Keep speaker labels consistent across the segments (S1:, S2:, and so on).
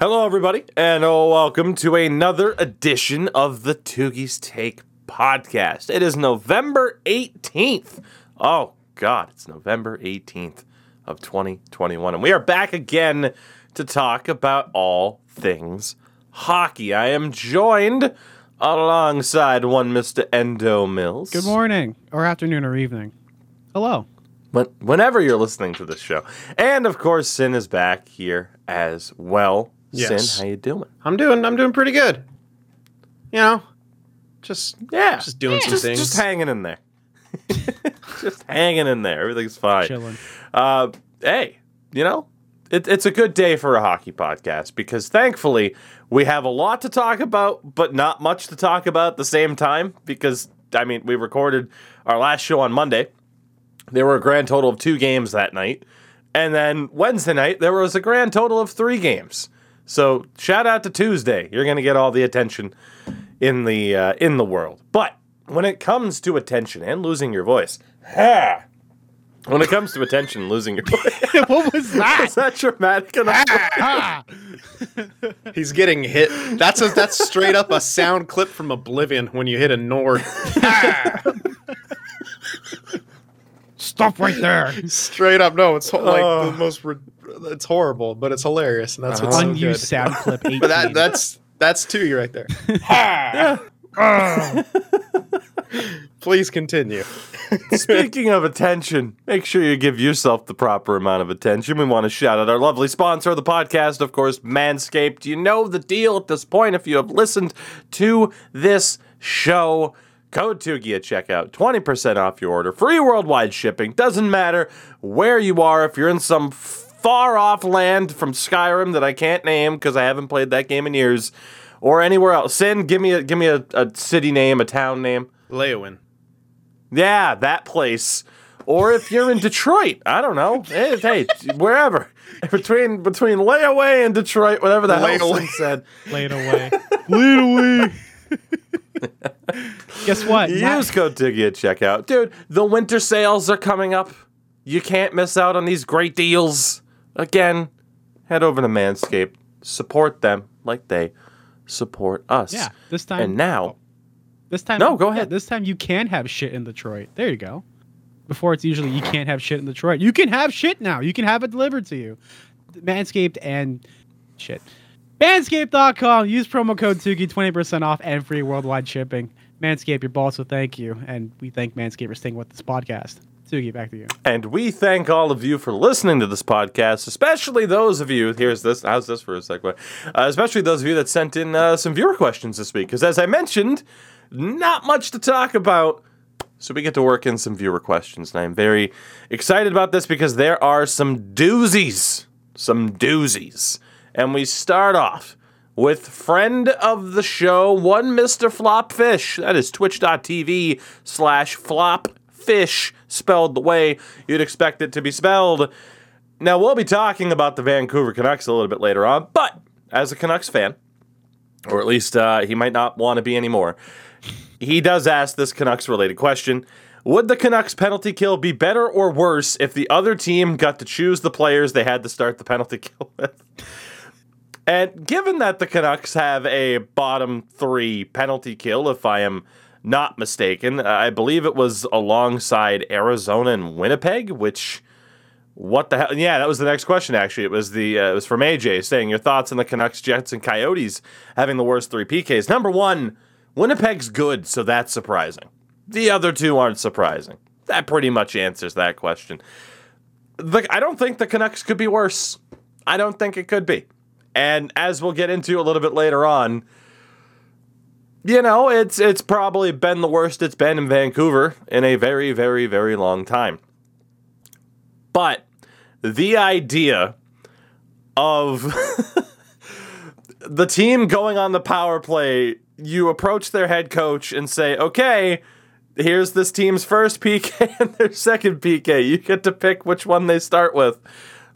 S1: Hello, everybody, and oh, welcome to another edition of the Toogies Take podcast. It is November 18th. Oh, God, it's November 18th of 2021, and we are back again to talk about all things hockey. I am joined alongside one Mr. Endo Mills.
S2: Good morning, or afternoon, or evening. Hello.
S1: When, whenever you're listening to this show. And of course, Sin is back here as well.
S3: Yes.
S1: Sin, how you doing?
S3: I'm doing I'm doing pretty good. You know, just
S1: Yeah.
S3: just doing some
S1: just,
S3: things.
S1: just hanging in there. just hanging in there. Everything's fine.
S2: Chilling.
S1: Uh, hey, you know, it, it's a good day for a hockey podcast because thankfully we have a lot to talk about, but not much to talk about at the same time. Because I mean, we recorded our last show on Monday. There were a grand total of two games that night, and then Wednesday night there was a grand total of three games. So shout out to Tuesday. You're going to get all the attention in the uh, in the world. But when it comes to attention and losing your voice, ha, when it comes to attention, and losing your voice,
S2: what was that?
S1: is that dramatic enough?
S2: Ah,
S3: He's getting hit. That's a that's straight up a sound clip from Oblivion when you hit a Nord.
S2: Stop right there.
S3: straight up, no, it's like
S1: Oh.
S3: the most. Re- it's horrible, but it's hilarious, and that's uh-huh. what's so good.
S2: Unused sound clip 18.
S3: But that that's that's two you right there. Oh. Please continue.
S1: Speaking of attention, make sure you give yourself the proper amount of attention. We want to shout out our lovely sponsor of the podcast, of course, Manscaped. You know the deal at this point if you have listened to this show. Code Tugi at checkout, 20% off your order, free worldwide shipping. Doesn't matter where you are, if you're in some far off land from Skyrim that I can't name because I haven't played that game in years, or anywhere else. Sin, give me a give me a, a city name, a town name.
S3: Leowin.
S1: Yeah, that place. Or if you're in Detroit, I don't know. Hey, hey, wherever between between layaway and Detroit, whatever the hell
S3: Layaway.
S1: Sin said.
S2: Lay it away. Lay it away. Guess what?
S1: Use code Tiggy at checkout, dude. The winter sales are coming up. You can't miss out on these great deals. Again, head over to Manscaped, support them like they support us.
S2: yeah, this time.
S1: And now, oh.
S2: this time.
S1: No, go
S2: yeah,
S1: ahead.
S2: this time you can have shit in Detroit. There you go. Before it's usually you can't have shit in Detroit. You can have shit now. You can have it delivered to you. Manscaped and shit. Manscaped.com. Use promo code Tuki, 20% off and free worldwide shipping. Manscaped, your boss will thank you. And we thank Manscaped for staying with this podcast. Tuki, back to you.
S1: And we thank all of you for listening to this podcast, especially those of you. Here's this. How's this for a segue? Uh, especially those of you that sent in uh, some viewer questions this week, because as I mentioned, not much to talk about. So we get to work in some viewer questions, and I'm very excited about this because there are some doozies, some doozies, and we start off with friend of the show, one Mr. Flopfish. That is twitch.tv slash flopfish, spelled the way you'd expect it to be spelled. Now, we'll be talking about the Vancouver Canucks a little bit later on, but as a Canucks fan, or at least uh, he might not want to be anymore, he does ask this Canucks related question. Would the Canucks penalty kill be better or worse if the other team got to choose the players they had to start the penalty kill with? And given that the Canucks have a bottom three penalty kill, if I am not mistaken, I believe it was alongside Arizona and Winnipeg, which. What the hell? Yeah, that was the next question. Actually, it was the uh, it was from AJ saying your thoughts on the Canucks, Jets, and Coyotes having the worst three PKs. Number one, Winnipeg's good, so that's surprising. The other two aren't surprising. That pretty much answers that question. The, I don't think the Canucks could be worse. I don't think it could be. And as we'll get into a little bit later on, you know, it's it's probably been the worst it's been in Vancouver in a very, very, very long time. But the idea of the team going on the power play, you approach their head coach and say, okay, here's this team's first PK and their second PK. You get to pick which one they start with.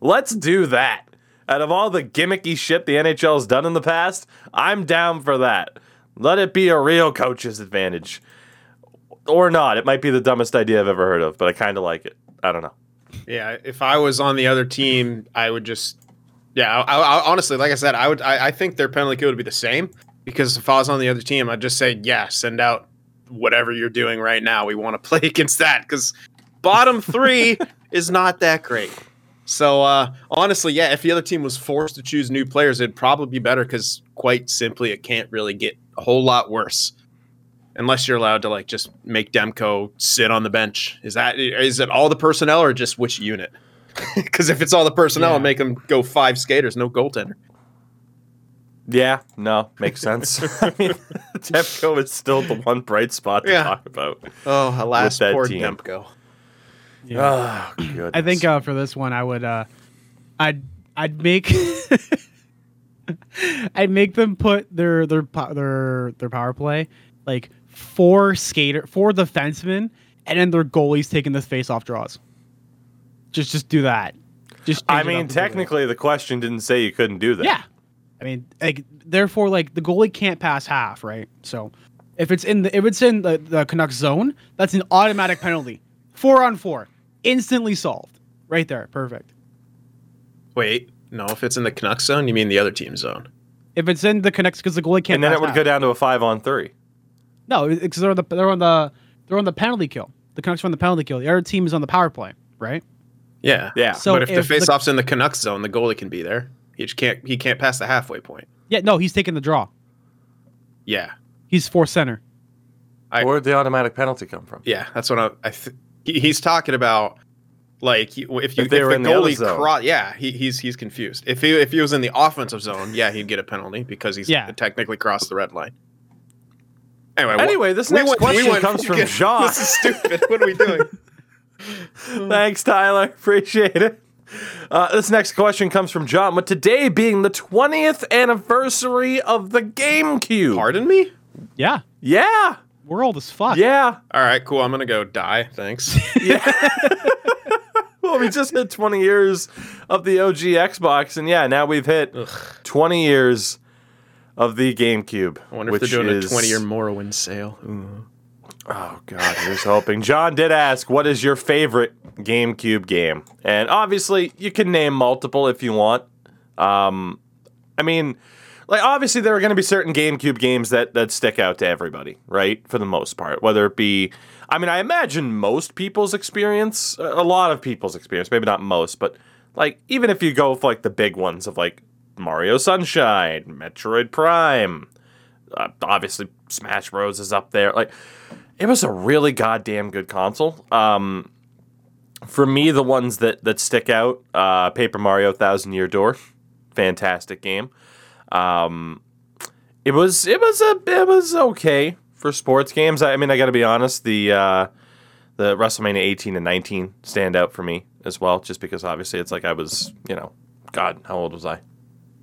S1: Let's do that. Out of all the gimmicky shit the NHL's done in the past, I'm down for that. Let it be a real coach's advantage. Or not. It might be the dumbest idea I've ever heard of, but I kind of like it. I don't know.
S3: Yeah, if I was on the other team, I would just Yeah, I, I, honestly, like I said, I would. I, I think their penalty kill would be the same because if I was on the other team, I'd just say, yeah, send out whatever you're doing right now. We want to play against that because bottom three is not that great. So uh, honestly, yeah, if the other team was forced to choose new players, it'd probably be better because quite simply, it can't really get a whole lot worse unless you're allowed to like just make Demko sit on the bench. Is that is it all the personnel or just which unit? Because if it's all the personnel,
S2: Yeah.
S3: make them go five skaters, no goaltender.
S1: Yeah, no, makes sense. I mean, Demko is still the one bright spot to
S3: Yeah.
S1: talk about.
S3: Oh, alas,
S1: that
S3: poor
S1: team.
S3: Demko.
S1: Oh.
S2: I think uh, for this one, I would, uh, I'd, I'd make, I'd make them put their their their their power play like four skater, four defensemen, and then their goalies taking the face off draws. Just just do that. Just.
S1: I mean,
S2: up a little bit.
S1: technically, the question didn't say you couldn't do that.
S2: Yeah. I mean, like therefore, like the goalie can't pass half, right? So if it's in the if it's in the, the Canucks zone, that's an automatic penalty. Four on four. Instantly solved. Right there. Perfect.
S3: Wait, no, if it's in the Canucks zone, you mean the other team's zone?
S2: If it's in the Canucks because the goalie can't
S1: And then
S2: pass
S1: it would
S2: half.
S1: go down to a five on three.
S2: No, because they're on the they're on the they're on the penalty kill. The Canucks are on the penalty kill. The other team is on the power play, right?
S3: Yeah,
S1: Yeah.
S2: So
S3: but if,
S2: if
S3: the
S2: the-
S3: face-off's in the Canucks zone, the goalie can be there. He just can't. He can't pass the halfway point.
S2: Yeah, no, he's taking the draw.
S3: Yeah,
S2: He's four center.
S3: I-
S1: Where'd the automatic penalty come from?
S3: yeah, that's what I. I th- he, he's talking about. Like if you
S1: If they
S3: if
S1: were
S3: the
S1: in the other
S3: goalie
S1: zone.
S3: cro- yeah, he, he's he's confused. If he if he was in the offensive zone, yeah, he'd get a penalty because he's
S2: Yeah.
S3: technically crossed the red line. Anyway, wha-
S1: Anyway, this
S3: we
S1: next
S3: went- we
S1: question
S3: went-
S1: comes from John.
S3: This is stupid. What are we doing?
S1: Thanks, Tyler. Appreciate it. Uh, this next question comes from John. With today being the 20th anniversary of the GameCube.
S3: Pardon me.
S2: Yeah,
S1: Yeah.
S2: We're old as fuck.
S1: Yeah.
S3: All right, cool. I'm gonna go die. Thanks. yeah.
S1: Well, we just hit 20 years of the OG Xbox, and yeah, now we've hit 20 years of the GameCube.
S3: I wonder if they're doing
S1: is-
S3: a 20 year Morrowind sale. Ooh.
S1: Oh God, here's hoping. John did ask, "What is your favorite GameCube game?" And obviously, you can name multiple if you want. Um, I mean, like obviously, there are going to be certain GameCube games that that stick out to everybody, right? For the most part, whether it be, I mean, I imagine most people's experience, a lot of people's experience, maybe not most, but like even if you go for like the big ones of like Mario Sunshine, Metroid Prime, uh, obviously Smash Bros is up there. Like it was a really goddamn good console. Um, for me, the ones that that stick out, uh, Paper Mario Thousand Year Door, fantastic game. Um, it was it was a it was okay for sports games. I, I mean, I got to be honest, the uh, the WrestleMania 18 and 19 stand out for me as well, just because obviously it's like I was, you know, God, how old was I?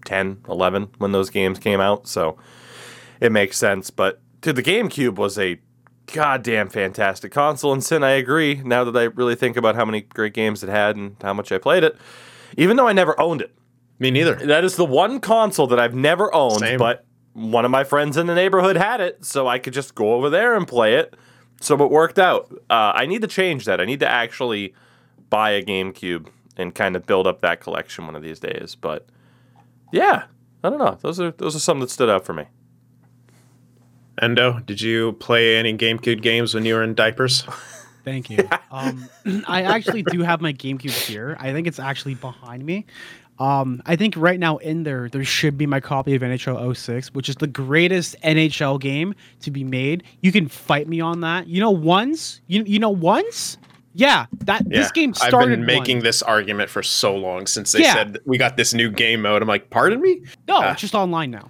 S1: 10, 11 when those games came out, so it makes sense. But to the GameCube was a goddamn fantastic console, and Sin, I agree. Now that I really think about how many great games it had and how much I played it, even though I never owned it,
S3: Me neither.
S1: that is the one console that I've never owned,
S3: Same.
S1: but one of my friends in the neighborhood had it, so I could just go over there and play it. So it worked out. Uh, I need to change that. I need to actually buy a GameCube and kind of build up that collection one of these days. But yeah, I don't know. Those are those are some that stood out for me.
S3: Endo, did you play any GameCube games when you were in diapers?
S2: Thank you. Um, I actually do have my GameCube here. I think it's actually behind me. Um, I think right now in there, there should be my copy of NHL 06, which is the greatest NHL game to be made. You can fight me on that. You know, once you you know once, yeah, that this game started.
S3: I've been making
S2: once.
S3: this argument for so long since they
S2: Yeah.
S3: said we got this new game mode. I'm like, pardon me?
S2: No,
S3: Ah.
S2: it's just online now.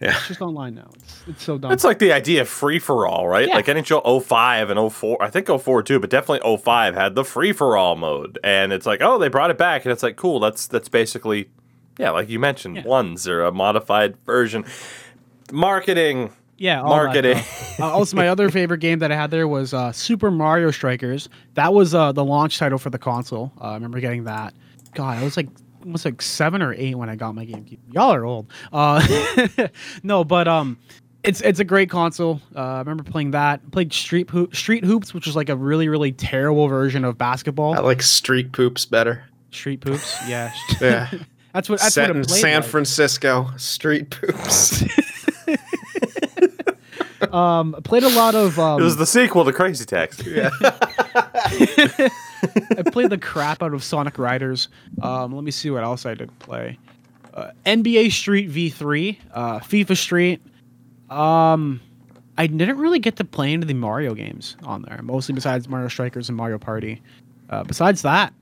S3: Yeah.
S2: It's just online now. It's, it's so dumb.
S1: It's like the idea of free for all, right?
S2: Yeah.
S1: Like NHL 05 and 04, I think 04 too, but definitely 05 had the free for all mode. And it's like, oh, they brought it back and it's like, cool, that's that's basically yeah, like you mentioned,
S2: Yeah.
S1: ones or a modified version. Marketing.
S2: yeah, all
S1: marketing.
S2: That uh, also, my other favorite game that I had there was uh, Super Mario Strikers. That was uh, the launch title for the console. Uh, I remember getting that. God, I was like almost like seven or eight when I got my GameCube. Y'all are old. Uh, no, but um, it's it's a great console. Uh, I remember playing that. Played Street Hoop, Street Hoops, which was like a really really terrible version of basketball.
S3: I like street poops better.
S2: Street Poops, yeah.
S3: Yeah.
S2: That's what that's
S3: Set
S2: what
S3: in
S2: it played
S3: San
S2: like.
S3: Francisco, street poops.
S2: Um, played a lot of. Um,
S1: It was the sequel to Crazy Taxi.
S3: yeah.
S2: I played the crap out of Sonic Riders. Um, let me see what else I did play. Uh, NBA Street V3, uh, FIFA Street. Um, I didn't really get to play into the Mario games on there, mostly besides Mario Strikers and Mario Party. Uh, besides that,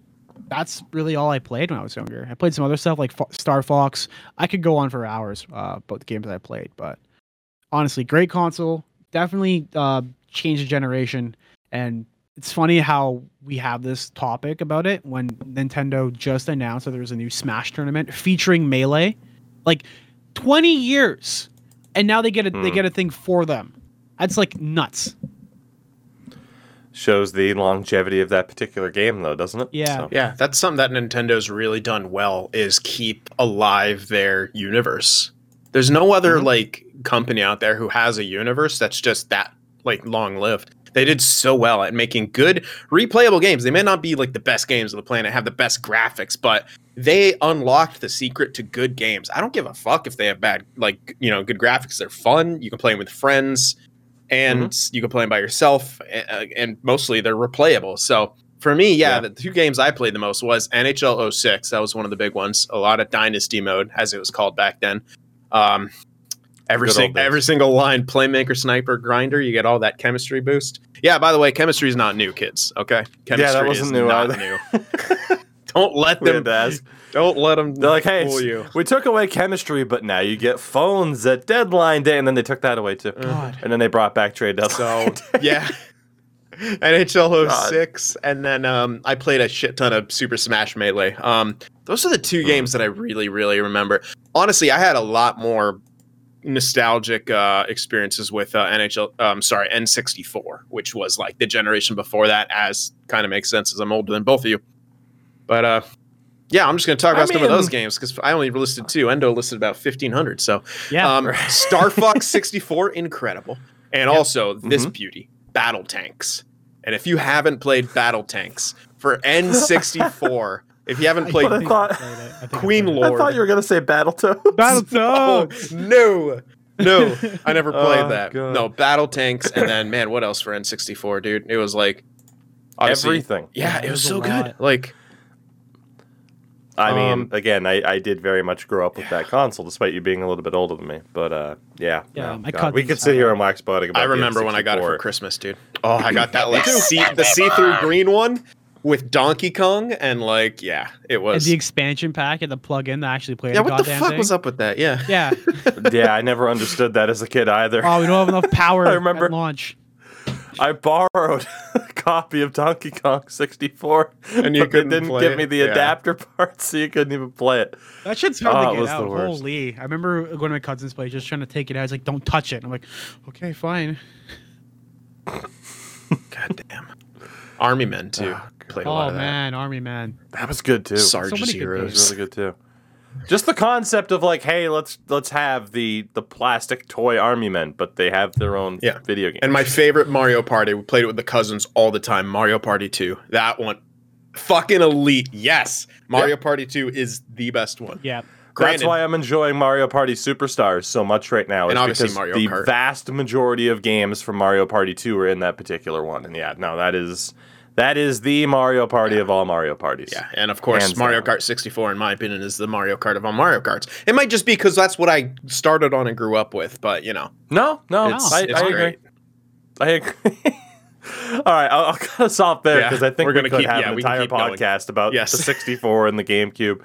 S2: that's really all I played when I was younger. I played some other stuff like Fo- Star Fox. I could go on for hours uh, about the games I played, but honestly, great console. Definitely uh, changed the generation. And it's funny how we have this topic about it when Nintendo just announced that there was a new Smash tournament featuring Melee. Like 20 years. And now they get a they
S1: Hmm.
S2: get a thing for them. That's like nuts.
S1: Shows the longevity of that particular game, though, doesn't it?
S2: Yeah.
S1: So-
S3: Yeah, that's something that Nintendo's really done well is keep alive their universe. There's no other
S1: Mhm.
S3: like company out there who has a universe that's just that like long lived. They did so well at making good replayable games. They may not be like the best games of the planet, have the best graphics, but they unlocked the secret to good games. I don't give a fuck if they have bad like, you know, good graphics. They're fun. You can play them with friends and you can play them by yourself uh, and mostly they're replayable. So for me, yeah,
S1: Yeah.
S3: the two games I played the most was NHL 06. That was one of the big ones. A lot of dynasty mode, as it was called back then. Um, every
S1: Good
S3: sing- every single line, playmaker, sniper, grinder, you get all that chemistry boost. Yeah, by the way, chemistry is not new, kids. Okay, chemistry
S1: wasn't
S3: is
S1: new
S3: not
S1: either.
S3: new. don't let them.
S1: had to.
S3: Don't let them.
S1: They're like, hey,
S3: fool you.
S1: we took away chemistry, but now you get phones at deadline day, and then they took that away too.
S2: God.
S1: And then they brought back trade deadline.
S3: So yeah. NHL 06, and then um, I played a shit ton of Super Smash Melee. Um, those are the two games that I really, really remember. Honestly, I had a lot more nostalgic uh, experiences with uh, NHL. Um, sorry, N64, which was like the generation before that. As kind of makes sense, as I'm older than both of you. But uh, yeah, I'm just going to talk
S1: I
S3: about some of those games because I only listed two. Endo listed about 1,500. So
S2: Yeah.
S3: um, Star Fox 64, incredible. And also this
S1: Mhm.
S3: beauty, Battle Tanks. And if you haven't played Battle Tanks for N64, if you haven't played
S1: I thought-
S2: it. I
S3: Queen
S2: played it.
S1: I thought you were gonna say Battletoads.
S2: Battle
S3: Oh, no, no, I never played
S1: Oh,
S3: that.
S1: God.
S3: No, Battle Tanks, and then man, what else for N64, dude? It was like Odyssey.
S1: Everything.
S3: Yeah,
S2: Yeah,
S3: it
S2: it
S3: was
S2: was
S3: so good. Like,
S1: I mean,
S3: Um,
S1: again, I, I did very much grow up with that console, despite you being a little bit older than me. But uh, yeah,
S2: Yeah,
S1: no,
S2: my
S1: God, we could sit here and wax poetic about.
S3: I remember when I got it for Christmas, dude. Oh, I got that like see the see-through green one with Donkey Kong, and like, yeah, it
S2: And
S3: was.
S2: the expansion pack and the plug-in that actually played
S3: yeah,
S2: the
S3: what the fuck
S2: thing.
S3: was up with that? Yeah.
S2: Yeah.
S1: yeah, I never understood that as a kid either.
S2: Oh, we don't have enough power
S1: I remember-
S2: at launch.
S1: I borrowed a copy of Donkey Kong 64,
S3: And you
S1: but they
S3: couldn't
S1: didn't give
S3: it?
S1: me the
S3: Yeah.
S1: adapter parts, so you couldn't even play it.
S2: That shit's hard
S1: Oh,
S2: to
S1: it
S2: get
S1: was the
S2: out.
S1: worst.
S2: Holy! I remember going to my cousin's place, just trying to take it out. He's like, "Don't touch it." I'm like, "Okay, fine."
S3: God damn. Army Men too.
S1: Oh,
S3: Played a oh, lot
S2: Oh
S3: of that.
S2: man, Army Man.
S1: That was good too.
S3: Sarge's
S2: So many
S1: It
S3: Heroes.
S1: was really good too. Just the concept of like, hey, let's let's have the the plastic toy army men, but they have their own
S3: Yeah.
S1: video game.
S3: And my favorite Mario Party, we played it with the cousins all the time. Mario Party 2. That one. Fucking elite. Yes. Mario Party 2 is the best one.
S2: Yeah.
S1: That's why I'm enjoying Mario Party Superstars so much right now.
S3: And
S1: is
S3: obviously
S1: because
S3: Mario
S1: the
S3: Kart.
S1: vast majority of games from Mario Party 2 are in that particular one. And yeah, no, that is that is the Mario Party of all Mario parties.
S3: Yeah, and of course,
S1: Hands
S3: Mario
S1: down.
S3: Kart 64, in my opinion, is the Mario Kart of all Mario Karts. It might just be because that's what I started on and grew up with, but you know,
S1: No, no,
S3: it's,
S1: I,
S3: it's
S1: I agree. I agree. All right, I'll, I'll cut us off there
S3: Yeah,
S1: because I think
S3: we're
S1: we
S3: gonna
S1: could
S3: keep-
S1: have
S3: yeah,
S1: an entire
S3: keep going.
S1: podcast about
S3: Yes.
S1: the 64 and the GameCube.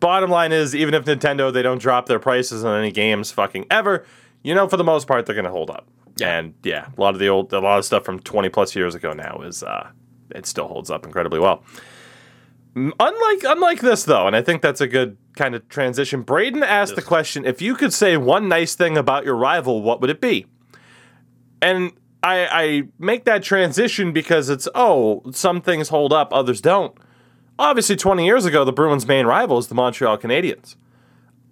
S1: Bottom line is, even if Nintendo they don't drop their prices on any games fucking ever, you know, for the most part they're gonna hold up.
S3: Yeah.
S1: And yeah, a lot of the old, a lot of stuff from 20 plus years ago now is, uh, it still holds up incredibly well. Unlike unlike this though, and I think that's a good kind of transition. Braden asked the question: If you could say one nice thing about your rival, what would it be? And I, I make that transition because it's oh, some things hold up, others don't. Obviously, 20 years ago, the Bruins' main rival is the Montreal Canadiens.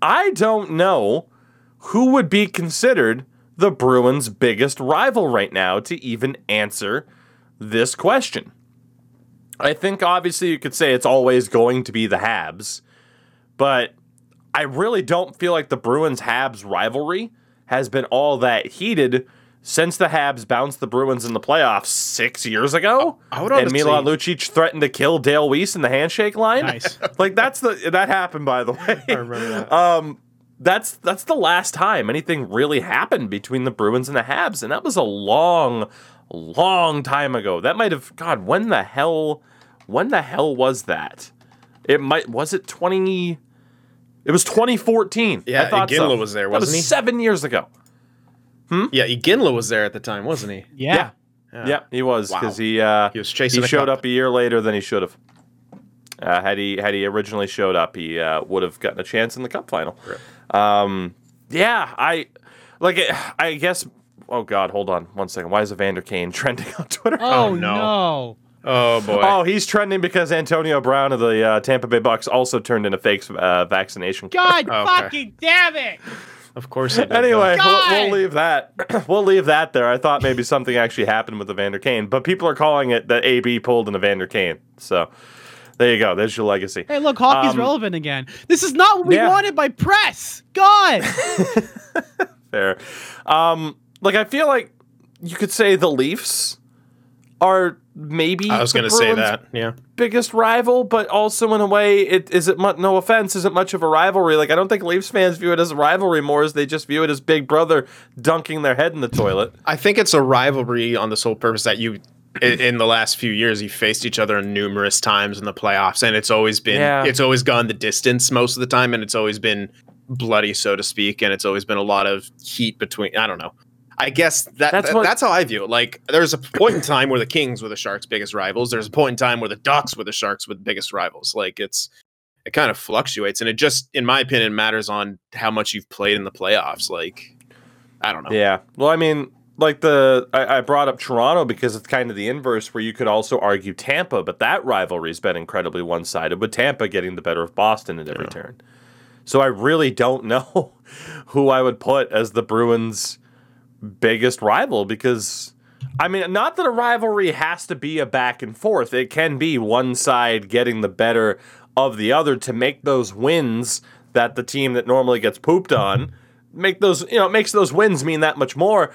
S1: I don't know who would be considered the Bruins' biggest rival right now to even answer this question. I think obviously you could say it's always going to be the Habs, but I really don't feel like the Bruins Habs rivalry has been all that heated since the Habs bounced the Bruins in the playoffs six years ago.
S3: I would
S1: and Milan Lucic threatened to kill Dale Weise in the handshake line.
S2: Nice.
S1: like that's the that happened by the way.
S3: I remember that.
S1: Um, that's that's the last time anything really happened between the Bruins and the Habs, and that was a long, long time ago. That might have God. When the hell? When the hell was that? It might was it twenty? It was twenty fourteen.
S3: Yeah,
S1: I thought so.
S3: Iginla was there, wasn't
S1: was
S3: he?
S1: Seven years ago. Hmm?
S3: Yeah, Iginla was there at the time, wasn't he?
S2: Yeah.
S1: Yeah, yeah he was
S3: Wow.
S1: because he uh,
S3: He was chasing
S1: he showed
S3: cup.
S1: up a year later than he should have. Uh, had he had he originally showed up, he uh, would have gotten a chance in the cup final. Um, yeah, I like. I guess. Oh God, hold on one second. Why is Evander Kane trending on Twitter?
S2: Oh,
S3: Oh, no.
S2: no.
S3: Oh boy.
S1: Oh, he's trending because Antonio Brown of the uh, Tampa Bay Bucs also turned in a fake uh, vaccination.
S2: God
S3: Okay.
S2: fucking damn it.
S3: of course he did.
S1: Anyway, we'll, we'll leave that. we'll leave that there. I thought maybe something actually happened with Evander Kane, but people are calling it that AB pulled an Evander Kane. So there you go. There's your legacy.
S2: Hey, look, hockey's
S1: Um,
S2: relevant again. This is not what we
S1: yeah.
S2: wanted by press. God.
S1: Fair. Um, like I feel like you could say the Leafs are maybe
S3: I was going to say that. Yeah.
S1: biggest rival, but also in a way, it is it. Mu- no offense, isn't much of a rivalry. Like I don't think Leafs fans view it as a rivalry more as they just view it as Big Brother dunking their head in the toilet.
S3: I think it's a rivalry on the sole purpose that you, in, in the last few years, you faced each other numerous times in the playoffs, and it's always been,
S1: Yeah.
S3: it's always gone the distance most of the time, and it's always been bloody, so to speak, and it's always been a lot of heat between. I don't know. I guess that,
S1: That's
S3: that's,
S1: what-
S3: that's how I view it. Like, there's a point in time where the Kings were the Sharks' biggest rivals. There's a point in time where the Ducks were the Sharks' with biggest rivals. Like, it's it kind of fluctuates, and it just, in my opinion, matters on how much you've played in the playoffs. Like, I don't know.
S1: Yeah. Well, I mean, like the I, I brought up Toronto because it's kind of the inverse, where you could also argue Tampa, but that rivalry's been incredibly one-sided, with Tampa getting the better of Boston at every turn. So I really don't know who I would put as the Bruins' biggest rival because. I mean, not that a rivalry has to be a back and forth. It can be one side getting the better of the other to make those wins that the team that normally gets pooped on make those you know it makes those wins mean that much more.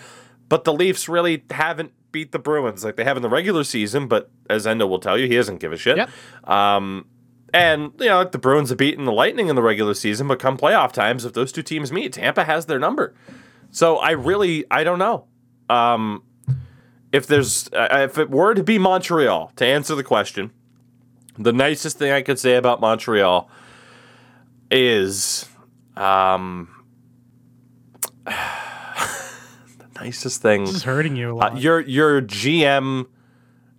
S1: But the Leafs really haven't beat the Bruins like they have in the regular season. But as Endo will tell you, he doesn't give a shit.
S2: Yep.
S1: Um, and you know the Bruins have beaten the Lightning in the regular season, but come playoff times, if those two teams meet, Tampa has their number. So I really I don't know. Um, if there's uh, if it were to be Montreal to answer the question, the nicest thing I could say about Montreal is um the nicest thing
S2: This is hurting you a
S1: uh,
S2: lot.
S1: your your GM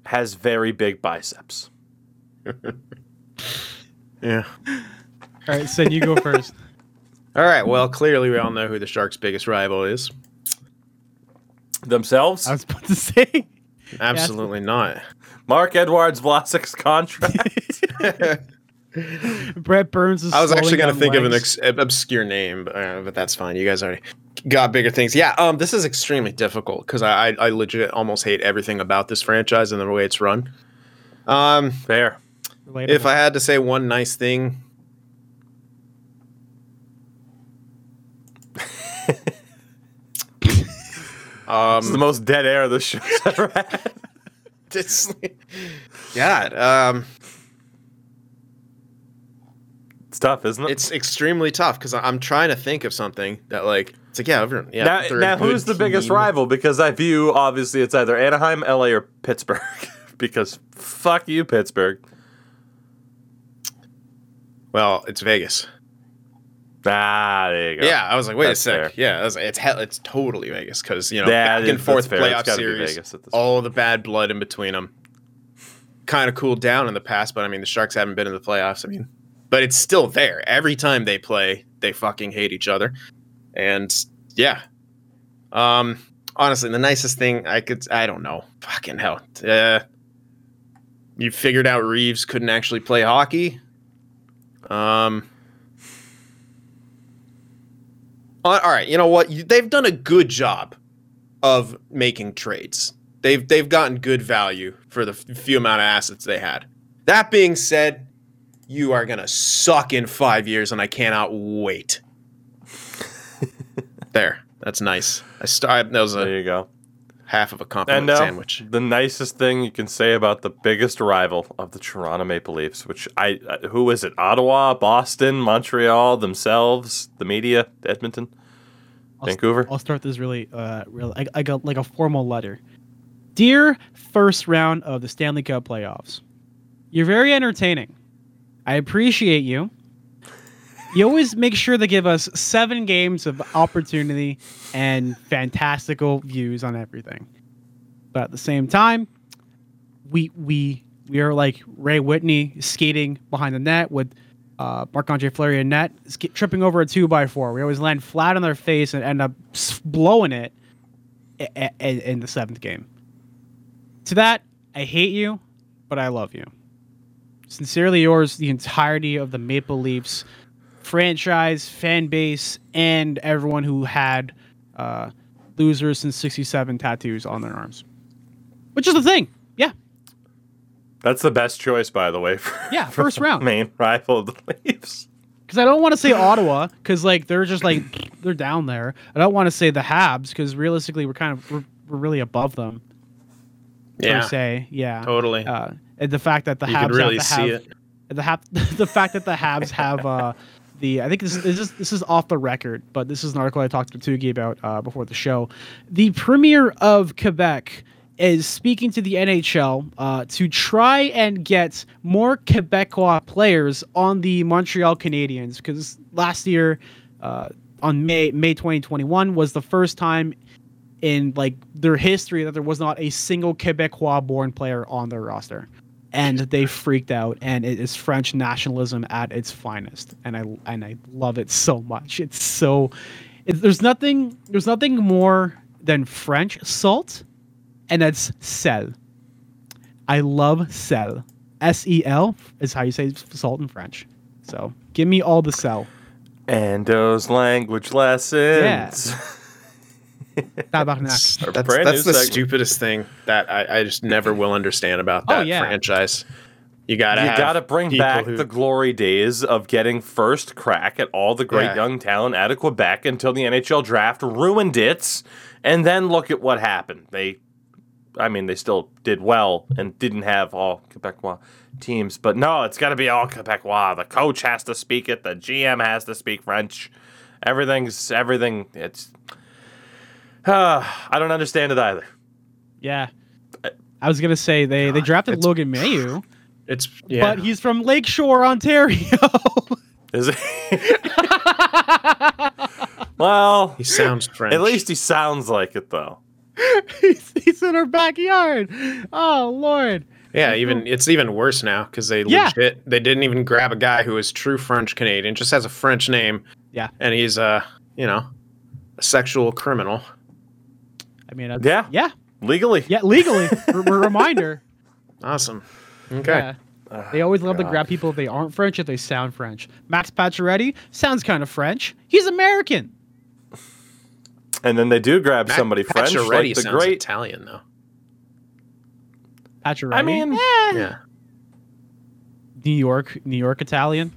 S1: has very big biceps.
S3: Yeah.
S2: All right, Sid, you go first.
S3: All right. Well, clearly we all know who the Sharks' biggest rival is.
S1: Themselves,
S2: I was about to say.
S3: Absolutely not.
S1: Marc-Edouard Vlasic's contract.
S2: Brent Burns is
S3: I was actually
S2: going
S3: going to think of an ex- obscure name, but, uh, but that's fine. You guys already got bigger things. Yeah. Um. This is extremely difficult because I, I I legit almost hate everything about this franchise and the way it's run. Um.
S1: Fair.
S3: If I had to say one nice thing.
S1: It's the
S3: um,
S1: most dead air this show's ever had.
S3: it's, God, um,
S1: It's tough, isn't it?
S3: it's extremely tough because I'm trying to think of something that like it's like yeah, everyone, yeah.
S1: now, now
S3: good
S1: who's the biggest rival? Because I view obviously it's either Anaheim, LA, or Pittsburgh. because fuck you, Pittsburgh.
S3: Well, it's Vegas.
S1: Ah, there you go.
S3: Yeah, I was like, wait
S1: That's
S3: a sec.
S1: fair.
S3: Yeah, I was like, it's hell, it's totally Vegas because you know
S1: Yeah,
S3: back
S1: it
S3: and forth
S1: that's fair. It's
S3: playoff series, all the bad blood in between them. Kind of cooled down in the past, but I mean the Sharks haven't been in the playoffs. I mean, but it's still there. Every time they play, they fucking hate each other, and yeah. Um, honestly, the nicest thing I could, I don't know, fucking hell. Uh, you figured out Reaves couldn't actually play hockey. Um. All all right, you know what? They've done a good job of making trades. They've they've gotten good value for the few amount of assets they had. That being said, you are gonna suck in five years, and I cannot wait. there, that's nice. I start. That was
S1: There you go.
S3: Half of a
S1: And
S3: compliment
S1: now,
S3: sandwich.
S1: the nicest thing you can say about the biggest rival of the Toronto Maple Leafs, which I, uh, who is it? Ottawa, Boston, Montreal, themselves, the media, Edmonton,
S2: I'll s-
S1: Vancouver.
S2: I'll start this really, uh, really, I, I got like a formal letter. Dear first round of the Stanley Cup playoffs, you're very entertaining. I appreciate you. You always make sure to give us seven games of opportunity and fantastical views on everything. But at the same time, we we we are like Ray Whitney skating behind the net with uh, Marc Andre Fleury in net, sk- tripping over a two by four. We always land flat on their face and end up blowing it i- i- in the seventh game. To that, I hate you, but I love you. Sincerely yours, the entirety of the Maple Leafs franchise, fan base, and everyone who had uh, losers since 67 tattoos on their arms. Which is the thing. Yeah.
S1: That's the best choice, by the way. For,
S2: Yeah, first
S1: the
S2: round.
S1: main rival of the Leafs.
S2: Because I don't want to say Ottawa, because like they're just like they're down there. I don't want to say the Habs, because realistically we're kind of we're, we're really above them.
S3: Yeah,
S2: Per se, yeah.
S3: totally.
S2: Uh, and the fact that the
S3: you
S2: Habs
S3: really
S2: have to
S3: see
S2: have,
S3: it.
S2: the hap- the fact that the Habs have uh, the I think this, this is this is off the record, but this is an article I talked to Tugi about uh, before the show. The premier of Quebec is speaking to the NHL uh, to try and get more Quebecois players on the Montreal Canadiens because last year uh, on May May 2021 was the first time in like their history that there was not a single Quebecois born player on their roster. And they freaked out and it is French nationalism at its finest. And I and I love it so much. It's so it, there's nothing there's nothing more than French salt and that's sel. I love sel. S E L is how you say salt in French. So, give me all the sel.
S1: And those language lessons.
S2: Tabarnak.
S3: That's,
S1: brand
S3: that's
S1: new
S3: the
S1: segment.
S3: stupidest thing that I, I just never will understand about
S2: Oh,
S3: that
S2: yeah.
S3: franchise. You gotta
S1: You got to bring back
S3: who-
S1: the glory days of getting first crack at all the great
S3: Yeah.
S1: young talent out of Quebec until the NHL draft ruined it. And then look at what happened. They, I mean, they still did well and didn't have all Quebecois teams. But no, it's got to be all Quebecois. The coach has to speak it. The GM has to speak French. Everything's everything. It's. Uh, I don't understand it either.
S2: Yeah. I was gonna say they they drafted Logan Mailloux,
S3: It's yeah.
S2: but he's from Lakeshore, Ontario.
S1: Is it? well,
S3: he sounds French.
S1: At least he sounds like it, though.
S2: he's, he's in our backyard. Oh Lord.
S3: yeah. Even it's even worse now because they
S2: Yeah.
S3: legit they didn't even grab a guy who is true French Canadian, just has a French name,
S2: Yeah.
S3: and he's uh you know a sexual criminal.
S2: I mean, uh,
S1: Yeah.
S2: yeah,
S1: Legally.
S2: yeah. Legally, R- r- reminder.
S3: Awesome. Okay.
S2: Yeah. They always love to grab people if they aren't French if they sound French. Max Pacioretty sounds kind of French. He's American.
S1: And then they do grab
S3: Matt
S1: somebody French,
S3: Pacioretty
S1: like the
S3: sounds
S1: great.
S3: Italian though.
S2: Pacioretty.
S1: I mean-
S2: Eh.
S3: Yeah.
S2: New York, New York Italian,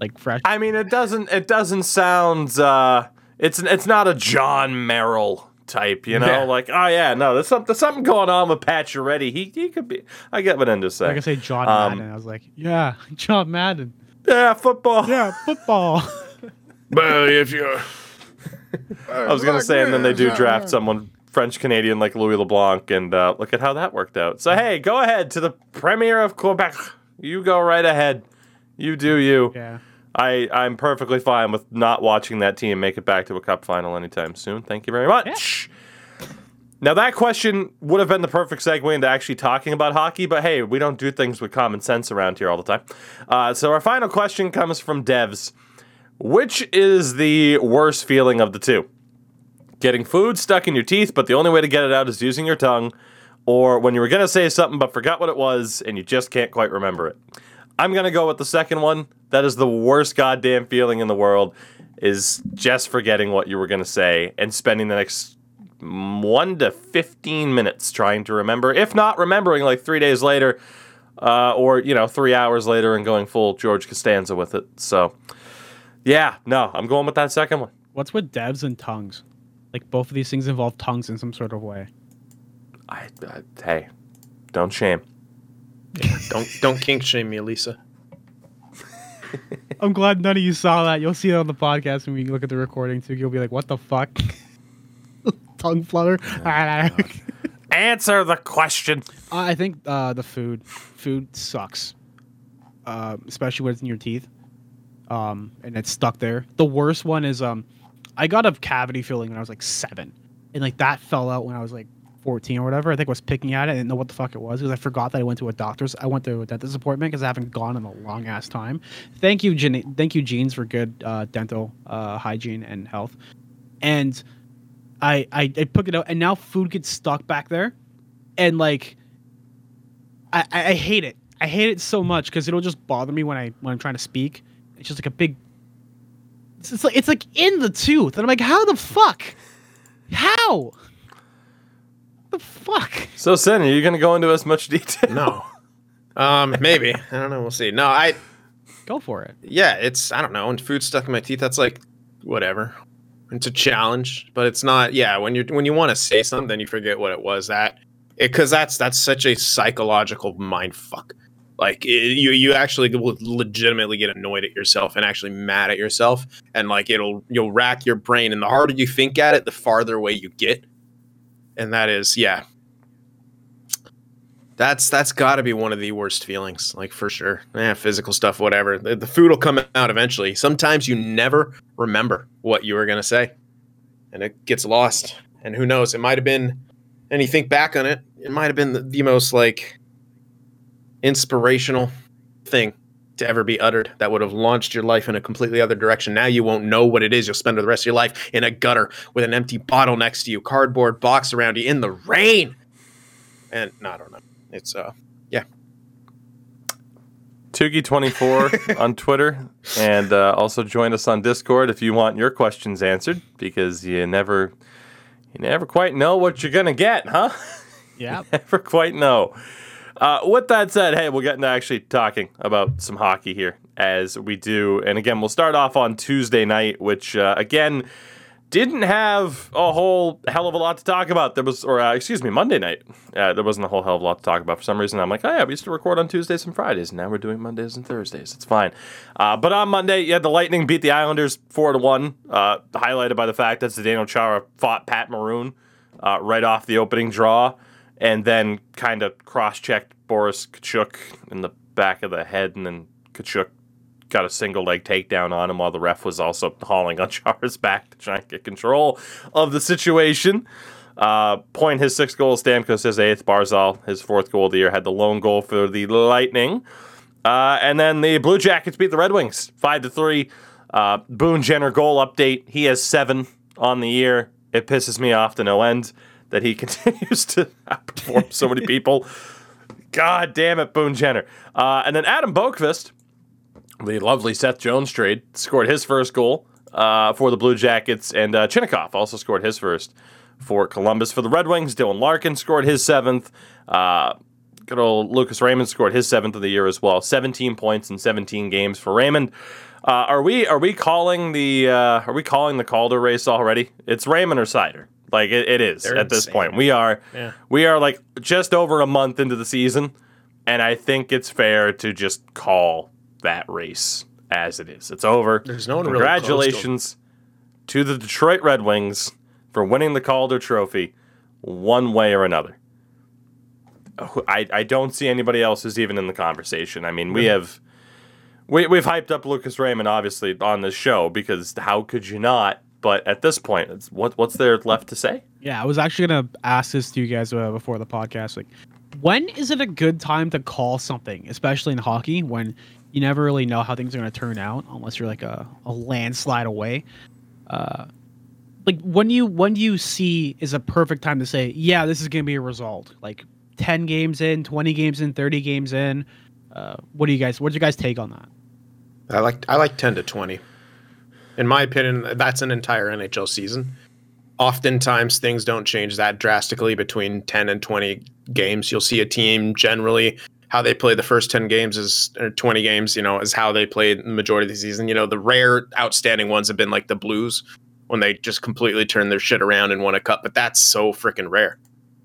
S2: like fresh.
S1: I mean, it doesn't. It doesn't sound. Uh, it's it's not a John Merrill type, you know.
S3: Yeah.
S1: Like, oh yeah, no, there's something there's something going on with Pacioretty. He he could be. I get what Endo's saying.
S2: like I say, John
S1: Um,
S2: Madden. I was like, yeah, John Madden.
S1: yeah, football.
S2: Yeah, football.
S3: But if you're
S1: I was gonna say, and then they do draft someone French Canadian like Louis LeBlanc, and uh, look at how that worked out. So hey, go ahead to the Premier of Quebec. You go right ahead. You do you.
S2: yeah.
S1: I I'm perfectly fine with not watching that team make it back to a cup final anytime soon. Thank you very much. Now that question would have been the perfect segue into actually talking about hockey, but hey, we don't do things with common sense around here all the time. Uh, so our final question comes from Devs. Which is the worst feeling of the two? Getting food stuck in your teeth, but the only way to get it out is using your tongue, or when you were gonna say something but forgot what it was and you just can't quite remember it. I'm gonna go with the second one. That is the worst goddamn feeling in the world. Is just forgetting what you were gonna say and spending the next one to fifteen minutes trying to remember. If not remembering, like three days later, uh, or you know, three hours later and going full George Costanza with it. So, yeah, no, I'm going with that second one.
S2: What's with devs and tongues? Like both of these things involve tongues in some sort of way.
S1: I, I hey, don't shame.
S3: Don't don't kink shame me, Lisa.
S2: I'm glad none of you saw that. You'll see it on the podcast when we look at the recording too. You'll be like, "What the fuck?" Tongue flutter.
S1: Answer the question.
S2: I think uh, the food, food sucks, uh, especially when it's in your teeth, um, and it's stuck there. The worst one is um, I got a cavity filling when I was like seven, and like that fell out when I was like 14 or whatever. I think I was picking at it. I didn't know what the fuck it was because I forgot that I went to a doctor's. I went to a dentist appointment because I haven't gone in a long ass time. Thank you, Jean- Thank you, Jeans, for good uh, dental uh, hygiene and health. And I, I I it out, and now food gets stuck back there, and like I I, hate it. I hate it so much because it'll just bother me when I when I'm trying to speak. It's just like a big. It's like it's like in the tooth, and I'm like, how the fuck? How? The fuck?
S1: So, Sen, are you going to go into as much detail?
S3: No. Um, maybe. I don't know. We'll see. No, I
S2: Go for it.
S3: yeah, it's I don't know. When food stuck in my teeth, that's like whatever. It's a challenge, but it's not. Yeah, when you're when you want to say something, then you forget what it was. That because that's that's such a psychological mind fuck. Like it, you you actually will legitimately get annoyed at yourself and actually mad at yourself, and like it'll you'll rack your brain, and the harder you think at it, the farther away you get. And that is yeah. That's that's got to be one of the worst feelings, like for sure. Yeah, physical stuff, whatever. The, the food will come out eventually. Sometimes you never remember what you were gonna say, and it gets lost. And who knows? It might have been, and you think back on it, it might have been the, the most like inspirational thing to ever be uttered that would have launched your life in a completely other direction. Now you won't know what it is. You'll spend the rest of your life in a gutter with an empty bottle next to you, cardboard box around you in the rain. And no, I don't know. It's uh yeah.
S1: Tugi24 on Twitter, and uh, also join us on Discord if you want your questions answered, because you never, you never quite know what you're gonna get, huh?
S2: Yeah.
S1: never quite know. Uh, with that said, hey, we'll get into actually talking about some hockey here as we do. And again, we'll start off on Tuesday night, which uh, again didn't have a whole hell of a lot to talk about. There was, or uh, excuse me, Monday night. Uh, there wasn't a whole hell of a lot to talk about for some reason. I'm like, oh yeah, we used to record on Tuesdays and Fridays. And now we're doing Mondays and Thursdays. It's fine. Uh, but on Monday, yeah, the Lightning beat the Islanders four to one, uh, highlighted by the fact that Zdeno Chara fought Pat Maroon uh, right off the opening draw, and then kind of cross-checked Boris Katchouk in the back of the head, and then Katchouk got a single leg takedown on him while the ref was also hauling on Chara's back to try and get control of the situation. Uh, point his sixth goal, Stamkos his eighth, Barzal his fourth goal of the year, had the lone goal for the Lightning. Uh, and then the Blue Jackets beat the Red Wings five to three. Uh, Boone Jenner goal update. He has seven on the year. It pisses me off to no end that he continues to outperform so many people. God damn it, Boone Jenner. Uh, and then Adam Boqvist, the lovely Seth Jones trade, scored his first goal uh, for the Blue Jackets, and uh, Chinakhov also scored his first for Columbus. For the Red Wings, Dylan Larkin scored his seventh. Uh, good old Lucas Raymond scored his seventh of the year as well. 17 points in 17 games for Raymond. Uh, are we are we calling the uh, are we calling the Calder race already? It's Raymond or Seider. Like it, it is
S3: They're
S1: at this
S3: insane.
S1: point. We are
S3: Yeah.
S1: we are like just over a month into the season, and I think it's fair to just call that race as it is. It's over.
S3: There's no one really close to 'em.
S1: Congratulations to the Detroit Red Wings for winning the Calder Trophy one way or another. I, I don't see anybody else who's even in the conversation. I mean, we have we we've hyped up Lucas Raymond obviously on this show because how could you not? But at this point, it's, what what's there left to say?
S2: Yeah, I was actually gonna ask this to you guys uh, before the podcast. Like, when is it a good time to call something, especially in hockey, when you never really know how things are gonna turn out, unless you're like a, a landslide away. Uh, like when you when do you see is a perfect time to say, yeah, this is gonna be a result? Like ten games in, twenty games in, thirty games in. Uh, what do you guys? What's your guys' take on that?
S3: I like I like ten to twenty. In my opinion, that's an entire NHL season. Oftentimes, things don't change that drastically between ten and twenty games. You'll see a team generally how they play the first 10 games is or 20 games, you know, is how they played the majority of the season. You know, the rare outstanding ones have been like the Blues when they just completely turned their shit around and won a cup, but that's so freaking rare.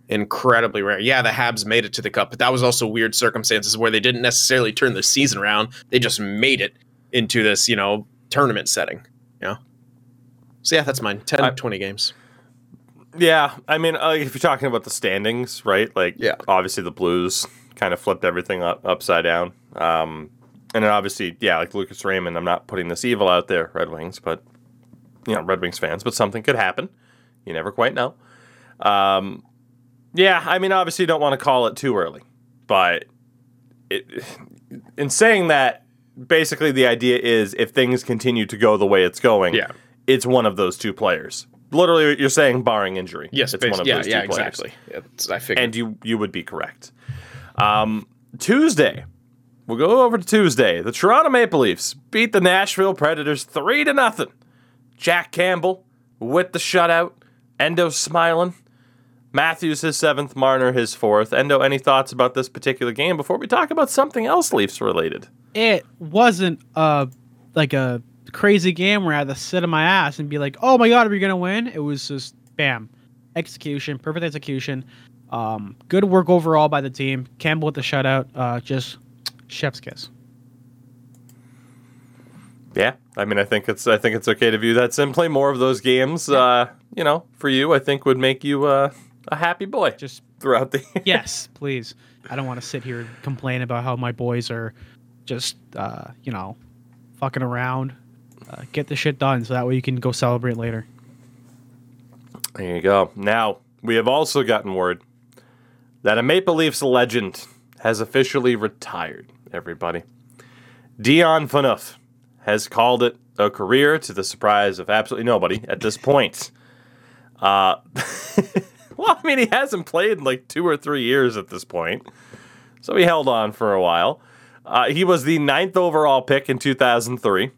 S3: Incredibly rare. Yeah, the Habs made it to the cup, but that was also weird circumstances where they didn't necessarily turn the season around. They just made it into this, you know, tournament setting. You know? So yeah, that's mine. 10,
S1: I-
S3: 20 games.
S1: Yeah, I mean, uh, if you're talking about the standings, right? Like,
S3: Yeah.
S1: obviously the Blues kind of flipped everything up, upside down. Um, and then obviously, yeah, like Lucas Raymond, I'm not putting this evil out there, Red Wings, but you know, Red Wings fans, but something could happen. You never quite know. Um, yeah, I mean, obviously, you don't want to call it too early, but it, in saying that, basically, the idea is if things continue to go the way it's going,
S3: Yeah.
S1: it's one of those two players. Literally, you're saying barring injury.
S3: Yes,
S1: it's one of
S3: yeah,
S1: those two
S3: yeah,
S1: players.
S3: exactly. I figured.
S1: And you you would be correct. Um, Tuesday, we'll go over to Tuesday. The Toronto Maple Leafs beat the Nashville Predators three to nothing. Jack Campbell with the shutout. Endo smiling. Matthews his seventh. Marner his fourth. Endo, any thoughts about this particular game before we talk about something else Leafs related?
S2: It wasn't uh like a crazy game where I had to sit on my ass and be like, "Oh my god, are we gonna win?" It was just bam, execution, perfect execution. Um, good work overall by the team. Campbell with the shutout. Uh, just chef's kiss.
S1: Yeah, I mean, I think it's I think it's okay to view that simply. More of those games, uh, you know, for you, I think would make you uh, a happy boy
S2: Just
S1: throughout the.
S2: yes, please. I don't want to sit here and complain about how my boys are just, uh, you know, fucking around. Uh, get the shit done so that way you can go celebrate later.
S1: There you go. Now, we have also gotten word that a Maple Leafs legend has officially retired, everybody. Dion Phaneuf has called it a career to the surprise of absolutely nobody at this point. Uh, well, I mean, he hasn't played in like two or three years at this point, so he held on for a while. Uh, he was the ninth overall pick in 2003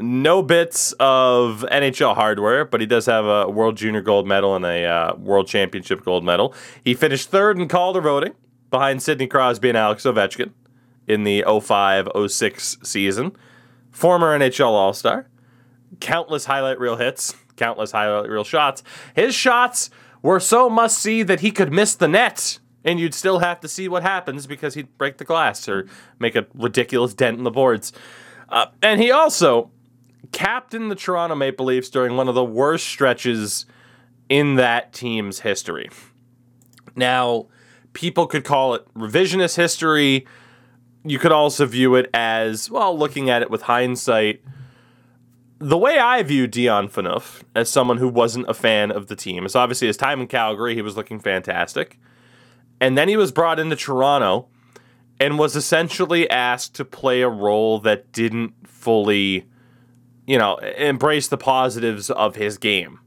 S1: no bits of NHL hardware, but he does have a World Junior gold medal and a uh, World Championship gold medal. He finished third in Calder voting behind Sidney Crosby and Alex Ovechkin in the 05 06 season. Former NHL All Star. Countless highlight reel hits, countless highlight reel shots. His shots were so must see that he could miss the net. And you'd still have to see what happens because he'd break the glass or make a ridiculous dent in the boards. Uh, and he also captained the Toronto Maple Leafs during one of the worst stretches in that team's history. Now, people could call it revisionist history. You could also view it as, well, looking at it with hindsight. The way I view Dion Phaneuf as someone who wasn't a fan of the team is obviously his time in Calgary, he was looking fantastic. And then he was brought into Toronto and was essentially asked to play a role that didn't fully you know, embrace the positives of his game.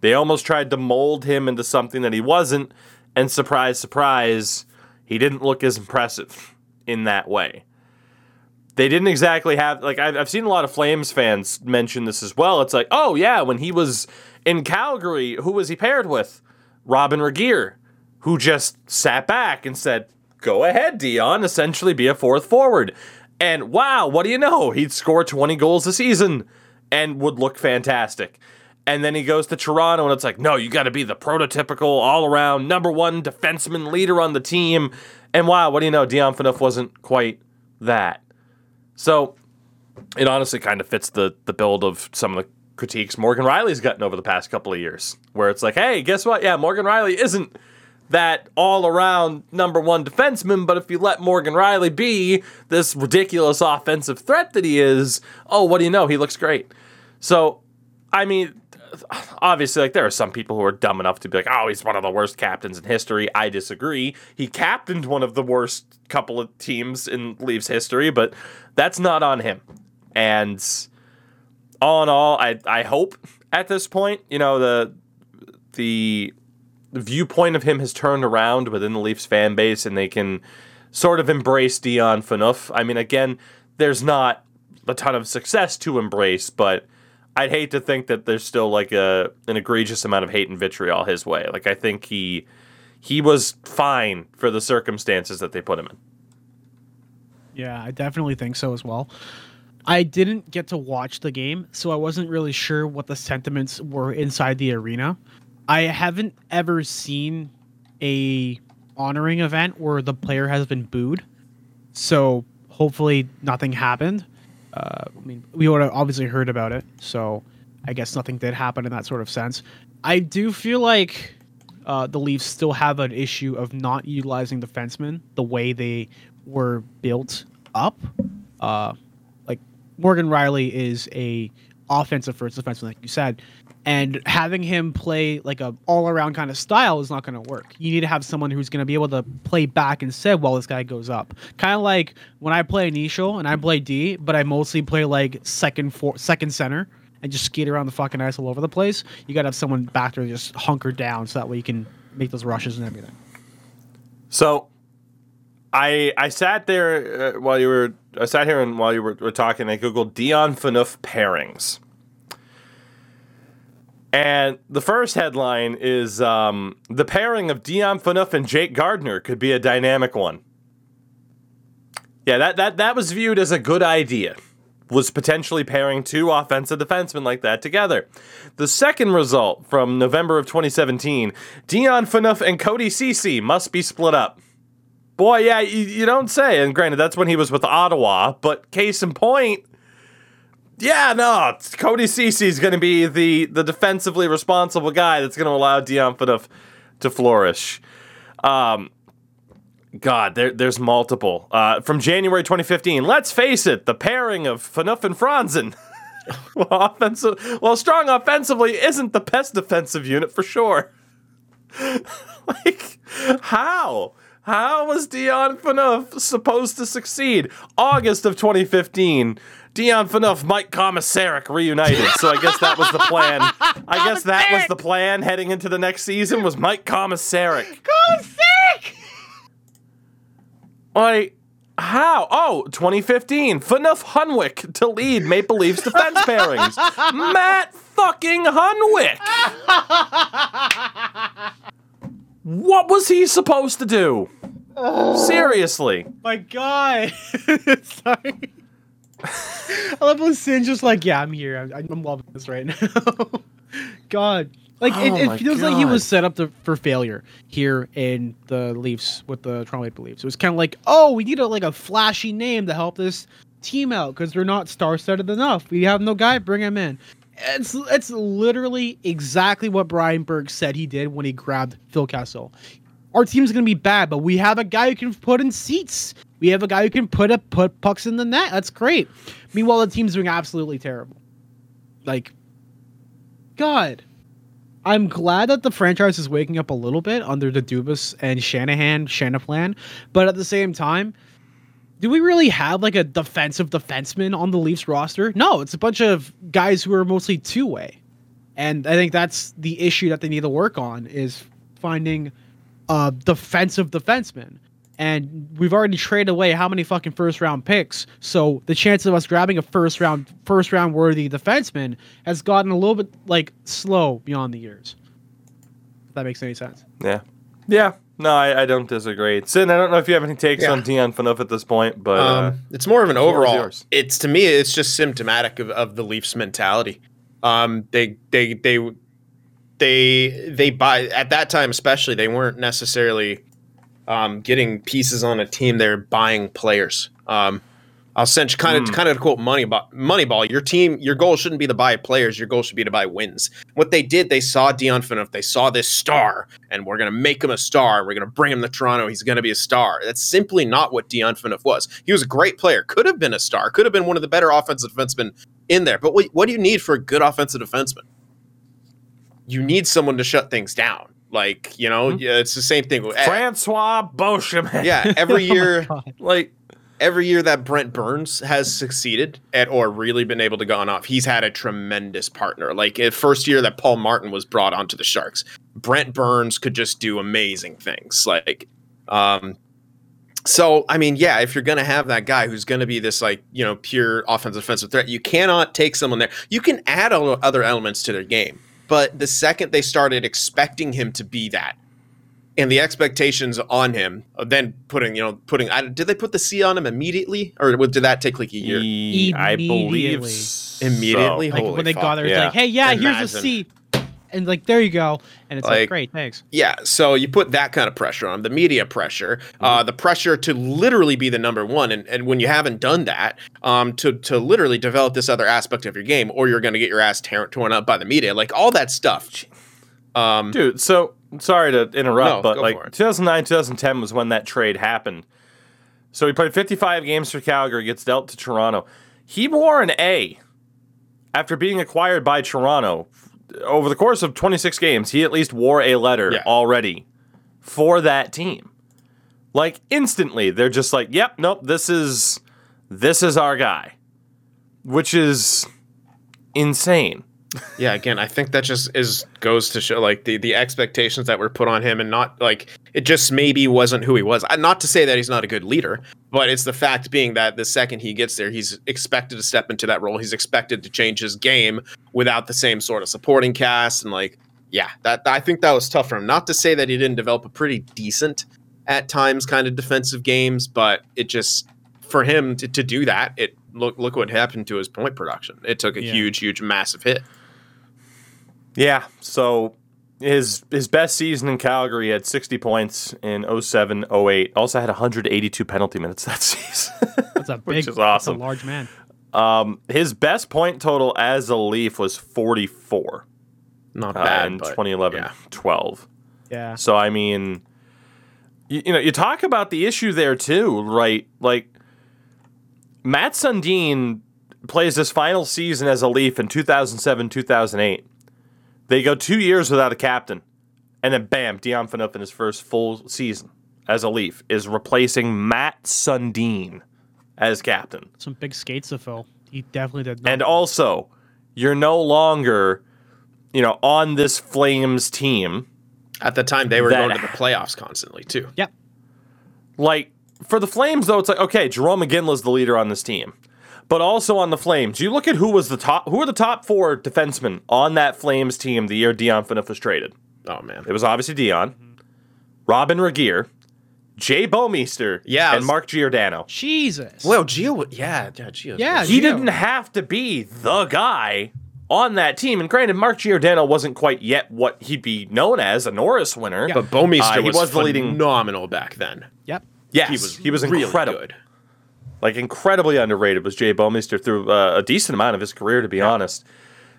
S1: They almost tried to mold him into something that he wasn't, and surprise, surprise, he didn't look as impressive in that way. They didn't exactly have, like, I've, I've seen a lot of Flames fans mention this as well. It's like, oh, yeah, when he was in Calgary, who was he paired with? Robyn Regehr, who just sat back and said, go ahead, Dion, essentially be a fourth forward. And wow, what do you know? He'd score 20 goals a season and would look fantastic. And then he goes to Toronto, and it's like, no, you got to be the prototypical, all around number one defenseman leader on the team. And wow, what do you know? Dion Phaneuf wasn't quite that. So it honestly kind of fits the the build of some of the critiques Morgan Rielly's gotten over the past couple of years, where it's like, hey, guess what? Yeah, Morgan Rielly isn't that all around number one defenseman, but if you let Morgan Rielly be this ridiculous offensive threat that he is, oh, what do you know? He looks great. So, I mean, obviously, like there are some people who are dumb enough to be like, oh, he's one of the worst captains in history. I disagree. He captained one of the worst couple of teams in Leafs history, but that's not on him. And all in all, I I hope at this point, you know, the the viewpoint of him has turned around within the Leafs fan base and they can sort of embrace Dion Phaneuf. I mean, again, there's not a ton of success to embrace, but I'd hate to think that there's still like a an egregious amount of hate and vitriol his way. Like I think he he was fine for the circumstances that they put him in.
S2: Yeah, I definitely think so as well. I didn't get to watch the game, so I wasn't really sure what the sentiments were inside the arena. I haven't ever seen a honoring event where the player has been booed. So hopefully nothing happened. I mean, we would have obviously heard about it, so I guess nothing did happen in that sort of sense. I do feel like uh, the Leafs still have an issue of not utilizing defensemen the way they were built up. Uh, like Morgan Rielly is a offensive first defenseman, like you said, and having him play like a all around kind of style is not going to work. You need to have someone who's going to be able to play back instead while this guy goes up. Kind of like when I play initial and I play D, but I mostly play like second for second center and just skate around the fucking ice all over the place. You got to have someone back there just hunker down so that way you can make those rushes and everything.
S1: So, I I sat there uh, while you were I sat here and while you were, were talking. I googled Dion Phaneuf pairings, and the first headline is um, the pairing of Dion Phaneuf and Jake Gardiner could be a dynamic one. Yeah, that that that was viewed as a good idea. Was potentially pairing two offensive defensemen like that together. The second result from November of 2017, Dion Phaneuf and Cody Cece must be split up. Boy, yeah, you, you don't say. And granted, that's when he was with Ottawa, but case in point, yeah, no, Cody Cece is going to be the, the defensively responsible guy that's going to allow Dion Phaneuf to flourish. Um, God, there, there's multiple. Uh, from January 2015, let's face it, the pairing of Phaneuf and Franson. well, offensive, well, strong offensively isn't the best defensive unit for sure. like, how? How was Dion Phaneuf supposed to succeed? August of 2015. Dion Phaneuf, Mike Komisarek reunited. So I guess that was the plan. I guess that was the plan heading into the next season was Mike Komisarek.
S2: Komisarek!
S1: Like, how? Oh, 2015. Phaneuf Hunwick to lead Maple Leafs defense pairings. Matt fucking Hunwick. what was he supposed to do? Seriously.
S2: My God. Sorry. I love when Sin's just like, yeah, I'm here. I'm, I'm loving this right now. God. Like,
S1: Oh
S2: it, it feels like he was set up to, for failure here in the Leafs with the Toronto Maple Leafs. It was kind of like, oh, we need a like a flashy name to help this team out because they're not star-studded enough. We have no guy, bring him in. It's it's literally exactly what Brian Burke said he did when he grabbed Phil Kessel. Our team's gonna be bad, but we have a guy who can put in seats. We have a guy who can put a put pucks in the net. That's great. Meanwhile, the team's doing absolutely terrible. Like, God, I'm glad that the franchise is waking up a little bit under the Dubas and Shanahan Shanaplan, but at the same time, do we really have like a defensive defenseman on the Leafs roster? No, it's a bunch of guys who are mostly two way, and I think that's the issue that they need to work on is finding a defensive defenseman. And we've already traded away how many fucking first round picks, so the chance of us grabbing a first round first round worthy defenseman has gotten a little bit like slow beyond the years. If that makes any sense.
S1: Yeah. Yeah. No, I, I don't disagree. Sin, I don't know if you have any takes
S3: Yeah.
S1: on Dion Phaneuf at this point, but uh,
S3: Um, it's more of an overall.
S1: yours.
S3: It's to me, it's just symptomatic of, of the Leafs mentality. Um, they they they they they buy at that time, especially they weren't necessarily um, getting pieces on a team. They're buying players. Um, I'll send kind of kind of quote Moneyball. Moneyball, your team, your goal shouldn't be to buy players. Your goal should be to buy wins. What they did, they saw Dion Phaneuf. They saw this star, and we're gonna make him a star. We're gonna bring him to Toronto. He's gonna be a star. That's simply not what Dion Phaneuf was. He was a great player. Could have been a star. Could have been one of the better offensive defensemen in there. But what, what do you need for a good offensive defenseman? You need someone to shut things down. Like you know, mm-hmm. yeah, it's the same thing. Eh,
S1: Francois Beauchemin.
S3: yeah, every oh year
S2: God.
S1: like
S3: every year that Brent Burns has succeeded at or really been able to go on off, he's had a tremendous partner. Like the first year that Paul Martin was brought onto the Sharks, Brent Burns could just do amazing things. Like, um, so I mean, yeah, if you're gonna have that guy who's gonna be this like you know pure offensive defensive threat, you cannot take someone there. You can add other elements to their game, but the second they started expecting him to be that, and the expectations on him. Then putting, you know, putting. I, did they put the C on him immediately, or did that take like a year?
S1: E- I believe
S2: Immediately.
S1: so.
S2: Like
S3: Holy
S2: when they
S3: fuck,
S2: got there, it's
S1: yeah.
S2: like, hey, yeah, here's a
S3: Imagine.
S2: C, and like there you go, and it's like,
S3: Like-
S2: great, thanks.
S3: Yeah, so you put that kind of pressure on him, the media pressure, uh, the pressure to literally be the number one, and, and when you haven't done that, um, to to literally develop this other aspect of your game, or you're going to get your ass tear- torn up by the media, like all that stuff. Um,
S1: Dude, so sorry to interrupt,
S3: No,
S1: but like 2009, 2010 was when that trade happened. So he played 55 games for Calgary, gets dealt to Toronto. He wore an A after being acquired by Toronto. Over the course of 26 games, he at least wore a letter
S3: Yeah.
S1: already for that team. Like instantly, they're just like, "Yep, nope, this is this is our guy," which is insane.
S3: Yeah, again, I think that just is goes to show like the the expectations that were put on him, and not like it just maybe wasn't who he was. Not to say that he's not a good leader, but it's the fact being that the second he gets there, he's expected to step into that role. He's expected to change his game without the same sort of supporting cast, and like yeah, that I think that was tough for him. Not to say that he didn't develop a pretty decent at times kind of defensive games, but it just for him to, to do that, it look look what happened to his point production. It took a
S2: Yeah.
S3: huge, huge, massive hit.
S1: Yeah, so his his best season in Calgary had 60 points in 07 08. Also had 182 penalty minutes that season.
S2: That's a
S1: Which is awesome.
S2: That's a large man.
S1: um, his best point total as a Leaf was 44
S3: Not
S1: uh,
S3: bad
S1: in 2011
S3: yeah.
S1: 12.
S2: Yeah.
S1: So I mean, you, you know, you talk about the issue there too, right? Like Mats Sundin plays his final season as a Leaf in 2007 2008. They go two years without a captain, and then bam, Dion Phaneuf in his first full season as a Leaf is replacing Mats Sundin as captain.
S2: Some big skates to fill. He definitely did. Not.
S1: And also, you're no longer, you know, on this Flames team.
S3: At the time, they were
S1: That-
S3: going to the playoffs constantly too.
S2: Yep.
S1: Like for the Flames, though, it's like okay, Jarome Iginla's the leader on this team, but also on the Flames, you look at who was the top, who are the top four defensemen on that Flames team the year Dion Phaneuf was traded.
S3: Oh man,
S1: It was obviously Dion, Robyn Regehr, Jay Bouwmeester,
S3: Yeah, I
S1: and Mark Giordano.
S2: Jesus.
S3: well, Gio, yeah, yeah, Gio.
S2: Yeah,
S1: He
S2: Gio.
S1: didn't have to be the guy on that team. And granted, Mark Giordano wasn't quite yet what he'd be known as a Norris winner.
S2: Yeah.
S3: but Bouwmeester
S1: Uh, he
S3: was,
S1: was the leading-
S3: phenomenal back then.
S2: Yep.
S1: yes,
S3: He was
S1: he was
S3: really
S1: incredible.
S3: good.
S1: Like incredibly underrated was Jay Bouwmeester through uh, a decent amount of his career, to be honest.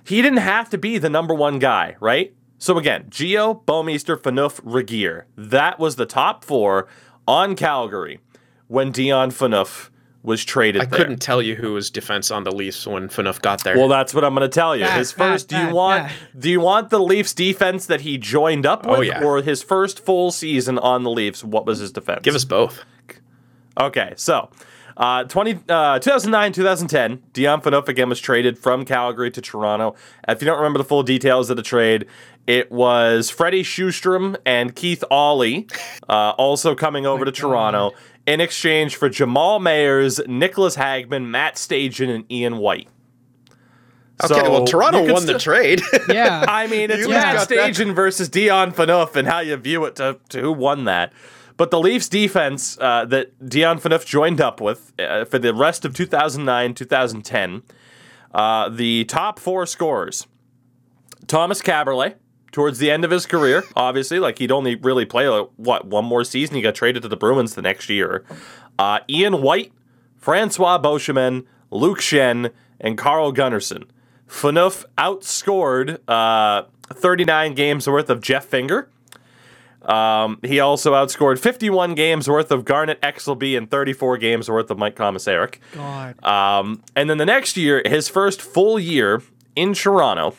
S1: He didn't have to be the number one guy, right? So again, Gio, Bouwmeester, Phaneuf, Regehr. That was the top four on Calgary when Dion Phaneuf was traded
S3: I
S1: there.
S3: couldn't tell you who was defense on the Leafs when Phaneuf got there.
S1: Well, that's what I'm going to tell you.
S2: Bad,
S1: his first.
S2: bad,
S1: do you
S2: bad,
S1: want?
S2: bad.
S1: Do you want the Leafs defense that he joined up with,
S3: Oh, yeah.
S1: or his first full season on the Leafs? What was his defense?
S3: Give us both.
S1: Okay, so uh, 20, uh, 2009, 2010, Dion Phaneuf again was traded from Calgary to Toronto. If you don't remember the full details of the trade, it was Freddie Sjostrom and Keith Aulie uh, also coming over to Toronto in exchange for Jamal Mayers, Nicholas Hagman, Matt Stajan, and Ian White.
S3: Okay,
S1: So,
S3: well, Toronto
S1: you could
S3: won the trade.
S2: Yeah.
S1: I mean, it's
S3: You
S1: Matt. Stajan versus Dion Phaneuf and how you view it to, to who won that. But the Leafs defense uh, that Dion Phaneuf joined up with uh, for the rest of 2009 2010, uh, the top four scorers Thomas Kaberle, towards the end of his career, obviously, like he'd only really play, like, what, one more season? He got traded to the Bruins the next year. Uh, Ian White, Francois Beauchemin, Luke Schenn, and Carl Gunnarsson. Phaneuf outscored uh, 39 games worth of Jeff Finger. Um, he also outscored 51 games worth of Garnet Exelby and 34 games worth of Mike Komisarek.
S2: God.
S1: Um, and then the next year, his first full year in Toronto,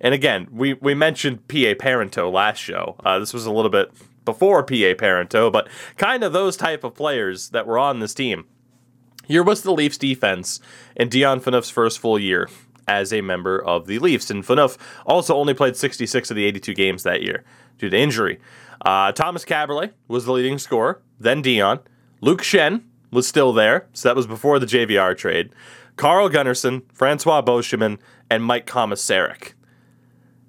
S1: and again, we, we mentioned P.A. Parenteau last show. Uh, this was a little bit before P.A. Parenteau, but kind of those type of players that were on this team. Here was the Leafs defense in Dion Phaneuf's first full year as a member of the Leafs. And Phaneuf also only played 66 of the 82 games that year due to injury. Uh, Thomas Kaberle was the leading scorer, then Dion. Luke Schenn was still there, so that was before the JVR trade. Carl Gunnarsson, Francois Beauchemin, and Mike Komisarek.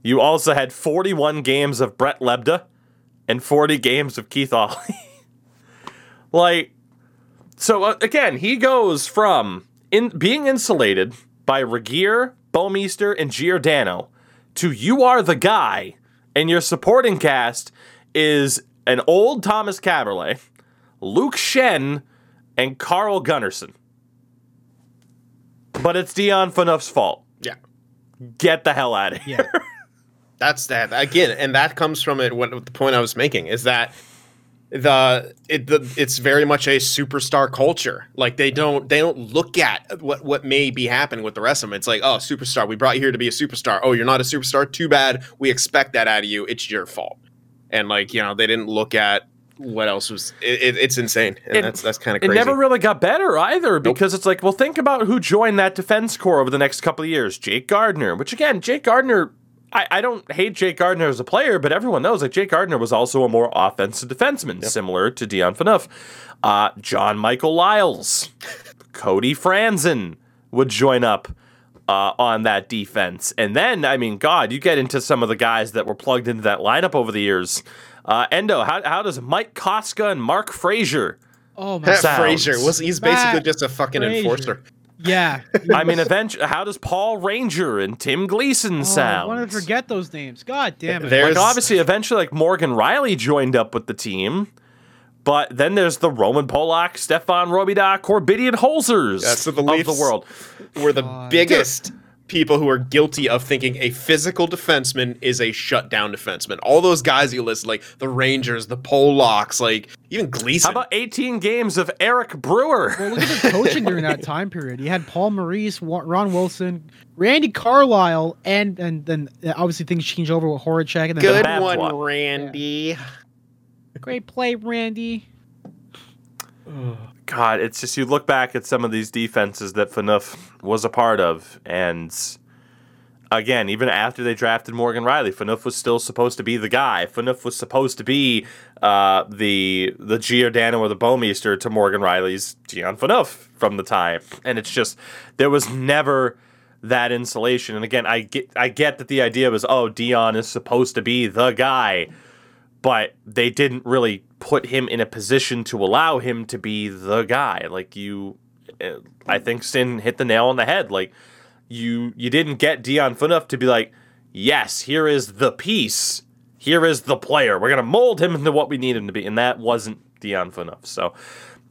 S1: You also had 41 games of Brett Lebda, and 40 games of Keith Aulie. like, so uh, again, he goes from in being insulated by Regehr, Bouwmeester, and Giordano to you are the guy, and your supporting cast is an old Thomas Kaberle, Luke Schenn, and Carl Gunnarsson. But it's Dion Phaneuf's fault.
S3: Yeah.
S1: Get the hell out of here.
S2: Yeah.
S3: That's that again, and that comes from it. What the point I was making is that the it the, it's very much a superstar culture. Like they don't they don't look at what what may be happening with the rest of them. It's like, oh, superstar, we brought you here to be a superstar. Oh, you're not a superstar. Too bad. We expect that out of you. It's your fault. And like you know, they didn't look at what else was. It, it, it's insane, and
S1: It-
S3: that's that's kind of crazy.
S1: It never really got better either because it's like, well, think about who joined that defense corps over the next couple of years. Jake Gardiner, which again, Jake Gardiner, I, I don't hate Jake Gardiner as a player, but everyone knows that Jake Gardiner was also a more offensive defenseman, similar to Dion Phaneuf. Uh, John Michael Liles, Cody Franson would join up uh, on that defense. And then, I mean, God, you get into some of the guys that were plugged into that lineup over the years. Uh, Endo, how, how does Mike Kostka and Mark Fraser
S2: Oh my
S3: Pat
S1: sounds.
S3: Fraser was he's basically
S2: Matt
S3: just a fucking
S2: Fraser.
S3: enforcer.
S2: Yeah.
S1: I mean, eventually, how does Paul Ranger and Tim Gleason
S2: Oh, I want to forget those names. God damn it.
S3: There's-
S1: Like, obviously, eventually, like Morgan Rielly joined up with the team, but then there's the Roman Polak, Stephane Robidas, Korbinian Holzers
S3: That's what the
S1: of the world.
S3: We're the
S2: God.
S3: biggest people who are guilty of thinking a physical defenseman is a shutdown defenseman. All those guys you list, like the Rangers, the Polacks, like even Gleason.
S1: How about 18 games of Eric Brewer?
S2: Well, look at the coaching during that time period. You had Paul Maurice, Ron Wilson, Randy Carlyle, and and then obviously things changed over with Horachek. And then
S3: Good
S1: bad
S3: one,
S1: one.
S3: Randy.
S2: Great play, Randy.
S1: God, it's just you look back at some of these defenses that Phaneuf was a part of, and again, even after they drafted Morgan Rielly, Phaneuf was still supposed to be the guy. Phaneuf was supposed to be uh, the the Giordano or the Bouwmeester to Morgan Rielly's Gian Phaneuf from the time, and it's just there was never that insulation. And again, I get I get that the idea was oh Dion is supposed to be the guy but they didn't really put him in a position to allow him to be the guy. Like you, uh, I think Sin hit the nail on the head. Like you, you didn't get Dion Phaneuf to be like, yes, here is the piece, here is the player. We're gonna mold him into what we need him to be, and that wasn't Dion Phaneuf. So.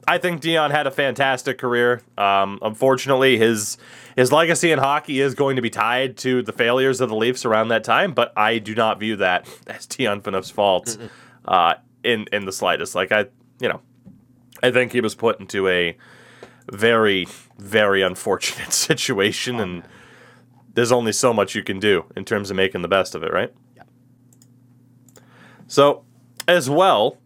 S1: I think Dion had a fantastic career. Um, unfortunately, his his legacy in hockey is going to be tied to the failures of the Leafs around that time. But I do not view that as Phaneuf's fault uh, in in the slightest. Like I, you know, I think he was put into a very very unfortunate situation, and there's only so much you can do in terms of making the best of it, right?
S2: Yeah.
S1: So, as well,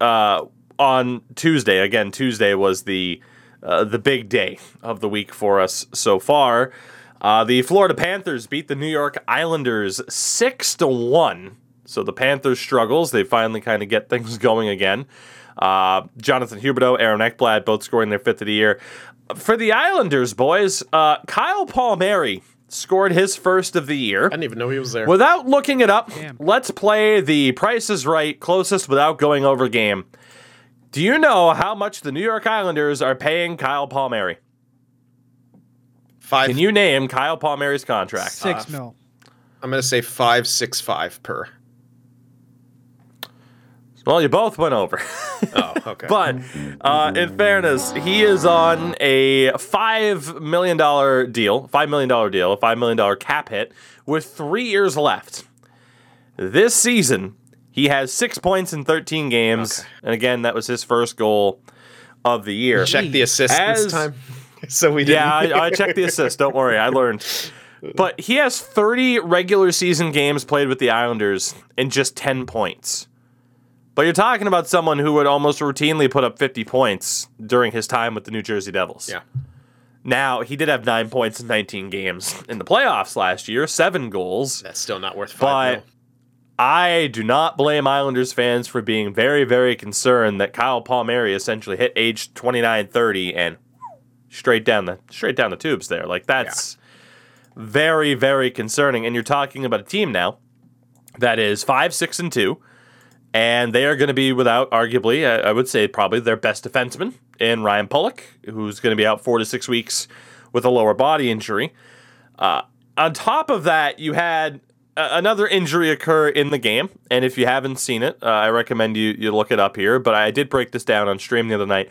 S1: uh, on Tuesday, again, Tuesday was the uh, the big day of the week for us so far. Uh, the Florida Panthers beat the New York Islanders six to one. So the Panthers struggles. They finally kind of get things going again. Uh, Jonathan Huberdeau, Aaron Ekblad, both scoring their fifth of the year. For the Islanders, boys, uh, Kyle Palmieri scored his first of the year.
S3: I didn't even know he was there.
S1: Without looking it up,
S2: Damn.
S1: let's play the Price is Right closest without going over game. Do you know how much the New York Islanders are paying Kyle Palmieri?
S3: Five.
S1: Can you name Kyle Palmieri's contract?
S2: Six
S3: Uh,
S2: mil.
S3: I'm gonna say five, six, five per.
S1: Well, you both went over.
S3: Oh, okay.
S1: but uh, in fairness, he is on a $5 million deal, $5 million deal, a $5 million cap hit with three years left. This season, he has six points in 13 games.
S3: Okay.
S1: And again, that was his first goal of the year.
S3: check the assist
S1: As-
S3: this time. so we didn't.
S1: Yeah, I, I checked the assist. Don't worry, I learned. But he has 30 regular season games played with the Islanders and just 10 points. But you're talking about someone who would almost routinely put up 50 points during his time with the New Jersey Devils.
S3: yeah.
S1: Now, he did have nine points in 19 games in the playoffs last year, seven goals.
S3: That's still not worth five.
S1: But. I do not blame Islanders fans for being very, very concerned that Kyle Palmieri essentially hit age 29, 30 and straight down the straight down the tubes there. Like that's very, very concerning. And you're talking about a team now that is five, six, and two, And they are going to be without, arguably, I, I would say probably their best defenseman in Ryan Pulock, who's going to be out four to six weeks with a lower body injury. Uh, on top of that, you had another injury occur in the game, and if you haven't seen it, uh, I recommend you you look it up here. But I did break this down on stream the other night.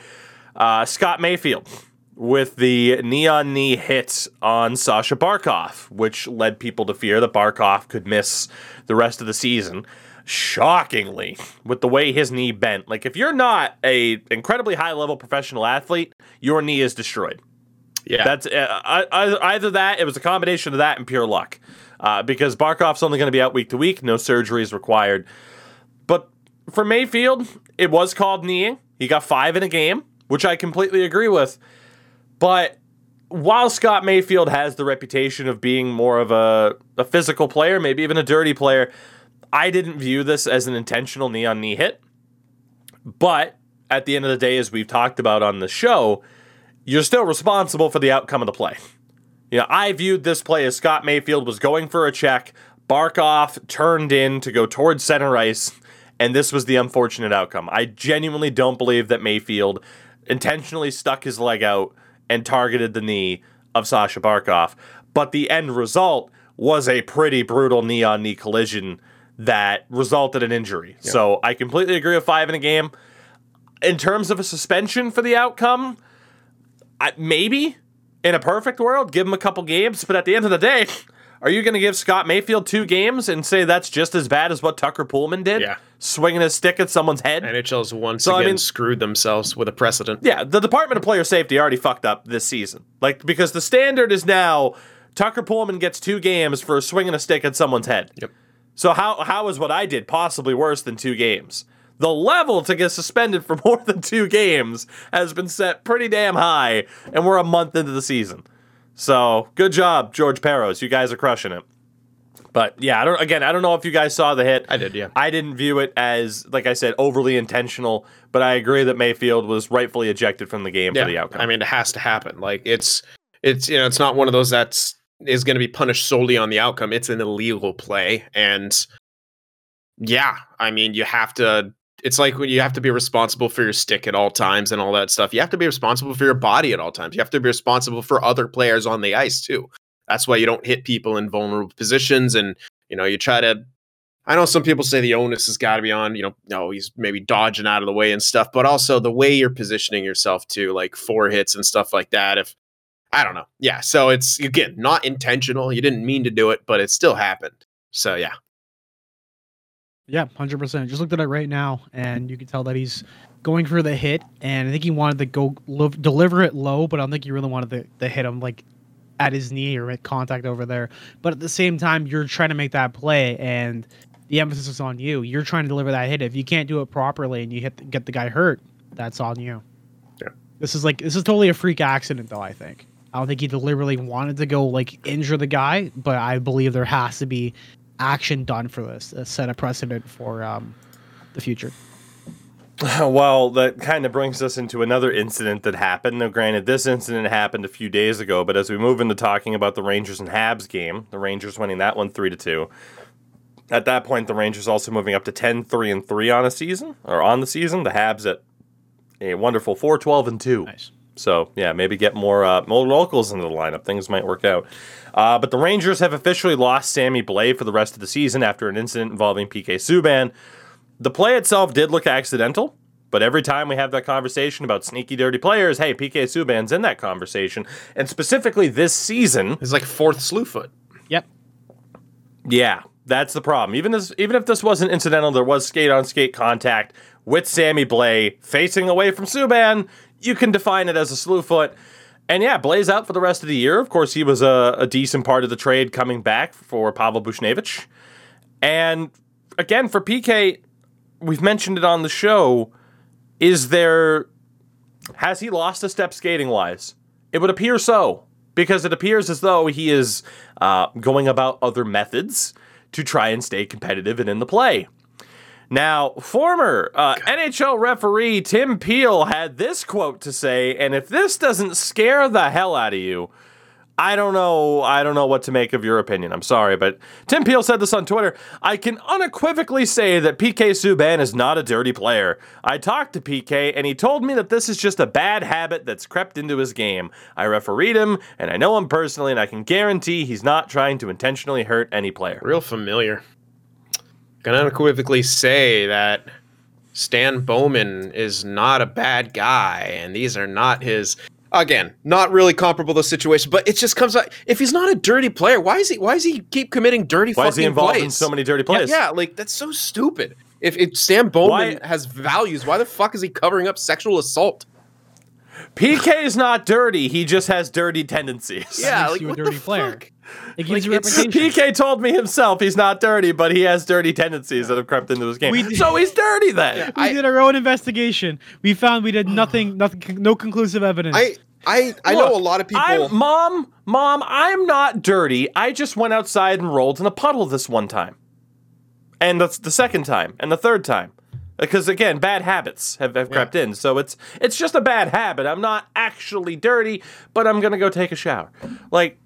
S1: Uh, Scott Mayfield with the knee on knee hit on Sasha Barkov, which led people to fear that Barkov could miss the rest of the season. Shockingly, with the way his knee bent, like if you're not a incredibly high level professional athlete, your knee is destroyed.
S3: Yeah.
S1: That's uh, either that. It was a combination of that and pure luck, uh, because Barkov's only going to be out week to week. No surgery is required. But for Mayfield, it was called kneeing. He got five in a game, which I completely agree with. But while Scott Mayfield has the reputation of being more of a, a physical player, maybe even a dirty player, I didn't view this as an intentional knee on knee hit. But at the end of the day, as we've talked about on the show, you're still responsible for the outcome of the play. You know, I viewed this play as Scott Mayfield was going for a check, Barkov turned in to go towards center ice, and this was the unfortunate outcome. I genuinely don't believe that Mayfield intentionally stuck his leg out and targeted the knee of Sasha Barkov, but the end result was a pretty brutal knee on knee collision that resulted in injury. So I completely agree with five in a game. In terms of a suspension for the outcome, I, maybe in a perfect world, give him a couple games. But at the end of the day, are you going to give Scott Mayfield two games and say that's just as bad as what Tucker Poolman did?
S3: Yeah.
S1: Swinging a stick at someone's head?
S3: NHL's once
S1: So, I
S3: again
S1: mean-
S3: screwed themselves with a precedent.
S1: Yeah, the Department of Player Safety already fucked up this season. Like, because the standard is now Tucker Poolman gets two games for swinging a stick at someone's head.
S3: Yep.
S1: So how how is what I did possibly worse than two games? The level to get suspended for more than two games has been set pretty damn high, and we're a month into the season. So good job, George Parros. You guys are crushing it. But yeah, I don't. Again, I don't know if you guys saw the hit.
S3: I did, yeah.
S1: I didn't view it as, like I said, overly intentional. But I agree that Mayfield was rightfully ejected from the game for the outcome.
S3: I mean, it has to happen. Like it's it's you know, it's not one of those that's is going to be punished solely on the outcome. It's an illegal play, and yeah, I mean, you have to. It's like when you have to be responsible for your stick at all times and all that stuff. You have to be responsible for your body at all times. You have to be responsible for other players on the ice too. That's why you don't hit people in vulnerable positions, and you know you try to I know some people say the onus has got to be on, you know, no, he's maybe dodging out of the way and stuff, but also the way you're positioning yourself to like four hits and stuff like that. If I don't know. Yeah. So it's again not intentional. You didn't mean to do it, but it still happened. So yeah.
S2: Yeah, hundred percent. Just looked at it right now, and you can tell that he's going for the hit, and I think he wanted to go lo- deliver it low, but I don't think he really wanted to, to hit him like at his knee or make contact over there. But at the same time, you're trying to make that play, and the emphasis is on you. You're trying to deliver that hit. If you can't do it properly and you hit get the guy hurt, that's on you.
S3: Yeah.
S2: This is like this is totally a freak accident, though. I think. I don't think he deliberately wanted to go like injure the guy, but I believe there has to be action done for this, uh, set a precedent for um, the future.
S1: Well, that kind of brings us into another incident that happened. Now, granted, this incident happened a few days ago, but as we move into talking about the Rangers and Habs game, the Rangers winning that one 3 to 2. At that point, the Rangers also moving up to 10 3 and 3 on a season, or on the season. The Habs at a wonderful 4 12 and 2.
S2: Nice.
S1: So yeah, maybe get more uh, more locals into the lineup. Things might work out. Uh, but the Rangers have officially lost Sammy Blais for the rest of the season after an incident involving PK Subban. The play itself did look accidental, but every time we have that conversation about sneaky, dirty players, hey, PK Subban's in that conversation, and specifically this season.
S3: It's like fourth slew foot.
S2: Yep.
S1: Yeah, that's the problem. Even this, even if this wasn't incidental, there was skate on skate contact with Sammy Blais facing away from Subban. You can define it as a slew foot. And yeah, Blaze out for the rest of the year. Of course, he was a, a decent part of the trade coming back for Pavel Buchnevich. And again, for PK, we've mentioned it on the show. Is there has he lost a step skating wise? It would appear so, because it appears as though he is uh, going about other methods to try and stay competitive and in the play. Now, former uh, NHL referee Tim Peel had this quote to say, and if this doesn't scare the hell out of you, I don't know. I don't know what to make of your opinion. I'm sorry, but Tim Peel said this on Twitter. I can unequivocally say that PK Subban is not a dirty player. I talked to PK, and he told me that this is just a bad habit that's crept into his game. I refereed him, and I know him personally, and I can guarantee he's not trying to intentionally hurt any player.
S3: Real familiar. Can unequivocally say that Stan Bowman is not a bad guy, and these are not his again, not really comparable to the situation, but it just comes out. If he's not a dirty player, why is he? Why does he keep committing dirty?
S1: Why is he involved
S3: plays?
S1: in so many dirty plays?
S3: yeah, like that's so stupid. If, if Sam Bowman
S1: Why-
S3: has values, why the fuck is he covering up sexual assault?
S1: PK is not dirty. He just has dirty tendencies.
S3: Yeah,
S2: makes
S3: like
S2: you a
S3: what
S2: dirty
S3: the
S2: player.
S3: fuck?
S2: It gives
S3: Like, it's-
S1: PK told me himself he's not dirty, but he has dirty tendencies that have crept into his game.
S2: We did-
S1: so he's dirty then.
S3: Yeah.
S2: we
S3: I-
S2: did our own investigation. We found we did nothing, nothing, no conclusive evidence.
S3: I I I
S1: Look,
S3: know a lot of people.
S1: I'm, mom, mom, I'm not dirty. I just went outside and rolled in a puddle this one time. And that's the second time and the third time. Because again, bad habits have, have crept in. So it's it's just a bad habit. I'm not actually dirty, but I'm gonna go take a shower. Like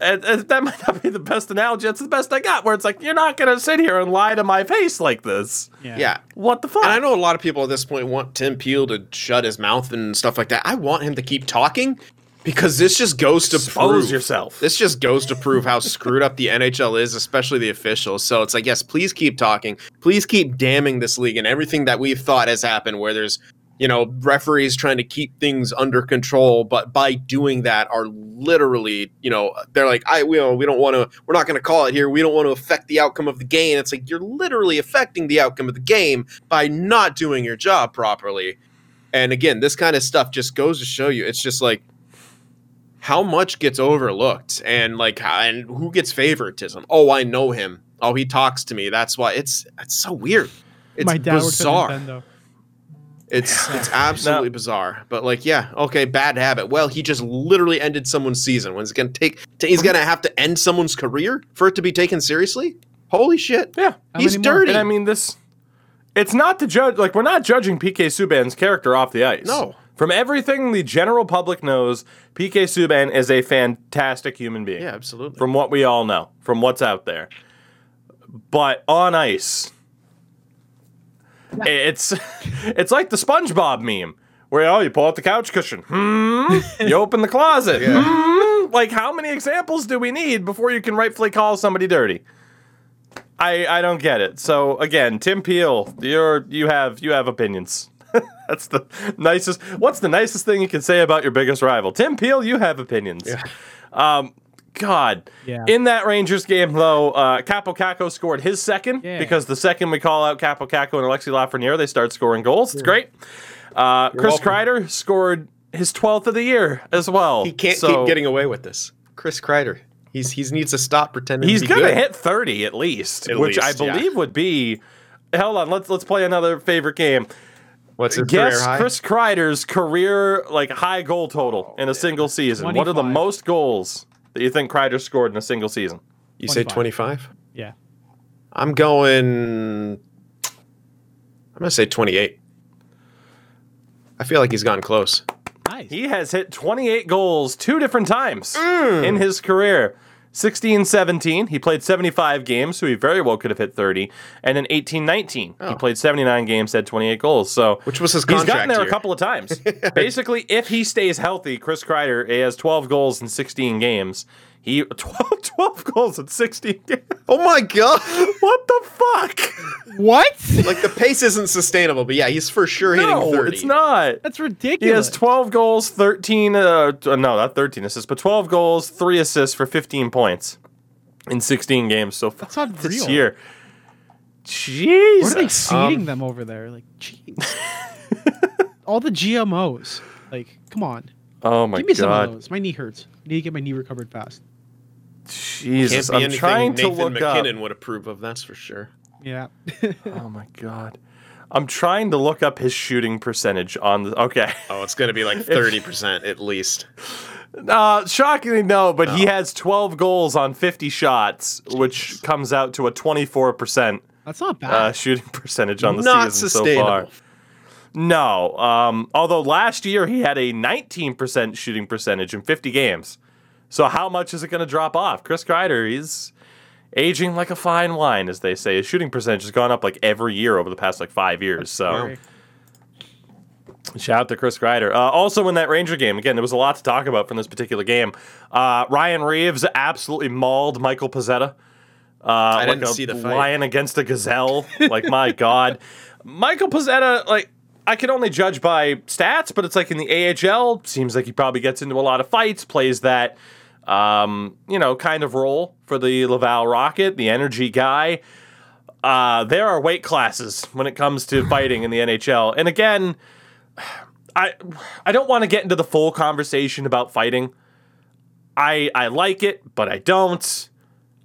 S1: uh, uh, that might not be the best analogy. That's the best I got. Where it's like you're not gonna sit here and lie to my face like this.
S3: yeah.
S1: What the fuck?
S3: And I know a lot of people at this point want Tim Peel to shut his mouth and stuff like that. I want him to keep talking because this just goes to
S1: Expose
S3: prove
S1: yourself.
S3: This just goes to prove how screwed up the NHL is, especially the officials. So it's like, yes, please keep talking. Please keep damning this league and everything that we've thought has happened, where there's you know referees trying to keep things under control, but by doing that are literally, you know, they're like, I we don't, we don't want to, we're not going to call it here. We don't want to affect the outcome of the game. It's like you're literally affecting the outcome of the game by not doing your job properly. And again, this kind of stuff just goes to show you, it's just like how much gets overlooked and like and who gets favoritism. Oh, I know him. Oh, he talks to me. That's why it's it's so weird. It's
S2: My dad
S3: bizarre.
S2: works at Nintendo.
S3: It's it's absolutely bizarre. But like, yeah, okay, bad habit. Well, he just literally ended someone's season. When it's gonna take, t- he's gonna have to end someone's career for it to be taken seriously. Holy shit!
S1: yeah.
S2: How
S3: he's dirty.
S1: And I mean, this. It's not to judge. Like we're not judging PK Subban's character off the ice.
S3: No.
S1: From everything the general public knows, PK Subban is a fantastic human being.
S3: yeah, absolutely.
S1: From what we all know, from what's out there. But on ice, it's it's like the SpongeBob meme, where oh, you pull out the couch cushion, hmm, you open the closet, hmm. Like how many examples do we need before you can rightfully call somebody dirty? I I don't get it. So again, Tim Peel, you're you have you have opinions. That's the nicest. What's the nicest thing you can say about your biggest rival? Tim Peel, you have opinions. Um, God.
S2: Yeah.
S1: In that Rangers game, though, uh, Kaapo Kakko scored his second
S2: Yeah.
S1: because the second we call out Kaapo Kakko and Alexis Lafreniere, they start scoring goals. It's great. Uh, Chris
S3: welcome.
S1: Kreider scored his 12th of the year as well.
S3: he can't
S1: So
S3: keep getting away with this. Chris Kreider. He's he needs to stop pretending.
S1: He's
S3: to be
S1: gonna
S3: good.
S1: hit 30 at least,
S3: At
S1: which
S3: least,
S1: I
S3: yeah.
S1: believe would be. Hold on, let's let's play another favorite game.
S3: What's his
S1: Guess
S3: career high?
S1: Chris Kreider's career like high goal total in a single season. What are the most goals that you think Kreider scored in a single season?
S3: You say
S2: 25. Yeah.
S3: I'm going. I'm gonna say 28. I feel like he's gotten close.
S2: Nice.
S1: He has hit 28 goals two different times mm. in his career. 16 17, he played 75 games, so he very well could have hit 30. And in 18 19, he
S3: Oh.
S1: played 79 games, had 28 goals. So
S3: Which was his contract he's
S1: gotten there
S3: year.
S1: a couple of times. Basically, if he stays healthy, Chris Kreider he has 12 goals in 16 games. He 12, 12 goals in 16 games.
S3: Oh my god!
S1: What the fuck?
S2: what?
S3: like the pace isn't sustainable, but yeah, he's for sure hitting
S1: No,
S3: 30.
S1: it's not.
S2: That's ridiculous.
S1: He has 12 goals, 13 uh, no, not 13 assists, but 12 goals, 3 assists for 15 points in 16 games so far
S2: That's not
S1: this
S2: real.
S1: year.
S2: What are they feeding
S3: Um,
S2: them over there? Like, jeez. All the GMOs. Like, come on.
S1: oh my god.
S2: Give me some of those. My knee hurts. I need to get my knee recovered fast.
S1: Jesus.
S3: Can't be
S1: I'm
S3: anything
S1: trying to
S3: Nathan
S1: look up.
S3: MacKinnon would approve of, that's for sure.
S2: Yeah.
S1: Oh my god. I'm trying to look up his shooting percentage on the Okay.
S3: Oh, it's gonna be like 30% at least.
S1: Uh shockingly no, but he
S3: Oh.
S1: has 12 goals on 50 shots, which comes out to a 24%
S2: That's not bad.
S1: uh, shooting percentage on the
S3: Not
S1: season so far. No. Um, although last year he had a 19% shooting percentage in 50 games. So how much is it going to drop off? Chris Kreider, he's aging like a fine wine, as they say. His shooting percentage has gone up like every year over the past like five years. So shout out to Chris Kreider. Uh, also in that Ranger game, again, there was a lot to talk about from this particular game. Uh, Ryan Reaves absolutely mauled Michael Pezzetta. Uh, I
S3: didn't
S1: like a
S3: see the fight.
S1: lion against a gazelle. like my God, Michael Pezzetta, like I can only judge by stats, but it's like in the AHL, seems like he probably gets into a lot of fights, plays that, um, you know, kind of role for the Laval Rocket, the energy guy. Uh, there are weight classes when it comes to fighting in the NHL, and again, I I don't want to get into the full conversation about fighting. I I like it, but I don't.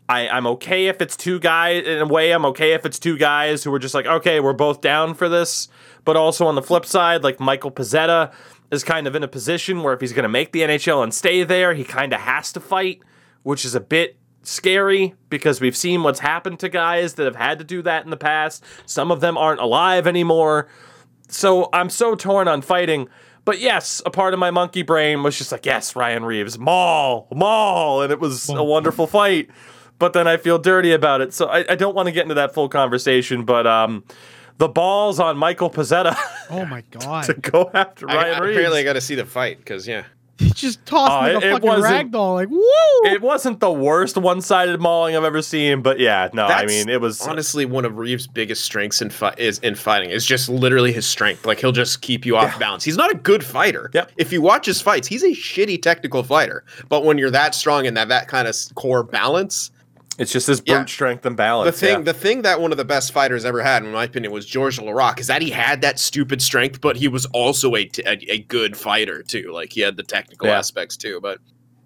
S1: I, I'm okay if it's two guys. In a way, I'm okay if it's two guys who are just like, okay, we're both down for this. But also on the flip side, like Michael Pezzetta is kind of in a position where if he's going to make the NHL and stay there, he kind of has to fight, which is a bit scary because we've seen what's happened to guys that have had to do that in the past. Some of them aren't alive anymore. So I'm so torn on fighting. But yes, a part of my monkey brain was just like, yes, Ryan Reaves, maul, maul. And it was a wonderful fight. But then I feel dirty about it. So I, I don't want to get into that full conversation. But um, the balls on Michael Pezzetta
S2: Oh my god.
S1: to go after Ryan
S3: I,
S1: Reaves.
S3: apparently, I got to see the fight because yeah,
S2: He just tossed
S1: Oh,
S2: like
S1: it-
S2: a
S1: it
S2: fucking ragdoll. Like, woo!
S1: it wasn't the worst one-sided mauling I've ever seen, but yeah, no, I mean it was
S3: honestly one of Reaves' biggest strengths in fi- is in fighting is just literally his strength. Like he'll just keep you off balance. He's not a good fighter.
S1: Yep.
S3: If you watch his fights, he's a shitty technical fighter. But when you're that strong and that that kind of core balance,
S1: it's just his brute
S3: Yeah.
S1: strength and balance.
S3: the thing
S1: yeah.
S3: the thing that one of the best fighters ever had, in my opinion, was George Laraque. Is that he had that stupid strength, but he was also a, t- a, a good fighter too. Like he had the technical
S1: Yeah.
S3: aspects too. But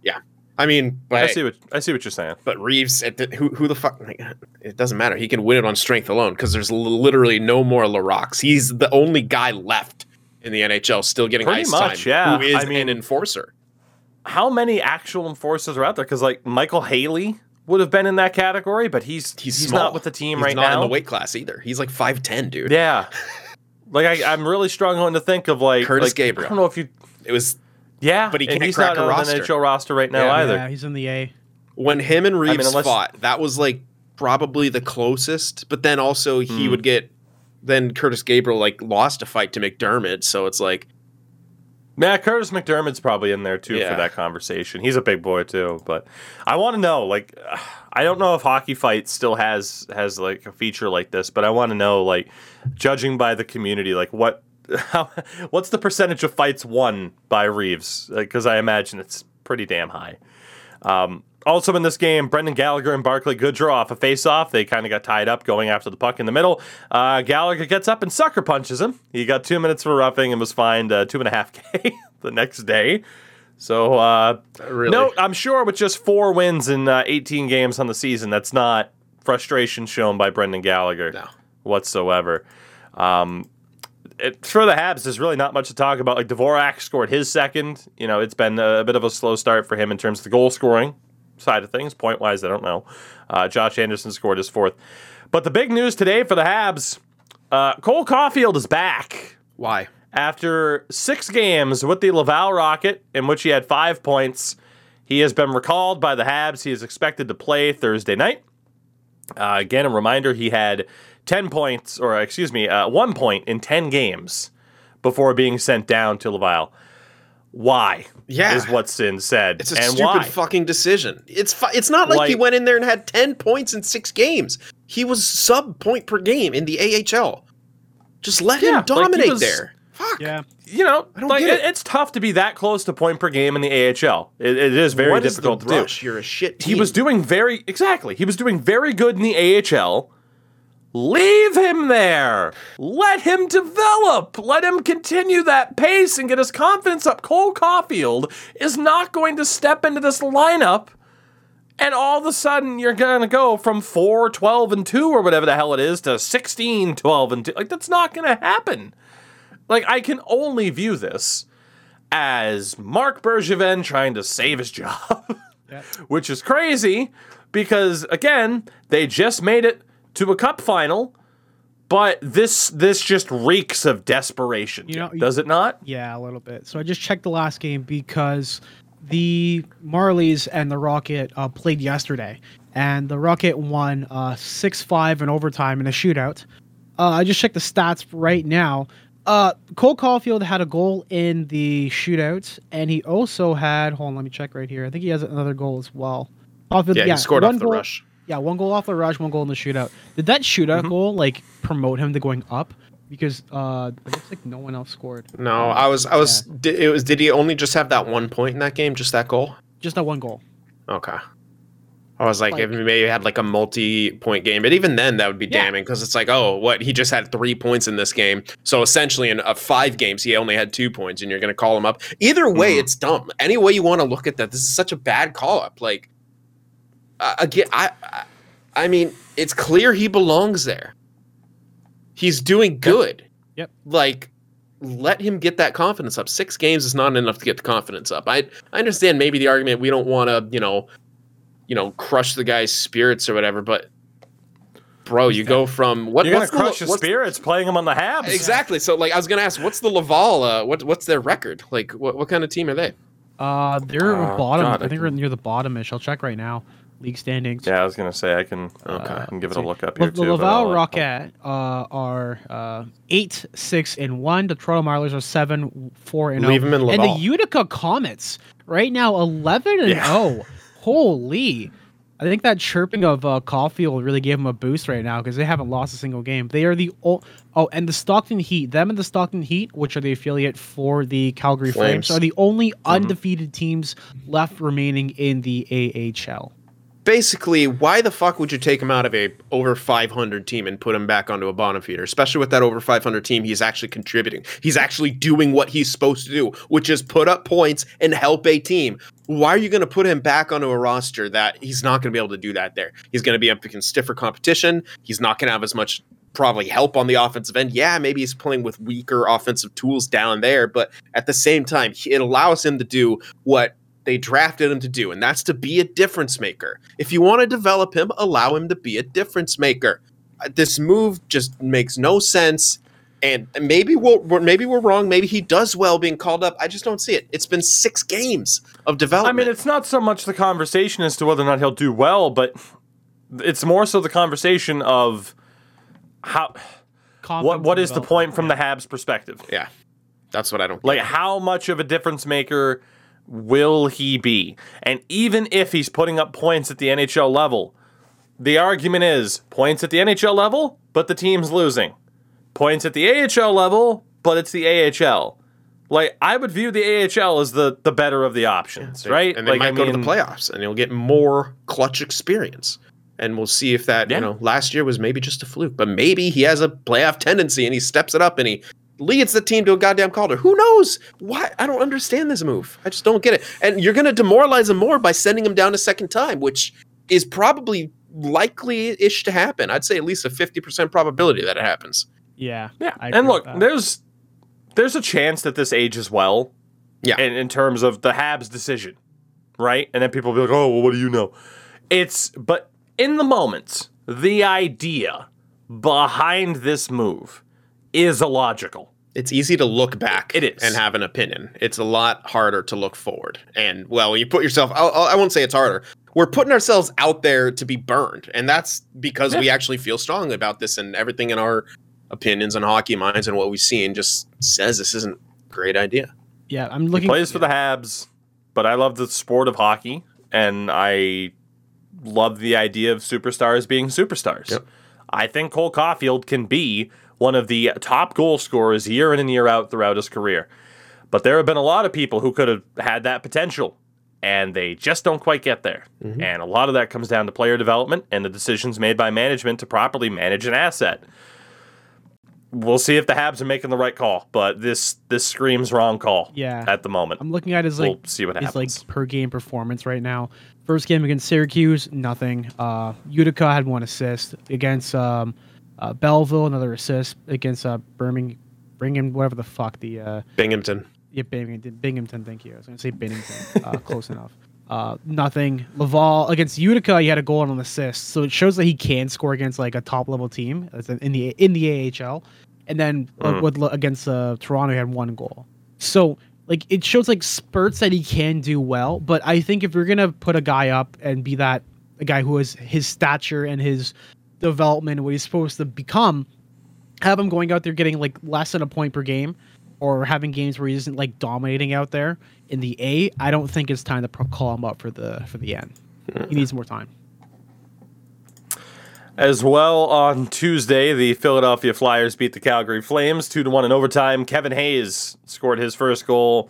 S3: yeah, I mean, but
S1: I see what I see what you're saying.
S3: But Reaves, the, who who the fuck? Like, it doesn't matter. He can win it on strength alone because there's literally no more Laraques. He's the only guy left in the NHL still getting
S1: Pretty
S3: ice
S1: much,
S3: time.
S1: yeah.
S3: Who is
S1: I mean-
S3: an enforcer?
S1: How many actual enforcers are out there? Because like Micheal Haley would have been in that category, but he's
S3: He's,
S1: he's, not with the team
S3: He's
S1: right
S3: not
S1: now.
S3: in the weight class either. He's like five ten, dude.
S1: Yeah. Like I, I'm really struggling to think of like
S3: Kurtis
S1: like,
S3: Gabriel.
S1: I don't know if you.
S3: It was
S1: Yeah,
S3: But he can't
S1: he's
S3: crack
S1: not
S3: a
S1: on
S3: roster.
S1: the NHL roster right now
S3: Yeah.
S1: either.
S2: Yeah, he's in the A.
S3: when him and Reaves
S1: unless-
S3: fought. That was like probably the closest. But then also he
S1: Hmm.
S3: would get. Then Kurtis Gabriel like lost a fight to MacDermid, so it's like
S1: Yeah, Kurtis MacDermid's probably in there too
S3: Yeah.
S1: for that conversation. He's a big boy too, but I want to know like I don't know if Hockey Fight still has has like a feature like this, but I want to know like judging by the community like what how, what's the percentage of fights won by Reaves? Because I imagine it's pretty damn high. Um, also in this game, Brendan Gallagher and Barclay Goodrow off a face-off. They kind of got tied up going after the puck in the middle. Uh, Gallagher gets up and sucker punches him. He got two minutes for roughing and was fined uh, two and a half k the next day. So uh,
S3: really.
S1: no, I'm sure with just four wins in uh, 18 games on the season, that's not frustration shown by Brendan Gallagher
S3: No.
S1: whatsoever. Um, it, for the Habs, there's really not much to talk about. Like Dvorak scored his second. You know, it's been a, bit of a slow start for him in terms of the goal scoring side of things. Point wise, I don't know. Uh, Josh Anderson scored his fourth. But the big news today for the Habs, uh, Cole Caufield is back
S3: Why?
S1: after six games with the Laval Rocket, in which he had five points. He has been recalled by the Habs. He is expected to play Thursday night. Uh, again, a reminder he had 10 points, or excuse me, uh, one point in 10 games before being sent down to Laval. Why?
S3: Yeah.
S1: Is what Sin said.
S3: It's a
S1: and
S3: stupid
S1: why?
S3: fucking decision. It's fu- it's not like, he went in there and had 10 points in 6 games. He was sub point per game in the AHL. Just let
S1: Yeah,
S3: him
S1: like,
S3: dominate
S1: was-
S3: there. Fuck.
S2: Yeah.
S1: you know,
S3: I don't
S1: like
S3: get
S1: it.
S3: it.
S1: it's tough to be that close to point per game in the AHL. It, it is very
S3: What is
S1: difficult
S3: the
S1: to do.
S3: rush? You're a shit team.
S1: He was doing very exactly. He was doing very good in the AHL. Leave him there. Let him develop. Let him continue that pace and get his confidence up. Cole Caufield is not going to step into this lineup and all of a sudden you're going to go from 4 12 and 2 or whatever the hell it is to 16 12 and 2. Like that's not going to happen. Like I can only view this as Marc Bergevin trying to save his job. Which is crazy because again they just made it to a cup final but this this just reeks of desperation
S2: You know,
S1: does it not
S2: Yeah, a little bit. So I just checked the last game because the Marlies and the Rocket uh, played yesterday, and the Rocket won uh, six five in overtime in a shootout. Uh, I just checked the stats right now. Uh, Cole Caufield had a goal in the shootout, and he also had. Hold on, let me check right here. I think he has another goal as well. Caufield,
S3: Yeah, he scored off the
S2: goal-
S3: rush.
S2: Yeah, one goal off the rush, one goal in the shootout. Did that shootout
S3: Mm-hmm.
S2: goal like promote him to going up? Because uh, it looks like no one else scored.
S3: No, I was, I was. Did, it was. Did he only just have that one point in that game? Just that goal?
S2: Just that one goal.
S3: Okay. I was like,
S2: Like-
S3: if he maybe had like a multi-point game, but even then, that would be
S2: Yeah.
S3: damning because it's like, oh, what? He just had three points in this game, so essentially in uh, five games, he only had two points, and you're going to call him up. Either way,
S1: Mhm.
S3: it's dumb. Any way you want to look at that, this is such a bad call up. Like, uh, again, I, I, I mean, it's clear he belongs there. He's doing good.
S2: Yep.
S3: Like, let him get that confidence up. Six games is not enough to get the confidence up. I I understand maybe the argument we don't want to, you know, you know, crush the guy's spirits or whatever, but bro, you go from what
S1: You're gonna
S3: what's the-
S1: crush his spirits playing him on the Habs.
S3: Exactly. So like I was gonna ask, what's the Laval? Uh, what what's their record? Like what what kind of team are they?
S2: Uh, they're
S1: Oh,
S2: bottom.
S1: God,
S2: I
S1: I
S2: think we're near the bottomish. I'll check right now. League standings.
S1: Yeah, I was gonna say I can.
S3: Okay.
S1: I can give it a look up here
S2: the
S1: too. but
S2: Laval Rocket uh, are uh, eight, six, and one. The Toronto Marlies are seven, four, and
S3: Leave
S2: oh.
S3: 'em in Laval.
S2: And the Utica Comets right now eleven and
S1: Yeah.
S2: oh. Holy! I think that chirping of uh, Caufield really gave them a boost right now because they haven't lost a single game. They are the o- oh, and the Stockton Heat, them and the Stockton Heat, which are the affiliate for the Calgary Flames,
S3: Flames.
S2: are the only undefeated teams left remaining in the AHL.
S3: Basically, why the fuck would you take him out of a over 500 team and put him back onto a bottom feeder? Especially with that over 500 team, he's actually contributing. He's actually doing what he's supposed to do, which is put up points and help a team. Why are you going to put him back onto a roster that he's not going to be able to do that there? He's going to be up against stiffer competition. He's not going to have as much probably help on the offensive end. Yeah, maybe he's playing with weaker offensive tools down there, but at the same time, it allows him to do what they drafted him to do, and that's to be a difference maker. If you want to develop him, allow him to be a difference maker. Uh, This move just makes no sense, and maybe we'll, we're maybe we're wrong. Maybe he does well being called up. I just don't see it. It's been six games of development.
S1: I mean, it's not so much the conversation as to whether or not he'll do well, but it's more so the conversation of how. What what is the point from the Habs' perspective?
S3: yeah, that's what I don't.
S1: Like, how much of a difference maker will he be? And even if he's putting up points at the NHL level, the argument is points at the NHL level, but the team's losing. Points at the AHL level, but it's the AHL. Like, I would view the AHL as the, the better of the options,
S3: They-
S1: right?
S3: And they
S1: like,
S3: might
S1: I
S3: go to the playoffs, and he'll get more clutch experience. And we'll see if that
S1: Yeah.
S3: you know last year was maybe just a fluke, but maybe he has a playoff tendency and he steps it up and he leads the team to a goddamn Calder. Who knows? Why? I don't understand this move. I just don't get it. And you're going to demoralize him more by sending him down a second time, which is probably likely-ish to happen. I'd say at least a fifty percent probability that it happens.
S2: Yeah.
S1: Yeah,
S2: I
S1: and look, there's there's a chance that this ages well.
S3: Yeah.
S1: In, in terms of the Habs decision, right? And then people will be like, "Oh, well, what do you know?" It's but in the moment, the idea behind this move is illogical.
S3: It's easy to look back
S1: It is.
S3: and have an opinion. It's a lot harder to look forward. And well, you put yourself, I'll, I'll- I won't say it's harder. We're putting ourselves out there to be burned. And that's because we actually feel strongly about this and everything in our opinions and hockey minds and what we've seen just says this isn't a great idea.
S2: Yeah, I'm looking.
S1: Plays for the Habs, but I love the sport of hockey, and I love the idea of superstars being superstars.
S3: Yep.
S1: I think Cole Caufield can be one of the top goal scorers year in and year out throughout his career. But there have been a lot of people who could have had that potential, and they just don't quite get there. And a lot of that comes down to player development and the decisions made by management to properly manage an asset. We'll see if the Habs are making the right call, but this this screams wrong call.
S2: Yeah.
S1: at the moment.
S2: I'm looking at his like
S1: we'll see what
S2: his
S1: happens.
S2: like per game performance right now. First game against Syracuse, nothing. Uh, Utica had one assist against um, uh, Belleville, another assist against uh, Birmingham, Birmingham, whatever the fuck the uh,
S3: Binghamton.
S2: yeah Binghamton, Binghamton. Thank you. I was gonna say Binghamton. uh, close enough. Uh, nothing. Laval against Utica, he had a goal and an assist, so it shows that he can score against like a top level team in in the in the AHL. And then uh,
S1: Mm.
S2: with against uh, Toronto, he had one goal. So like it shows like spurts that he can do well. But I think if you're gonna put a guy up and be that a guy who has his stature and his development, what he's supposed to become, have him going out there getting like less than a point per game, or having games where he isn't like dominating out there in the A. I don't think it's time to call him up for the for the N. He needs more time.
S1: As well on Tuesday, the Philadelphia Flyers beat the Calgary Flames two to one in overtime. Kevin Hayes scored his first goal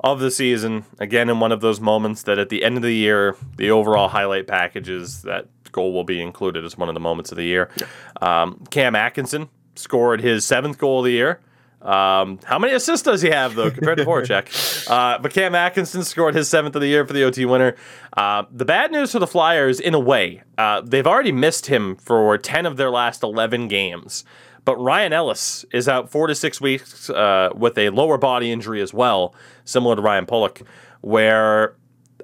S1: of the season. Again, in one of those moments that at the end of the year, the overall highlight packages that goal will be included as one of the moments of the year. Um, Cam Atkinson scored his seventh goal of the year. Um, how many assists does he have though compared to Voracek? Uh, but Cam Atkinson scored his seventh of the year for the OT winner. Uh, the bad news for the Flyers, in a way, uh, they've already missed him for ten of their last eleven games. But Ryan Ellis is out four to six weeks uh, with a lower body injury as well, similar to Ryan Pulock. Where,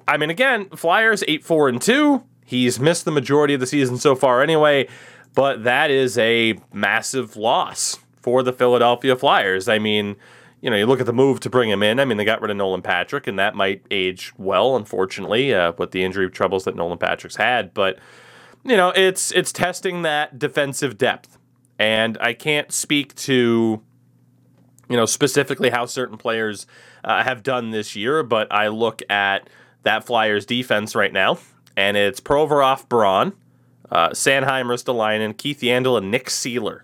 S1: I mean, again, Flyers eight four and two. He's missed the majority of the season so far anyway, but that is a massive loss for the Philadelphia Flyers. I mean, you know, you look at the move to bring him in. I mean, they got rid of Nolan Patrick, and that might age well, unfortunately, uh, with the injury troubles that Nolan Patrick's had. But you know, it's it's testing that defensive depth, and I can't speak to you know specifically how certain players uh, have done this year, but I look at that Flyers defense right now, and it's Provorov, Braun, uh, Sanheim, Ristolainen, Keith Yandle, and Nick Seeler.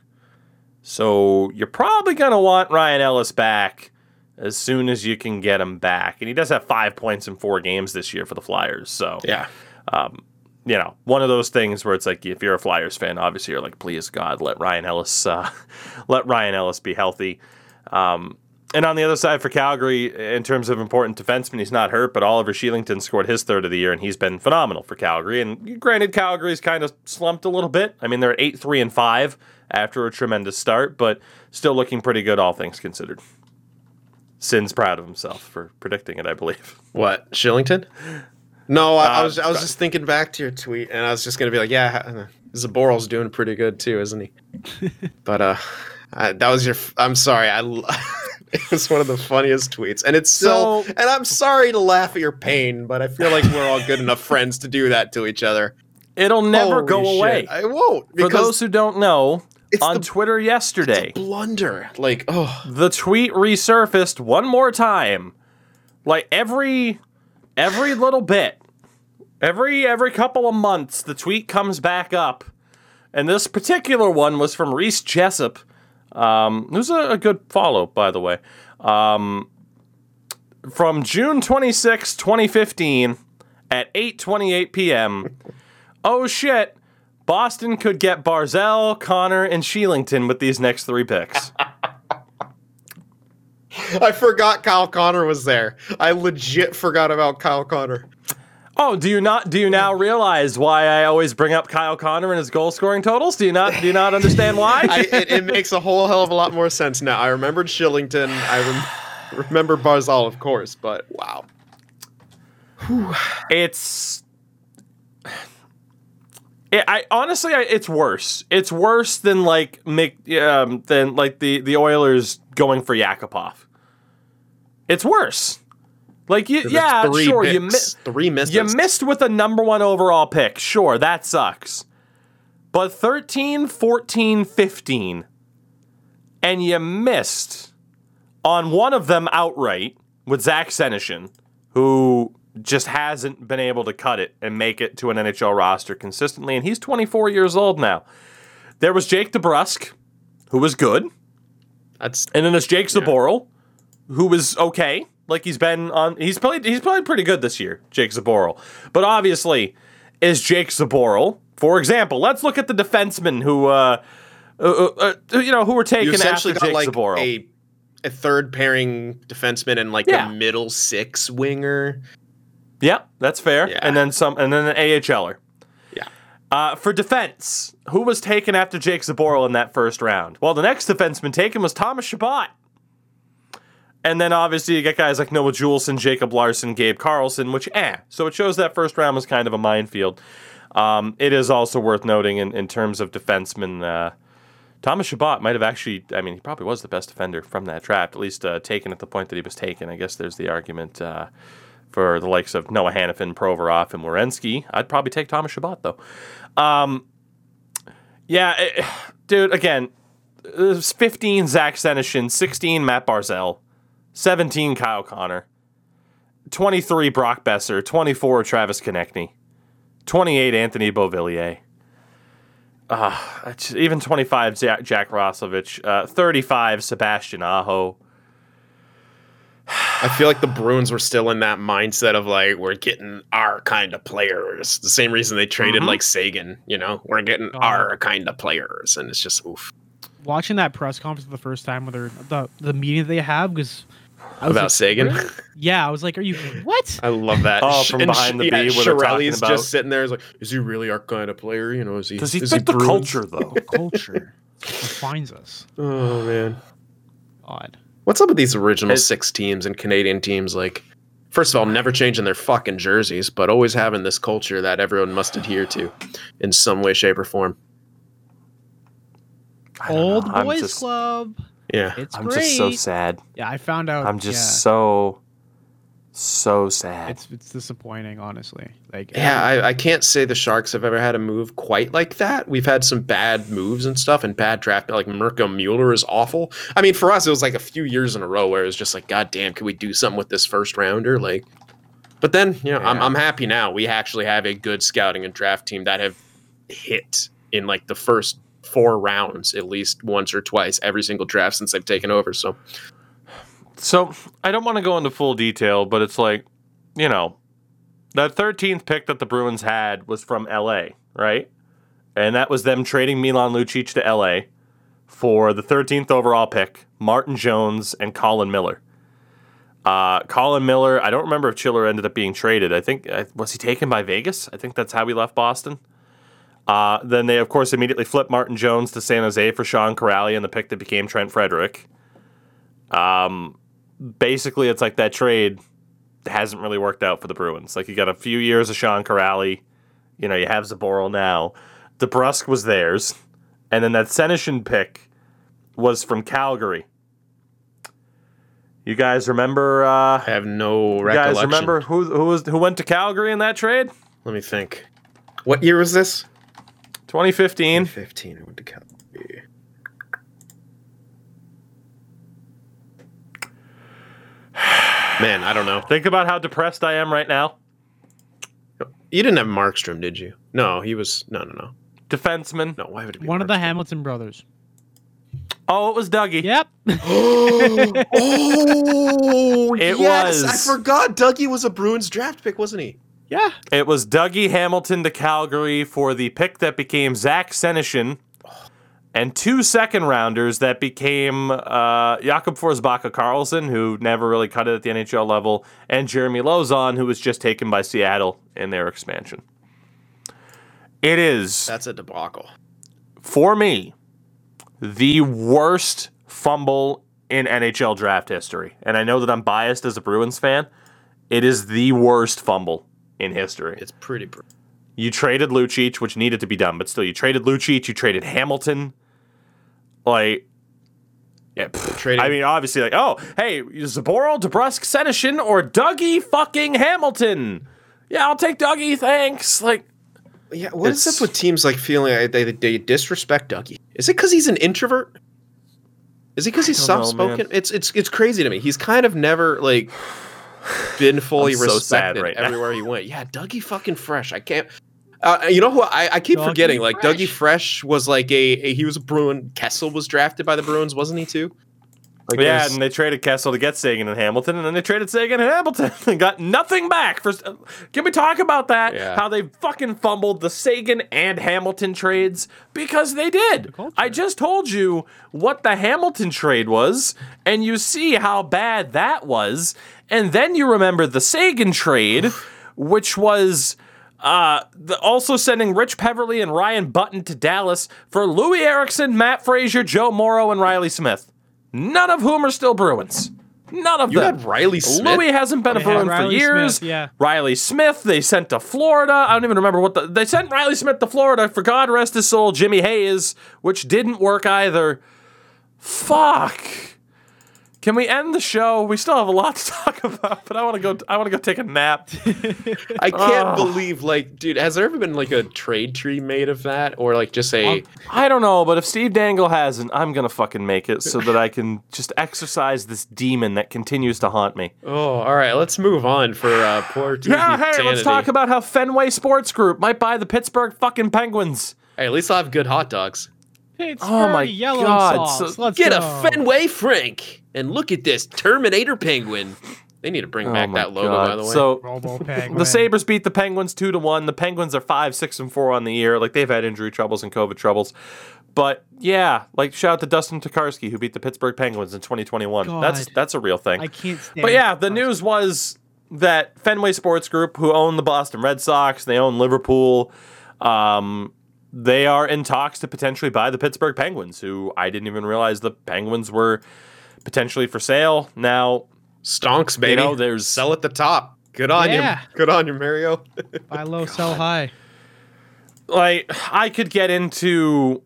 S1: So you're probably going to want Ryan Ellis back as soon as you can get him back. And he does have five points in four games this year for the Flyers. So,
S3: Yeah.
S1: you know, one of those things where it's like, if you're a Flyers fan, obviously you're like, please God, let Ryan Ellis, uh, let Ryan Ellis be healthy. Um, and on the other side for Calgary, in terms of important defensemen, he's not hurt, but Oliver Kylington scored his third of the year, and he's been phenomenal for Calgary. And granted, Calgary's kind of slumped a little bit. I mean, they're eight three and five after a tremendous start, but still looking pretty good, all things considered. Sin's proud of himself for predicting it, I believe.
S3: What Kylington? No, I, I
S1: Uh,
S3: was I was just thinking back to your tweet, and I was just gonna be like, yeah, uh, Zboril's doing pretty good too, isn't he? but uh, I, that was your. f- I'm sorry, I. l- it was one of the funniest tweets, and it's still.
S1: So-
S3: and I'm sorry to laugh at your pain, but I feel like we're all good enough friends to do that to each other.
S1: It'll never
S3: Holy
S1: go
S3: shit,
S1: away.
S3: I won't
S1: For those who don't know,
S3: It's
S1: on
S3: the-
S1: Twitter yesterday,
S3: blunder. Like, oh,
S1: the tweet resurfaced one more time. Like every every little bit. Every every couple of months the tweet comes back up. And this particular one was from Reese Jessup. Um, was a, a good follow, by the way. Um, from June 26, 2015 at 8:28 p.m. oh shit. Boston could get Barzal, Connor, and Kylington with these next three picks.
S3: I forgot Kyle Connor was there. I legit forgot about Kyle Connor.
S1: Oh, do you not? Do you now realize why I always bring up Kyle Connor and his goal scoring totals? Do you not? Do you not understand why?
S3: I, it, it makes a whole hell of a lot more sense now. I remembered Kylington. I rem- remember Barzal, of course, but wow.
S1: it's. It, I honestly, I, it's worse. It's worse than like Mick, um, than like the the Oilers going for Yakupov. It's worse. Like you, yeah,
S3: Three
S1: sure, you missed.
S3: three misses.
S1: You missed with a number one overall pick. Sure, that sucks. But 13, 14, 15, and you missed on one of them outright with Zach Senyshyn, who just hasn't been able to cut it and make it to an NHL roster consistently. And he's 24 years old now. There was Jake DeBrusk, who was good.
S3: That's
S1: And then there's Jake Zboril, who was okay. Like he's been on he's played he's played pretty good this year, Jake Zboril. But obviously, is Jake Zboril, for example, let's look at the defensemen who uh, uh, uh, uh, you know, who were taken after
S3: got
S1: Jake
S3: like
S1: Zboril.
S3: a a third pairing defenseman and like
S1: Yeah.
S3: a middle six winger.
S1: Yeah, that's fair.
S3: Yeah.
S1: And then some and then an AHLer.
S3: Yeah.
S1: Uh, for defense, who was taken after Jake Zboril in that first round? Well, the next defenseman taken was Thomas Chabot. And then obviously you get guys like Noah Juulsen, Jacob Larsson, Gabe Carlsson, which eh. So it shows that first round was kind of a minefield. Um, it is also worth noting in, in terms of defensemen, uh, Thomas Chabot might have actually, I mean, he probably was the best defender from that draft, at least uh, taken at the point that he was taken. I guess there's the argument uh, for the likes of Noah Hanifin, Provorov, and Werenski. I'd probably take Thomas Chabot, though. Um, yeah, it- dude, again, 15 Zach Senyshyn, 16 Matt Barzal, 17 Kyle Connor, 23 Brock Boeser, 24 Travis Konecny, 28 Anthony Beauvillier. Uh, even 25 Jack, Jack Roslovic, uh, 35 Sebastian Aho.
S3: I feel like the Bruins were still in that mindset of like we're getting our kind of players. The same reason they traded
S1: Mhm.
S3: like Seguin, you know, we're getting our kind of players, and it's just oof.
S2: Watching that press conference for the first time with the the meeting that they have because I was
S3: About
S2: like,
S3: Seguin?
S2: "Really?" Yeah, I was like, "Are you what?"
S3: I love that.
S1: Oh, from
S3: and
S1: behind the
S3: sh- yeah,
S1: B where they're about-
S3: just sitting there. Is like, is he really our kind of player? You know, is he?
S1: Does he
S3: is
S1: fit the
S3: Bruins?
S1: culture, though?
S2: Culture defines us.
S3: Oh man,
S2: Odd.
S3: what's up with these original
S1: It's-
S3: six teams and Canadian teams? Like, first of all, never changing their fucking jerseys, but always having this culture that everyone must adhere to in some way, shape, or form.
S2: Old
S1: know.
S2: Boys
S1: just-
S2: club.
S3: Yeah,
S2: It's
S1: I'm
S2: great.
S1: just so sad.
S2: Yeah, I found out.
S1: I'm just
S2: yeah,
S1: so, so sad.
S2: It's it's disappointing, honestly. Like
S3: Yeah, I, I can't say the Sharks have ever had a move quite like that. We've had some bad moves and stuff and bad draft. Like Mirco Mueller is awful. I mean, for us, it was like a few years in a row where it was just like, God damn, can we do something with this first rounder? Like, but then, you know, I'm,
S1: Yeah.
S3: I'm happy now. We actually have a good scouting and draft team that have hit in like the first four rounds at least once or twice every single draft since they've taken over. So,
S1: So I don't want to go into full detail, but it's like, you know, that 13th pick that the Bruins had was from LA, right? And that was them trading Milan Lucic to LA for the 13th overall pick, Martin Jones and Colin Miller. Uh, Colin Miller, I don't remember if Chiller ended up being traded. I think uh, was he taken by Vegas? I think that's how he left Boston. Uh, then they, of course, immediately flipped Martin Jones to San Jose for Sean Kuraly and the pick that became Trent Frederic. Um, basically, it's like that trade hasn't really worked out for the Bruins. Like you got a few years of Sean Kuraly, you know, you have Zboril now. DeBrusk was theirs, and then that Senyshyn pick was from Calgary. You guys remember? Uh,
S3: I have no
S1: you
S3: recollection.
S1: guys remember who who was who went to Calgary in that trade?
S3: Let me think. What year was this?
S1: 2015.
S3: 15. I went to Calgary. Man, I don't know.
S1: Think about how depressed I am right now.
S3: You didn't have Markstrom, did you? No, he was. No, no, no.
S1: Defenseman.
S3: No, why would it be
S2: one of the
S3: Markstrom?
S2: Hamilton brothers.
S1: Oh, it was Dougie.
S2: Yep.
S3: oh,
S1: It
S3: yes,
S1: was.
S3: I forgot. Dougie was a Bruins draft pick, wasn't he?
S2: Yeah.
S1: It was Dougie Hamilton to Calgary for the pick that became Zach Senyshyn and two second rounders that became uh, Jakob Forsbacka Karlsson, who never really cut it at the NHL level, and Jeremy Lauzon, who was just taken by Seattle in their expansion. It is,
S3: That's a debacle.
S1: for me, the worst fumble in NHL draft history. And I know that I'm biased as a Bruins fan. It is the worst fumble in history.
S3: It's pretty. Br-
S1: You traded Lucic, which needed to be done, but still, you traded Lucic. You traded Hamilton. Like, yeah, pff,
S3: Trading-
S1: I mean, obviously, like, oh, hey, Zboril, DeBrusk, Senyshyn, or Dougie fucking Hamilton. Yeah, I'll take Dougie. Thanks. Like,
S3: yeah, what is
S1: It's-
S3: up with teams like feeling like they, they disrespect Dougie? Is it because he's an introvert? Is it because he's soft spoken? It's it's it's crazy to me. He's kind of never like been fully
S1: I'm so
S3: respected
S1: right
S3: everywhere he went. Yeah, Dougie fucking fresh. I can't. Uh, you know who I, I keep
S2: Dougie
S3: forgetting? Like Dougie Fresh was like a, a he was a Bruin. Kessel was drafted by the Bruins, wasn't he too? Like
S1: yeah,
S3: there's-
S1: and they traded Kessel to get Seguin and Hamilton, and then they traded Seguin and Hamilton and got nothing back. For can we talk about that?
S3: Yeah.
S1: How they fucking fumbled the Seguin and Hamilton trades because they did. I just told you what the Hamilton trade was, and you see how bad that was, and then you remember the Seguin trade, which was. Uh, the, also sending Rich Peverley and Ryan Button to Dallas for Loui Eriksson, Matt Fraser, Joe Morrow, and Reilly Smith none of whom are still Bruins. None of them.
S3: You
S1: them.
S3: had Reilly Smith.
S1: Louis hasn't been a
S2: They had
S1: Bruin for
S2: Riley
S1: years.
S2: Smith, yeah.
S1: Reilly Smith, they sent to Florida. I don't even remember what the they sent Reilly Smith to Florida for God rest his soul. Jimmy Hayes, which didn't work either. Fuck. Can we end the show? We still have a lot to talk about, but I want to go. I want to go take a nap.
S3: I can't
S1: Ugh.
S3: believe, like, dude, has there ever been like a trade tree made of that, or like just a?
S1: I don't know, but if Steve Dangle hasn't, I'm gonna fucking make it so that I can just exercise this demon that continues to haunt me.
S3: oh, all right, let's move on for uh, poor
S1: Yeah, hey, let's talk about how Fenway Sports Group might buy the Pittsburgh fucking Penguins.
S3: Hey, at least I'll have good hot dogs.
S2: Pittsburgh
S1: Oh my
S2: yellow
S1: God,
S2: sauce.
S1: so-
S2: Let's
S3: Get
S2: go.
S3: a Fenway Frank and look at this Terminator Penguin. They need to bring back
S1: Oh my
S3: that logo,
S1: God.
S3: by the way.
S1: So the Sabres beat the Penguins two to one. The Penguins are five, six, and four on the year. Like they've had injury troubles and COVID troubles. But yeah, like shout out to Dustin Tokarski who beat the Pittsburgh Penguins in 2021. That's
S2: God.
S1: that's a real thing.
S2: I can't stand.
S1: But yeah, the
S2: Tokarski.
S1: news was that Fenway Sports Group, who own the Boston Red Sox, they own Liverpool. Um, they are in talks to potentially buy the Pittsburgh Penguins, who I didn't even realize the Penguins were potentially for sale. Now,
S3: Stonks, baby.
S1: know, there's-
S3: sell at the top. Good on
S2: Yeah.
S3: you. Good on you, Mario.
S2: buy low, sell high.
S1: like I could get into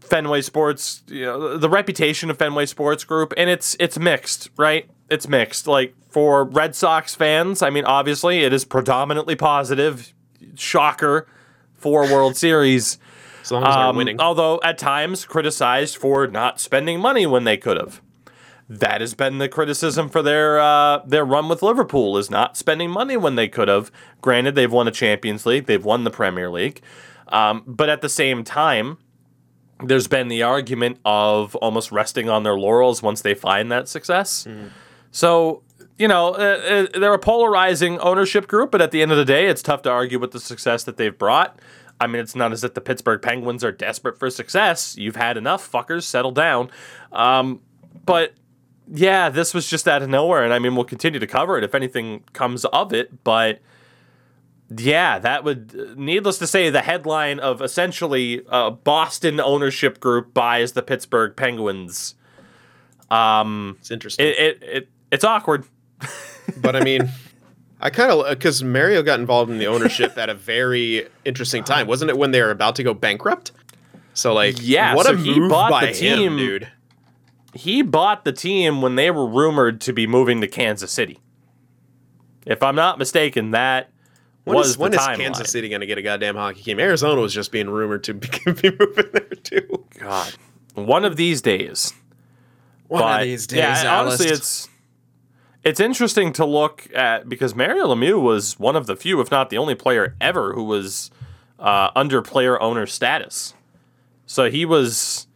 S1: Fenway Sports, you know, the reputation of Fenway Sports Group, and it's it's mixed, right? It's mixed. Like for Red Sox fans, I mean, obviously it is predominantly positive. Shocker, four World Series.
S3: as long as they're
S1: Um,
S3: winning.
S1: although at times criticized for not spending money when they could have. That has been the criticism for their uh, their run with Liverpool is not spending money when they could have. Granted, they've won a Champions League, they've won the Premier League, um, but at the same time, there's been the argument of almost resting on their laurels once they find that success. So you know uh, uh, they're a polarizing ownership group, but at the end of the day, it's tough to argue with the success that they've brought. I mean, it's not as if the Pittsburgh Penguins are desperate for success. You've had enough, fuckers. Settle down. Um, but yeah, this was just out of nowhere, and I mean, we'll continue to cover it if anything comes of it. But yeah, that would, needless to say, the headline of essentially uh, Boston ownership group buys the Pittsburgh Penguins. Um,
S3: it's interesting.
S1: it, it, it it's awkward.
S3: But I mean, I kind of because Mario got involved in the ownership at a very interesting time, wasn't it? When they were about to go bankrupt. So like,
S1: Yeah,
S3: what
S1: so
S3: a
S1: he
S3: move
S1: bought
S3: by
S1: the team-
S3: him, dude.
S1: He bought the team when they were rumored to be moving to Kansas City. If I'm not mistaken, that
S3: When
S1: was
S3: is, when is. Kansas City going to get a goddamn hockey team? Arizona was just being rumored to be, be moving there too.
S1: God, one of these days.
S3: One
S1: but
S3: of these days,
S1: yeah, honestly, it's it's interesting to look at because Mario Lemieux was one of the few, if not the only player ever who was uh, under player owner status. So he was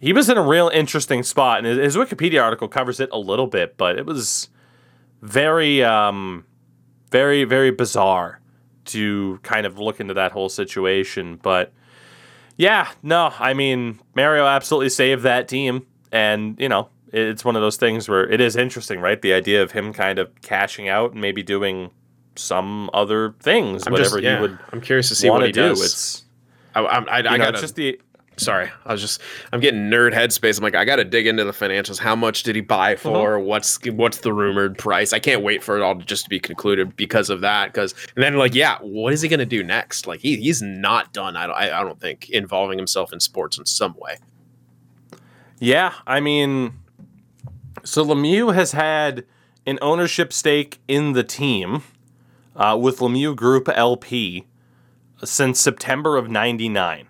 S1: he was in a real interesting spot, and his, Wikipedia article covers it a little bit, but it was very um, very very bizarre to kind of look into that whole situation, but. Yeah, no, I mean Mario absolutely saved that team, and you know it's one of those things where it is interesting, right? The idea of him kind of cashing out and maybe doing some other things,
S3: I'm
S1: whatever
S3: just, yeah,
S1: he would
S3: I'm curious to see what he
S1: do.
S3: does.
S1: It's
S3: I, I, I, I
S1: know,
S3: got
S1: just the
S3: sorry i was just i'm getting nerd headspace i'm like i gotta dig into the financials how much did he buy
S1: Uh-huh.
S3: for what's what's the rumored price i can't wait for it all to just to be concluded because of that because and then like yeah what is he gonna do next like he, he's not done I don't, I, I don't think involving himself in sports in some way
S1: Yeah, I mean, so Lemieux has had an ownership stake in the team uh, with Lemieux Group LP since September of '99.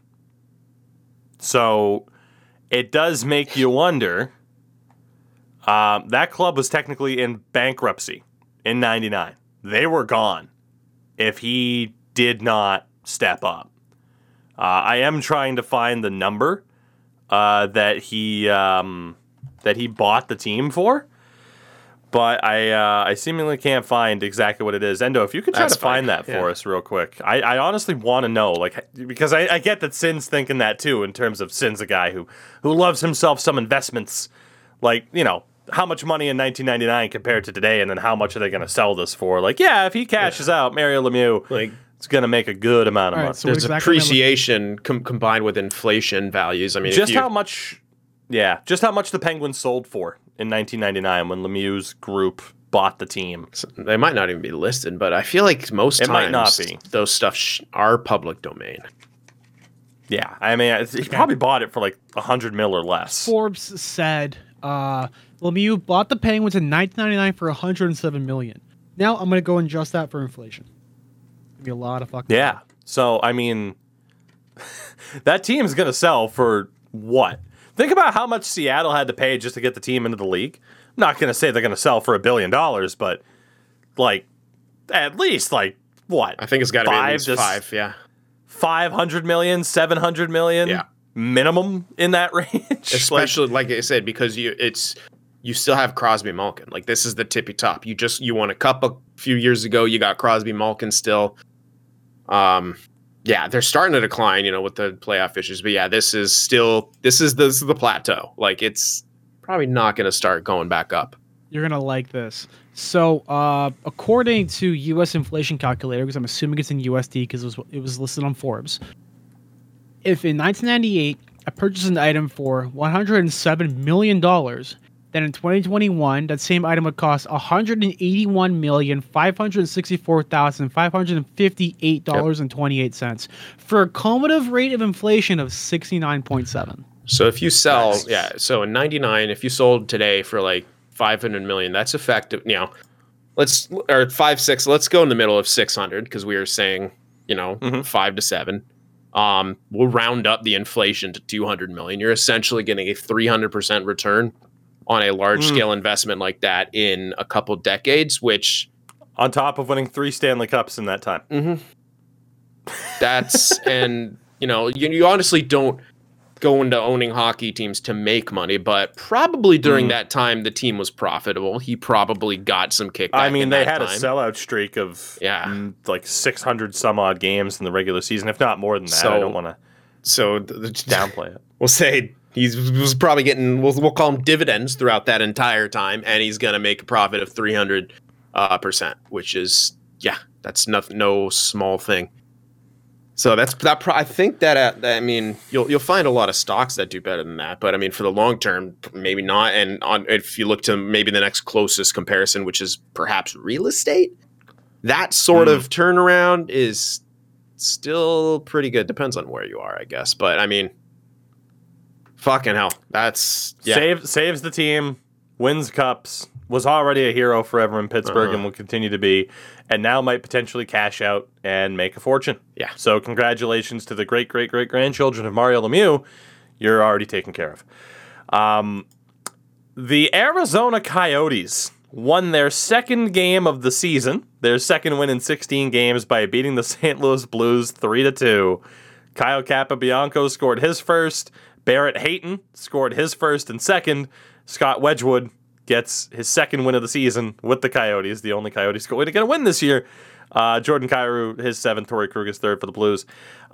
S1: So it does make you wonder. Um, that club was technically in bankruptcy in '99. They were gone if he did not step up. Uh, I am trying to find the number uh, that he um, that he bought the team for, but I uh, I seemingly can't find exactly what it is. Endo, if you could try
S3: That's
S1: to find that for
S3: yeah.
S1: us real quick, I, I honestly want to know, like, because I, I get that Sin's thinking that too. In terms of Sin's a guy who who loves himself some investments, like you know. How much money in 1999 compared to today, and then how much are they going to sell this for? Like, yeah, if he cashes out, Mario Lemieux,
S3: like
S1: it's going to make a good amount of
S2: All right,
S1: money.
S2: so
S3: there's
S2: exactly what I'm looking-
S3: appreciation com- combined with inflation values i mean if
S1: just
S3: you,
S1: how much Yeah, just how much the Penguins sold for in 1999 when Lemieux's group bought the team.
S3: So they might not even be listed, but I feel like most
S1: It
S3: times
S1: might not be.
S3: those stuff sh- are public domain.
S1: Yeah, I mean, he probably bought it for like a hundred mil or less.
S2: Forbes said uh, Lemieux bought the Penguins in 1999 for 107 million. Now I'm gonna go and adjust that for inflation. It'd be a lot of fucking.
S1: Yeah, so I mean, that team is gonna sell for what? Think about how much Seattle had to pay just to get the team into the league. I'm not gonna say they're gonna sell for a billion dollars, but like at least like what?
S3: I think it's got to be at
S1: Five
S3: least five. Yeah,
S1: 500 million, 700 million
S3: Yeah.
S1: minimum in that range. Like,
S3: especially like, I said, because you it's you still have Crosby Malkin. Like this is the tippy top. You just you won a cup a few years ago. You got Crosby Malkin still. Um, yeah, they're starting to decline. You know, with the playoff issues, but yeah, this is still this is this is the plateau. Like it's probably not going to start going back up.
S2: You're gonna like this. So, uh, according to U.S. inflation calculator, because I'm assuming it's in USD because it was it was listed on Forbes. If in 1998 I purchased an item for 107 million dollars, then in 2021 that same item would cost 181 million 564 thousand 558 dollars and 28 cents for a cumulative rate of inflation of 69.7.
S3: So if you sell,
S1: Nice.
S3: yeah, so in 99, if you sold today for like 500 million, that's effective. You know, let's, or five, six, let's go in the middle of 600 because we were saying, you know,
S1: Mhm.
S3: five to seven. Um, we'll round up the inflation to 200 million. You're essentially getting a 300% return on a large scale investment like that in a couple decades, which
S1: on top of winning three Stanley Cups in that time.
S3: That's and you know you, you honestly don't go into owning hockey teams to make money, but probably during
S1: Mm.
S3: that time the team was profitable. He probably got some kickback.
S1: I mean, they had a sellout streak of
S3: Yeah.
S1: mm, like 600 some odd games in the regular season, if not more than that. I
S3: So-
S1: don't want to
S3: So
S1: downplay it.
S3: we'll say he's was probably getting we'll, we'll call him dividends throughout that entire time, and he's gonna make a profit of three hundred uh, percent, which is yeah, that's nothing, no small thing. So that's that. Pro- I think that, uh, that I mean you'll you'll find a lot of stocks that do better than that, but I mean for the long term, maybe not. And on if you look to maybe the next closest comparison, which is perhaps real estate, that sort
S1: Hmm.
S3: of turnaround is still pretty good. Depends on where you are, I guess. But I mean, fucking hell, that's yeah.
S1: Save, saves the team, wins cups, was already a hero forever in Pittsburgh
S3: Uh-huh.
S1: and will continue to be, and now might potentially cash out and make a fortune.
S3: Yeah.
S1: So congratulations to the great great great grandchildren of Mario Lemieux. You're already taken care of. Um, the Arizona Coyotes won their second game of the season, their second win in 16 games by beating the St. Louis Blues 3 to 2. Kyle Capobianco scored his first, Barrett Hayton scored his first and second. Scott Wedgewood gets his second win of the season with the Coyotes, the only Coyotes going to get a win this year. Uh, Jordan Kyrou, his seventh, Torey Krug his third for the Blues.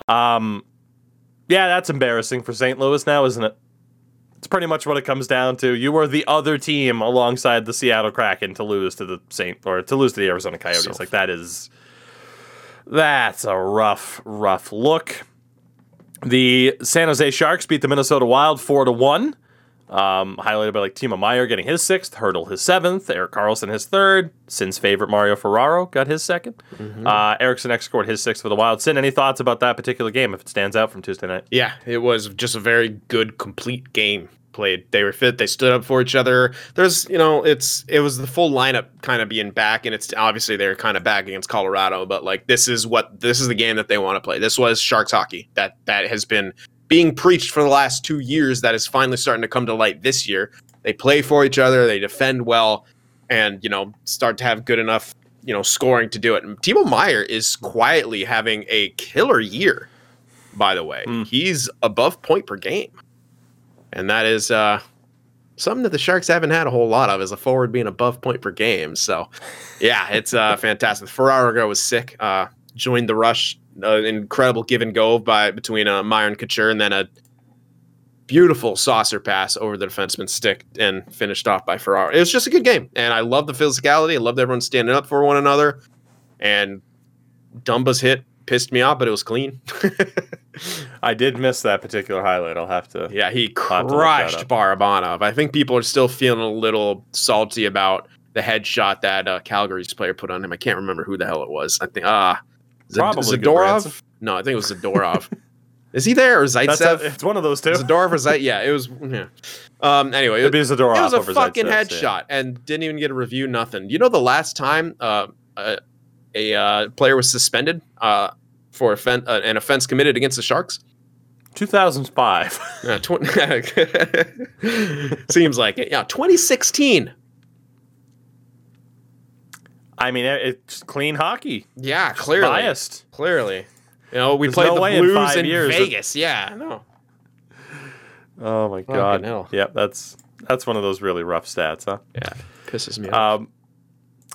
S1: Um, yeah, that's embarrassing for St. Louis now, isn't it? It's pretty much what it comes down to. You were the other team alongside the Seattle Kraken to lose to the Saint or to lose to the Arizona Coyotes.
S3: So-
S1: like that is that's a rough, rough look. The San Jose Sharks beat the Minnesota Wild four to one. Um, highlighted by like Timo Meier getting his sixth, Hertl his seventh, Erik Karlsson his third, Sin's favorite Mario Ferraro got his 2nd Uh, Eriksson Ek scored his sixth for the Wild. Sin, any thoughts about that particular game if it stands out from Tuesday night?
S3: Yeah, it was just a very good, complete game played. They were fit. They stood up for each other. There's, you know, it's it was the full lineup kind of being back, and it's obviously they're kind of back against Colorado, but like this is what this is the game that they want to play. This was Sharks hockey that that has been being preached for the last two years. That is finally starting to come to light this year. They play for each other. They defend well, and you know start to have good enough you know scoring to do it. And Timo Meier is quietly having a killer year by the way.
S1: Mm.
S3: He's above point per game. And that is uh, something that the Sharks haven't had a whole lot of is a forward being above point per game. So, yeah, it's uh, fantastic. Ferraro was sick. Uh, joined the rush. Uh, incredible give and go by between uh, Meier and Couture, and then a beautiful saucer pass over the defenseman's stick and finished off by Ferraro. It was just a good game, and I love the physicality. I loved everyone standing up for one another. And Dumba's hit pissed me off, but it was clean.
S1: I did miss that particular highlight. I'll have to.
S3: Yeah, he
S1: I'll have to look that
S3: crushed. Barabanov. I think people are still feeling a little salty about the headshot that uh, Calgary's player put on him. I can't remember who the hell it was. I think ah, Z-
S1: Probably
S3: Zadorov. No, I think it was Zadorov. Is he there or
S1: That's
S3: Zaitsev?
S1: it's one of those two.
S3: Zadorov or Zait? Yeah, it was. Yeah. Um. Anyway,
S1: It'd be
S3: it,
S1: Zadorov
S3: it was a fucking
S1: Zaitsev,
S3: headshot and didn't even get a review. Nothing. You know, the last time uh, a, a uh, player was suspended uh, for offen- uh, an offense committed against the Sharks.
S1: 2005.
S3: Yeah, tw- seems like it. Yeah, 2016.
S1: I mean, it's clean hockey.
S3: Yeah, clearly.
S1: Biased.
S3: Clearly. You know, we
S1: There's
S3: played
S1: no
S3: the
S1: way in five
S3: in,
S1: years that-
S3: Vegas. Yeah, no.
S1: Oh my god.
S3: hell.
S1: Yep, that's that's one of those really rough stats, huh?
S3: Yeah, pisses me off.
S1: Um,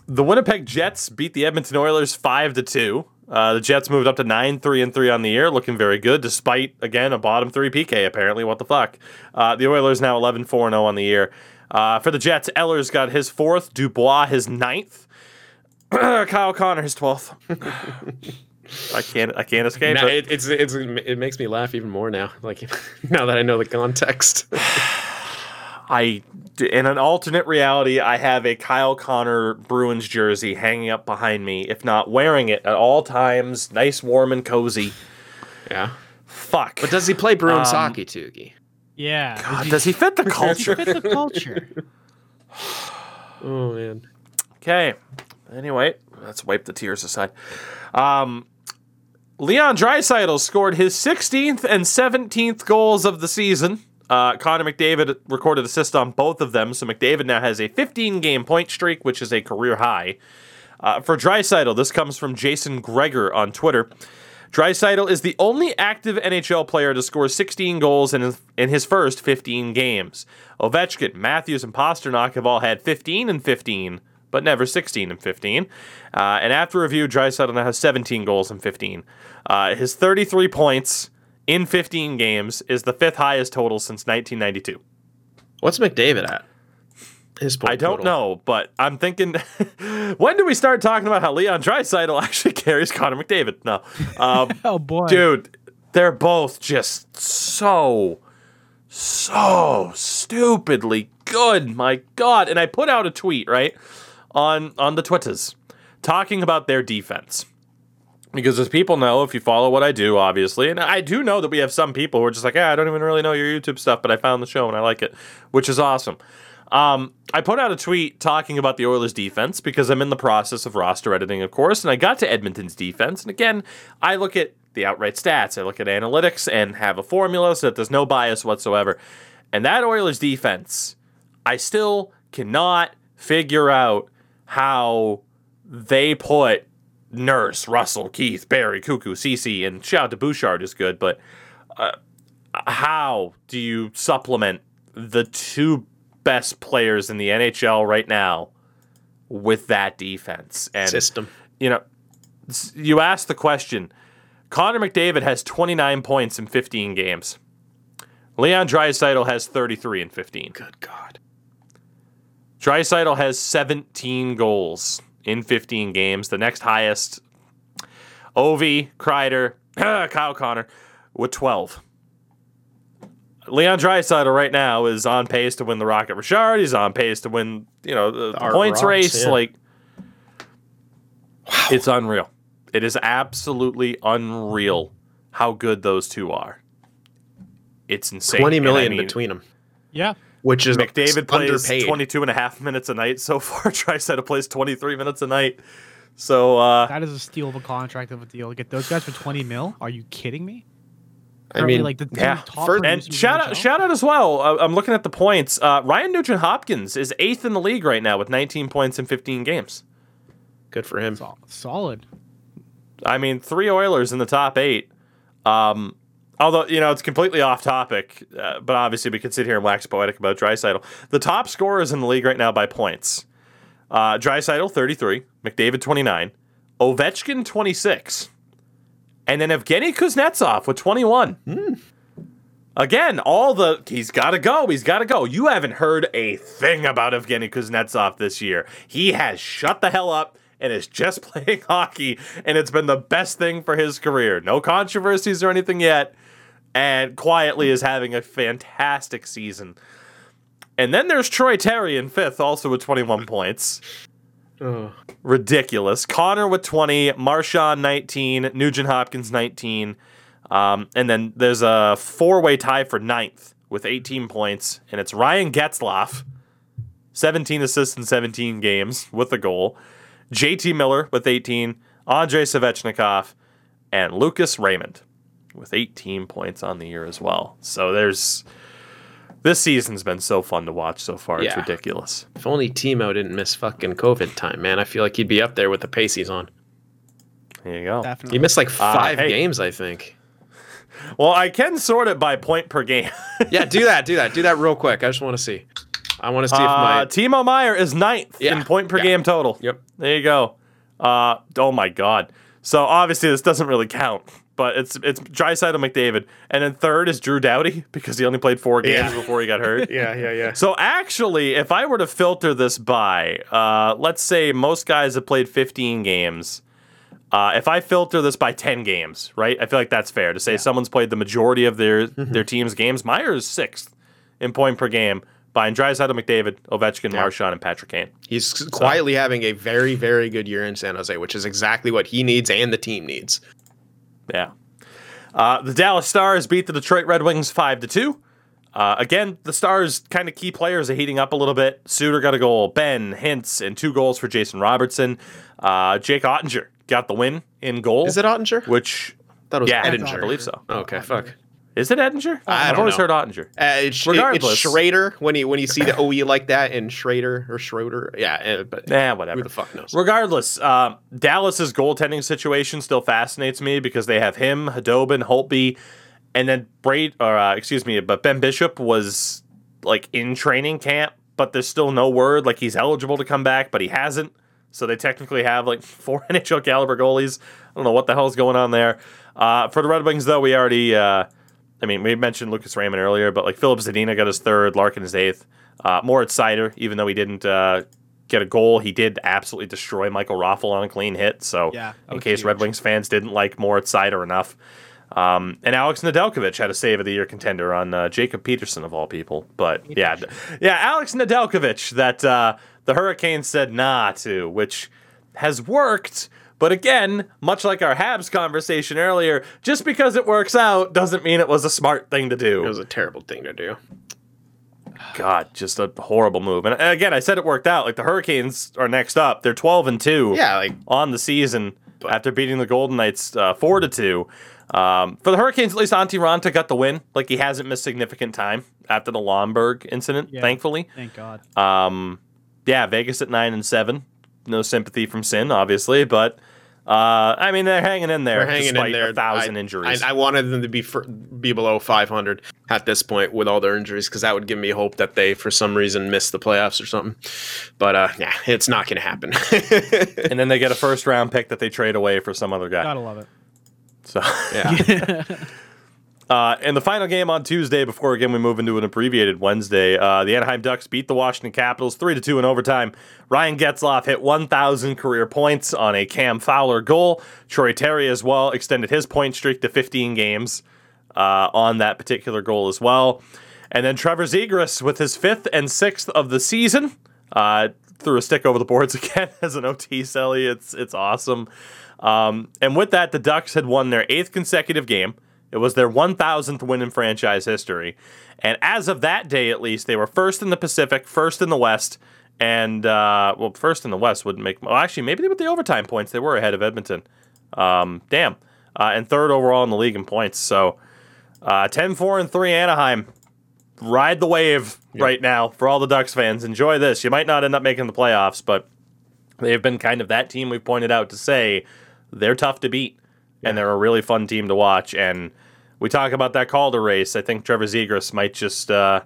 S1: the Winnipeg Jets beat the Edmonton Oilers five to two. Uh, the Jets moved up to nine three and three on the year, looking very good, despite again a bottom three PK. Apparently, what the fuck? Uh, the Oilers now 11 4 0 on the year. Uh, for the Jets, Ehlers got his fourth, Dubois his ninth, Kyle Connor his twelfth. I can't I can't escape
S3: Now,
S1: it.
S3: it, it's it's it makes me laugh even more now. Like now that I know the context.
S1: I in an alternate reality, I have a Kyle Connor Bruins jersey hanging up behind me, if not wearing it at all times. Nice, warm, and cozy.
S3: yeah.
S1: Fuck.
S3: But does he play Bruins
S1: Um,
S3: hockey, Tugi?
S2: Yeah.
S1: God, does he fit the culture?
S2: fit the culture?
S3: Oh man.
S1: Okay. Anyway, let's wipe the tears aside. Um, Leon Draisaitl scored his 16th and 17th goals of the season. Uh, Connor McDavid recorded assist on both of them, so McDavid now has a 15 game point streak, which is a career high. Uh, for Draisaitl, this comes from Jason Gregor on Twitter. Draisaitl is the only active NHL player to score 16 goals in his, in his first 15 games. Ovechkin, Matthews, and Pastrnak have all had 15 and 15, but never 16 and 15. Uh, and after review, Draisaitl now has 17 goals and 15. Uh, his 33 points in 15 games is the fifth highest total since 1992.
S3: What's McDavid at? His point
S1: I don't
S3: total.
S1: know, but I'm thinking, when do we start talking about how Leon Draisaitl actually carries Connor McDavid? No, um,
S2: Oh boy.
S1: dude, they're both just so, so stupidly good. My God! And I put out a tweet right on on the Twitters talking about their defense. Because as people know, if you follow what I do, obviously, and I do know that we have some people who are just like, I don't even really know your YouTube stuff, but I found the show and I like it, which is awesome. Um, I put out a tweet talking about the Oilers defense because I'm in the process of roster editing, of course, and I got to Edmonton's defense. And again, I look at the outright stats, I look at analytics and have a formula so that there's no bias whatsoever. And that Oilers defense, I still cannot figure out how they put Nurse, Russell, Keith, Barrie, Koekkoek, Ceci, and shout out to Bouchard is good, but uh, how do you supplement the two best players in the NHL right now with that defense? And
S3: System.
S1: you know, you asked the question. Connor McDavid has 29 points in 15 games. Leon Draisaitl has 33 in 15.
S3: Good God.
S1: Draisaitl has 17 goals in 15 games. The next highest, Ovi, Kreider, Kyle Connor with 12. Leon Draisaitl right now is on pace to win the Rocket Richard. He's on pace to win, you know, the, the points
S3: Rocks,
S1: race.
S3: yeah.
S1: Like, it's unreal. It is absolutely unreal how good those two are. It's insane.
S3: Twenty
S1: million I mean,
S3: between them.
S2: Yeah.
S3: Which is
S1: McDavid plays
S3: underpaid.
S1: 22 and a half minutes a night so far. Draisaitl plays 23 minutes a night. So, uh,
S2: That is a steal of a contract of a deal. Get those guys for 20 mil? Are you kidding me?
S3: I mean,
S2: like the
S1: yeah.
S2: top
S3: For-
S1: and shout out, shout out as well. Uh, I'm looking at the points. Uh, Ryan Nugent Hopkins is eighth in the league right now with 19 points in 15 games.
S3: good for him.
S2: Sol- Solid.
S1: I mean, three Oilers in the top eight. Um, although you know it's completely off topic, uh, but obviously we could sit here and wax poetic about Draisaitl. The top scorers in the league right now by points: uh, Draisaitl 33, McDavid 29, Ovechkin 26, and then Evgeny Kuznetsov with 21. Again, all the he's got to go. He's got to go. You haven't heard a thing about Evgeny Kuznetsov this year. He has shut the hell up and is just playing hockey, and it's been the best thing for his career. No controversies or anything yet, and quietly is having a fantastic season. And then there's Troy Terry in fifth, also with 21 points.
S3: Oh.
S1: Ridiculous. Connor with 20, Marchand 19, Nugent Hopkins 19. Um, and then there's a four way tie for ninth with 18 points, and it's Ryan Getzlaff, 17 assists in 17 games with a goal, JT Miller with 18, Andrei Svechnikov, and Lucas Raymond with 18 points on the year as well. So there's. This season's been so fun to watch so far. It's ridiculous.
S3: If only Timo didn't miss fucking COVID time, man. I feel like he'd be up there with the pace he's on.
S1: There you go.
S2: Definitely.
S3: He missed like uh, five
S1: hey.
S3: games, I think.
S1: Well, I can sort it by point per game.
S3: Yeah, do that, do that, do that real quick. I just want to see. I want to see if
S1: Uh,
S3: my
S1: Timo Meier is ninth
S3: Yeah,
S1: in point per
S3: yeah.
S1: game total.
S3: Yep.
S1: There you go. Uh, oh my God. So obviously this doesn't really count, but it's it's Draisaitl McDavid, and then third is Drew Doughty because he only played four games
S3: Yeah.
S1: before he got hurt.
S3: Yeah, yeah, yeah.
S1: So actually, if I were to filter this by, uh, let's say most guys have played 15 games. Uh, if I filter this by 10 games, right? I feel like that's fair to say someone's played the majority of their their team's games. Meier is sixth in point per game behind Draisaitl, McDavid, Ovechkin, Marchand, and Patrick Kane.
S3: He's quietly having a very, very good year in San Jose, which is exactly what he needs and the team needs.
S1: Yeah. Uh, the Dallas Stars beat the Detroit Red Wings five to two. Uh, again, the Stars' kind of key players are heating up a little bit. Suter got a goal, Ben Hintz, and two goals for Jason Robertson. Uh, Jake Ottinger got the win in goal.
S3: Is it Ottinger?
S1: Which,
S3: it was
S1: yeah,
S3: Edinger.
S1: I believe so.
S3: Okay, fuck.
S1: Is it Edinger?
S3: I
S1: I've
S3: don't
S1: always
S3: know.
S1: heard Ottinger.
S3: Uh, it's, it-
S1: Regardless.
S3: it's Schrader when you when you see the OE like that in Schrader or Schroeder. Yeah, uh, but
S1: Nah, whatever.
S3: who the fuck knows?
S1: Regardless, uh, Dallas's goaltending situation still fascinates me because they have him, Khudobin, Holtby, and then Braid, or uh, excuse me, but Ben Bishop was like in training camp, but there's still no word like he's eligible to come back, but he hasn't. So they technically have like four NHL caliber goalies. I don't know what the hell's going on there. Uh, for the Red Wings, though, we already, uh, I mean, we mentioned Lucas Raymond earlier, but like Filip Zadina got his third, Larkin his eighth. Uh, Moritz Seider, even though he didn't uh, get a goal, he did absolutely destroy Michael Raffl on a clean hit. So,
S2: Yeah,
S1: in case Red. Wings fans didn't like Moritz Seider enough. Um, and Alex Nedeljkovic had a save of the year contender on uh, Jacob Peterson of all people. But yeah, yeah, Alex Nedeljkovic that uh, the Hurricanes said nah to, which has worked. But again, much like our Habs conversation earlier, just because it works out doesn't mean it was a smart thing to do.
S3: It was a terrible thing to do.
S1: God, just a horrible move. And again, I said it worked out. Like the Hurricanes are next up. They're 12 and 2
S3: Yeah, like
S1: on the season after beating the Golden Knights uh, 4 to 2. Um, for the Hurricanes, at least Antti Raanta got the win. Like he hasn't missed significant time after the Lomberg incident,
S2: Yeah.
S1: thankfully.
S2: Thank God.
S1: Um, yeah, Vegas at 9 and 7. No sympathy from Sin, obviously, but uh, I mean they're hanging in there
S3: they're hanging
S1: despite
S3: in there.
S1: a thousand
S3: I,
S1: injuries.
S3: I, I wanted them to be fir- be below 500 at this point with all their injuries because that would give me hope that they, for some reason, missed the playoffs or something. But uh, yeah, it's not going to happen.
S1: and then they get a first round pick that they trade away for some other guy.
S2: Gotta love it.
S1: So.
S3: yeah.
S1: Uh, in the final game on Tuesday, before again we move into an abbreviated Wednesday, uh, the Anaheim Ducks beat the Washington Capitals three to two in overtime. Ryan Getzlaff hit 1,000 career points on a Cam Fowler goal. Troy Terry as well extended his point streak to 15 games uh, on that particular goal as well. And then Trevor Zegras with his fifth and sixth of the season uh, threw a stick over the boards again as an OT Selly. It's it's awesome. Um, and with that, the Ducks had won their eighth consecutive game. It was their 1,000th win in franchise history. And as of that day, at least, they were first in the Pacific, first in the West, and, uh, well, first in the West wouldn't make, well, actually, maybe with the overtime points, they were ahead of Edmonton. Um, damn. Uh, and third overall in the league in points. So uh, 10 4 and 3 Anaheim. Ride the wave right now for all the Ducks fans. Enjoy this. You might not end up making the playoffs, but they've been kind of that team we've pointed out to say they're tough to beat and they're a really fun team to watch. And we talk about that Calder race. I think Trevor Zegras might just uh,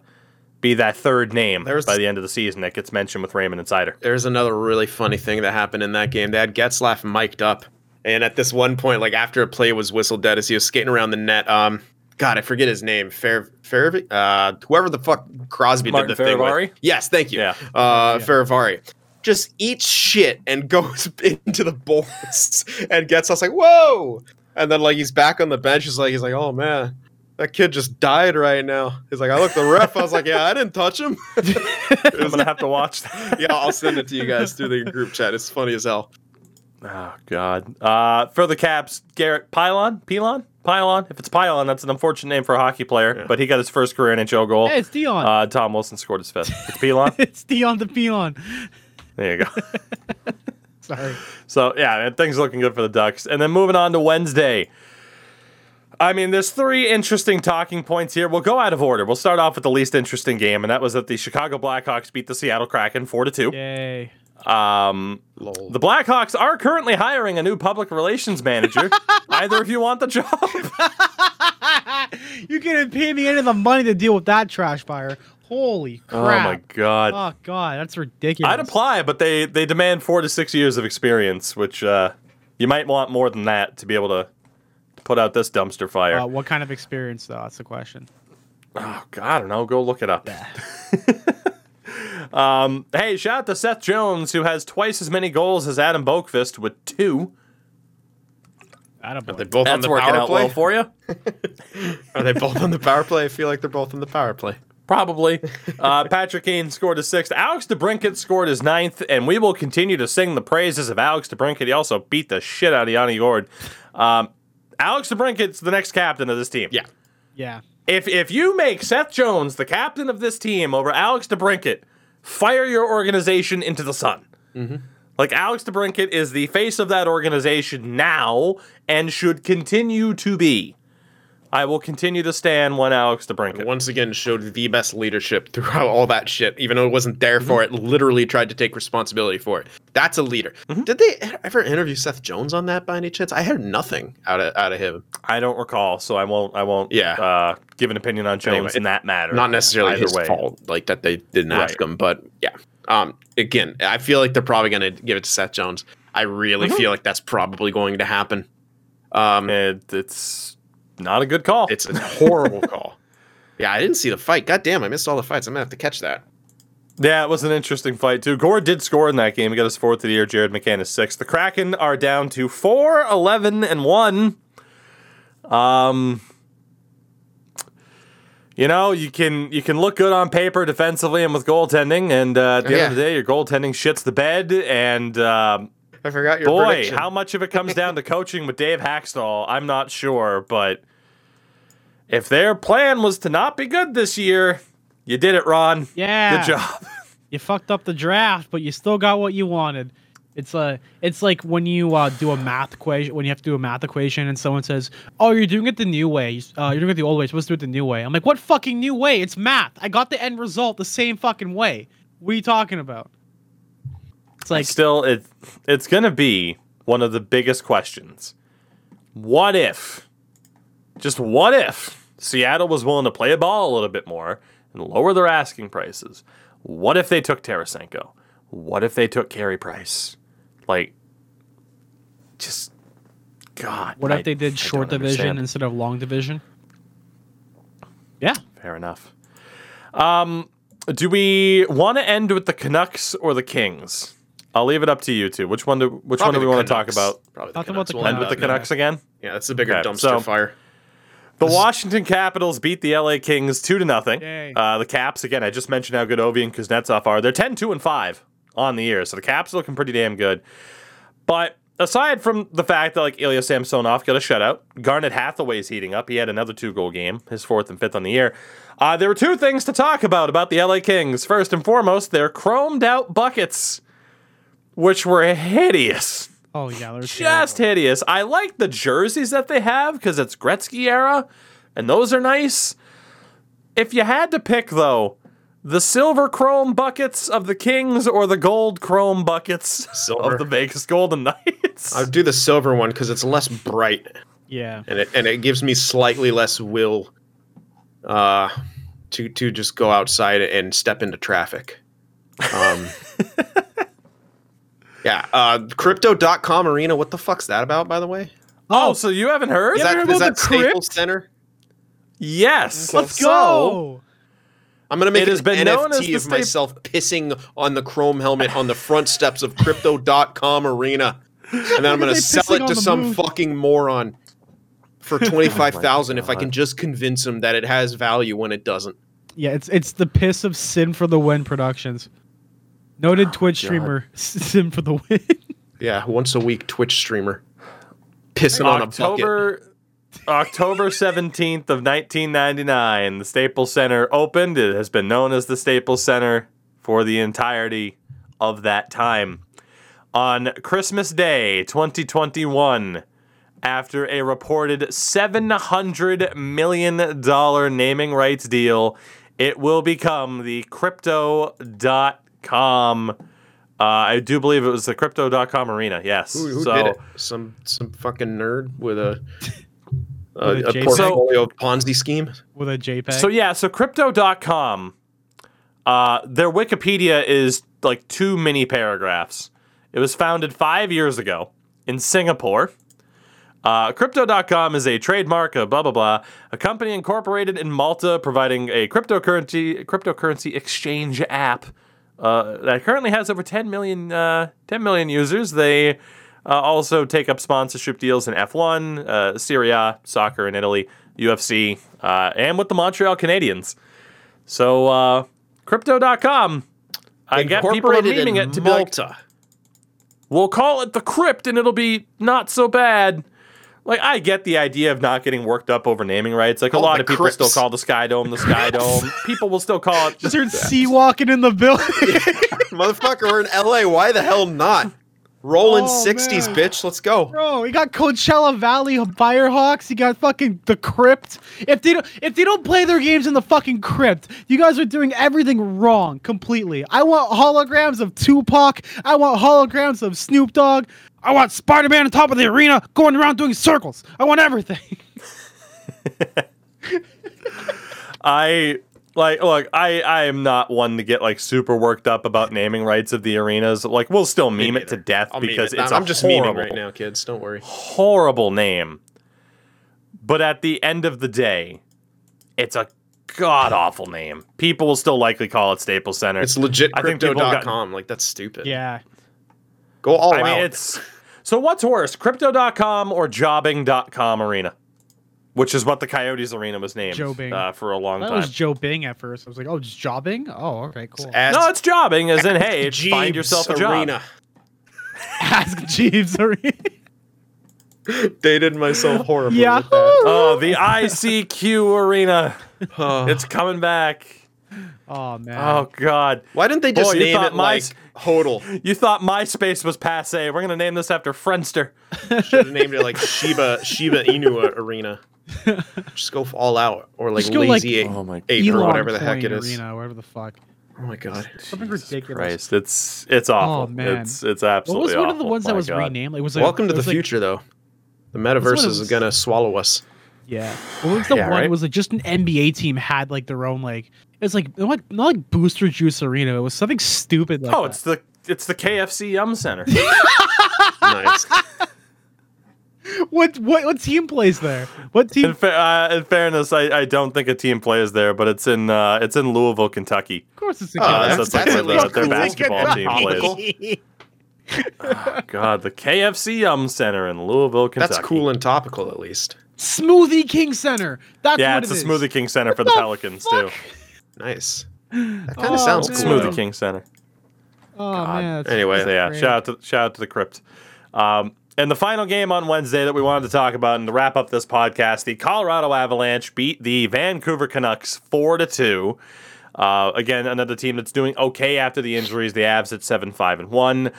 S1: be that third name
S3: There's-
S1: by the end of the season that gets mentioned with Raymond and Seider.
S3: There's another really funny thing that happened in that game. They had Getzlaff mic'd up, and at this one point, like after a play was whistled dead as he was skating around the net, um, God, I forget his name. Fair, Fair, uh, whoever the fuck Crosby
S1: Martin
S3: did the thing
S1: Fehervary?
S3: with. Yes, thank you.
S1: Yeah.
S3: Uh, Fehervary just eats shit and goes into the boards and gets us like, whoa! And then like he's back on the bench. He's like, he's like, oh man, that kid just died right now. He's like, I looked the ref. I was like, yeah, I didn't touch him.
S1: I'm gonna have to watch that.
S3: yeah, I'll send it to you guys through the group chat. It's funny as hell.
S1: Oh God. Uh, for the Caps, Garrett Pilon, Pylon, Pylon. If it's Pylon, that's an unfortunate name for a hockey player.
S3: Yeah.
S1: But he got his first career NHL goal.
S2: Hey, it's Dion.
S1: Uh, Tom Wilson scored his fifth. It's Pylon.
S2: it's Dion the Peon.
S1: There you go.
S2: Sorry.
S1: So yeah, things looking good for the Ducks. And then moving on to Wednesday. I mean, there's three interesting talking points here. We'll go out of order. We'll start off with the least interesting game, and that was that the Chicago Blackhawks beat the Seattle Kraken four to two.
S2: Yay.
S1: Um,
S3: Lol.
S1: the Blackhawks are currently hiring a new public relations manager. Either of you want the job?
S2: you couldn't pay me any of the money to deal with that trash fire. Holy crap.
S1: oh my god.
S2: Oh god, that's ridiculous.
S1: I'd apply, but they they demand four to six years of experience, which uh, you might want more than that to be able to put out this dumpster fire.
S2: Uh, what kind of experience though? That's the question.
S1: Oh God, I don't know. Go look it up. um, hey, shout out to Seth Jones, who has twice as many goals as Adam Boqvist with two.
S3: Are they
S2: Attaboy.
S3: both on
S1: That's
S3: the
S1: working
S3: power
S1: out
S3: play?
S1: well for you.
S3: Are they both on the power play? I feel like they're both on the power play.
S1: Probably. Uh, Patrick Kane scored his sixth. Alex DeBrincat scored his ninth, and we will continue to sing the praises of Alex DeBrincat. He also beat the shit out of Yanni Gourde. Um, Alex DeBrincat's the next captain of this team.
S3: Yeah.
S2: Yeah.
S1: If if you make Seth Jones the captain of this team over Alex DeBrincat, fire your organization into the sun. Like Alex DeBrincat is the face of that organization now and should continue to be. I will continue to stand one Alex DeBrincat.
S3: Once again, showed the best leadership throughout all that shit. Even though it wasn't there for it, literally tried to take responsibility for it. That's a leader. Did they ever interview Seth Jones on that by any chance? I heard nothing out of out of him.
S1: I don't recall, so I won't. I won't.
S3: Yeah.
S1: Uh, give an opinion on Jones
S3: Anyway,
S1: in that matter.
S3: Not necessarily
S1: Either
S3: his
S1: way.
S3: fault, like that they didn't ask him, but yeah. Um, again, I feel like they're probably gonna give it to Seth Jones. I really
S1: Mm-hmm.
S3: feel like that's probably going to happen. Um,
S1: It, it's not a good call.
S3: it's a horrible call. Yeah, I didn't see the fight. God damn, I missed all the fights. I'm gonna have to catch that.
S1: Yeah, it was an interesting fight too. Gourde did score in that game. He got his fourth of the year. Jared McCann is sixth. The Kraken are down to 4, 11, and one. Um, you know, you can you can look good on paper defensively and with goaltending, and uh, at the end of the day, your goaltending shits the bed. And um,
S3: I forgot your
S1: boy,
S3: prediction.
S1: how much of it comes down to coaching with Dave Hakstol, I'm not sure. But if their plan was to not be good this year, you did it, Ron.
S2: Yeah.
S1: Good job.
S2: You fucked up the draft, but you still got what you wanted. It's a, it's like when you uh, do a math equation, when you have to do a math equation, and someone says, "Oh, you're doing it the new way. Uh, you're doing it the old way. You're supposed to do it the new way." I'm like, "What fucking new way? It's math. I got the end result the same fucking way. What are you talking about?" It's like,
S1: Still, it it's gonna be one of the biggest questions. What if, just what if, Seattle was willing to play a ball a little bit more and lower their asking prices? What if they took Tarasenko? What if they took Carey Price? Like, just God.
S2: what
S1: I-
S2: if they did short division
S1: understand.
S2: instead of long division? Yeah.
S1: Fair enough. Um, do we want to end with the Canucks or the Kings? I'll leave it up to you two. Which one do which one do we
S3: Probably
S1: want to talk
S3: Canucks.
S1: about?
S3: Probably the
S2: Talk about
S3: Canucks.
S2: the
S3: We'll
S1: End
S3: end
S1: with the
S3: up.
S1: Canucks again.
S3: Yeah, that's the bigger
S1: Okay,
S3: dumpster
S1: so-
S3: fire.
S1: The Washington Capitals beat the LA Kings two to nothing.
S2: Yay.
S1: Uh, the Caps again. I just mentioned how good Ovi and Kuznetsov are. They're 10, 2, and five on the year, so the Caps are looking pretty damn good. But aside from the fact that like Ilya Samsonov got a shutout, Garnet Hathaway's heating up. He had another two goal game, his fourth and fifth on the year. Uh, there were two things to talk about about the LA Kings. First and foremost, their chromed out buckets, which were hideous
S2: Oh yeah, they're
S1: just hideous. I like the jerseys that they have because it's Gretzky era, and those are nice. If you had to pick, though, the silver chrome buckets of the Kings or the gold chrome buckets
S3: Silver.
S1: of the Vegas Golden Knights,
S3: I'll do the silver one because it's less bright
S2: yeah.
S3: and it and it gives me slightly less will uh to to just go outside and step into traffic. Um Yeah, uh crypto.com arena, what the fuck's that about by the way?
S1: oh, so you haven't heard?
S3: Is
S2: Yeah,
S3: that,
S2: heard
S3: is
S2: about
S3: that
S2: the crypt?
S3: Staples Center?
S1: yes.
S2: Let's
S1: So,
S2: go.
S3: I'm gonna make
S1: It
S3: an
S1: has been as
S3: NFT of
S1: staple-
S3: myself pissing on the chrome helmet on the front steps of Crypto.com Arena, and then I'm gonna sell it to some
S2: moon.
S3: fucking moron for twenty five thousand if I can just convince him that it has value when it doesn't.
S2: Yeah, it's it's the piss of Sin for the Win Productions. Noted oh, Twitch
S1: God.
S2: streamer Sin for the Win.
S3: Yeah, once a week Twitch streamer pissing on a bucket.
S1: October October 17th of 1999, the Staples Center opened. It has been known as the Staples Center for the entirety of that time. On Christmas Day 2021, after a reported $700 million naming rights deal, it will become the Crypto.com. Uh, I do believe it was the Crypto.com arena. Yes.
S3: Who, who
S1: so,
S3: did it? Some some fucking nerd with a a,
S2: With a
S3: a
S2: JPEG.
S3: portfolio Ponzi scheme.
S2: with a JPEG.
S1: So yeah, so crypto.com uh their Wikipedia is like two mini paragraphs. It was founded 5 years ago in Singapore. Uh, crypto.com is a trademark of blah blah blah, a company incorporated in Malta providing a cryptocurrency cryptocurrency exchange app uh, that currently has over 10 million uh, 10 million users. They uh, also take up sponsorship deals in F1, uh, Serie soccer in Italy, UFC, uh, and with the Montreal Canadiens. So, uh, crypto.com. I get people memeing
S3: in
S1: it to be like,
S3: Malta.
S1: we'll call it the crypt and it'll be not so bad. Like, I get the idea of not getting worked up over naming rights. Like, a
S3: Oh,
S1: lot of people still call the Sky Dome the Sky Dome. people will still call it.
S2: just heard sea walking in the building.
S3: Motherfucker, we're in LA. Why the hell not? Rolling
S2: Oh,
S3: 60s,
S2: man.
S3: bitch. Let's go.
S2: Bro, you got Coachella Valley Firehawks. You got fucking the Crypt. If they don't, if they don't play their games in the fucking Crypt, you guys are doing everything wrong completely. I want holograms of Tupac. I want holograms of Snoop Dogg. I want Spider Man on top of the arena going around doing circles. I want everything.
S1: I like look, I I am not one to get like super worked up about naming rights of the arenas. Like we'll still meme it to death
S3: I'll
S1: because
S3: it.
S1: it's
S3: I'm
S1: a
S3: just
S1: horrible,
S3: memeing right now, kids. Don't worry.
S1: horrible name. But at the end of the day, it's a god awful name. People will still likely call it Staples Center.
S3: It's legit
S1: I think people have gotten-
S3: crypto.com. Like, that's stupid.
S2: Yeah.
S3: Go all
S1: I mean,
S3: out.
S1: it's so what's worse, crypto.com or jobbing.com arena? Which is what the Coyotes arena was named
S2: Joe Bing.
S1: uh, for a long
S2: That
S1: time.
S2: was Joe Bing at first. I was like, oh, just jobbing? Oh, okay, cool.
S3: Ask
S1: no, it's jobbing, as in, hey,
S3: Jeeves
S1: find yourself a job.
S3: Arena.
S2: Ask Jeeves Arena.
S3: Dated myself horribly.
S2: Yeah.
S3: with that.
S1: Oh, the ICQ arena.
S3: Oh.
S1: It's coming back.
S2: Oh man.
S1: Oh God!
S3: Why didn't they just
S1: Boy, you
S3: name
S1: thought
S3: it
S1: my-
S3: like Hodel?
S1: You thought MySpace was passe. We're gonna name this after Friendster.
S3: Should have named it like Shiba Shiba Inu Arena. Just go all out or like
S2: Just go, like,
S3: lazy
S1: Oh my
S3: ape or whatever the heck it is.
S2: Arena, whatever the fuck.
S3: Oh my god.
S2: Something ridiculous.
S1: Christ, it's it's oh, awful.
S2: Oh, man.
S1: It's it's
S2: What
S1: absolutely
S2: was one of the
S1: awful.
S2: ones that was
S1: God.
S2: renamed? Like, was like,
S3: Welcome to
S2: it
S3: the
S2: like-
S3: future, though. The metaverse is gonna swallow us.
S2: Yeah. What was the
S1: Yeah,
S2: one?
S1: right?
S2: It was like just an NBA team had like their own like it's like not like, not like Booster Juice Arena. It was something stupid like
S1: Oh,
S2: that.
S1: it's the it's the KFC Yum Center.
S3: nice.
S2: What what what team plays there? What
S1: in,
S2: team?
S1: fa- uh, in fairness, I, I don't think a team plays there, but it's in uh, it's in Louisville, Kentucky.
S2: Of course, it's a
S3: Oh,
S1: Uh,
S3: that's-
S1: so it's like
S3: that's
S1: where
S3: at
S1: their basketball team
S3: Topical.
S1: plays. God, the KFC Yum Center in Louisville, Kentucky.
S3: That's cool and topical, at least.
S2: Smoothie King Center. That's
S1: Yeah,
S2: what
S1: it's
S2: it
S1: the
S2: is.
S1: Smoothie King Center for the
S2: the
S1: Pelicans too.
S3: Nice. That kind
S2: Oh,
S3: of sounds
S2: man.
S3: cool.
S1: Smoothie. King Center.
S2: Oh man. that's
S3: Anyway,
S1: So yeah,
S2: great.
S1: shout out to shout out to the crypt. Um, and the final game on Wednesday that we wanted to talk about and to wrap up this podcast, the Colorado Avalanche beat the Vancouver Canucks four to two. Uh, again, another team that's doing okay after the injuries. The Avs at seven five and one,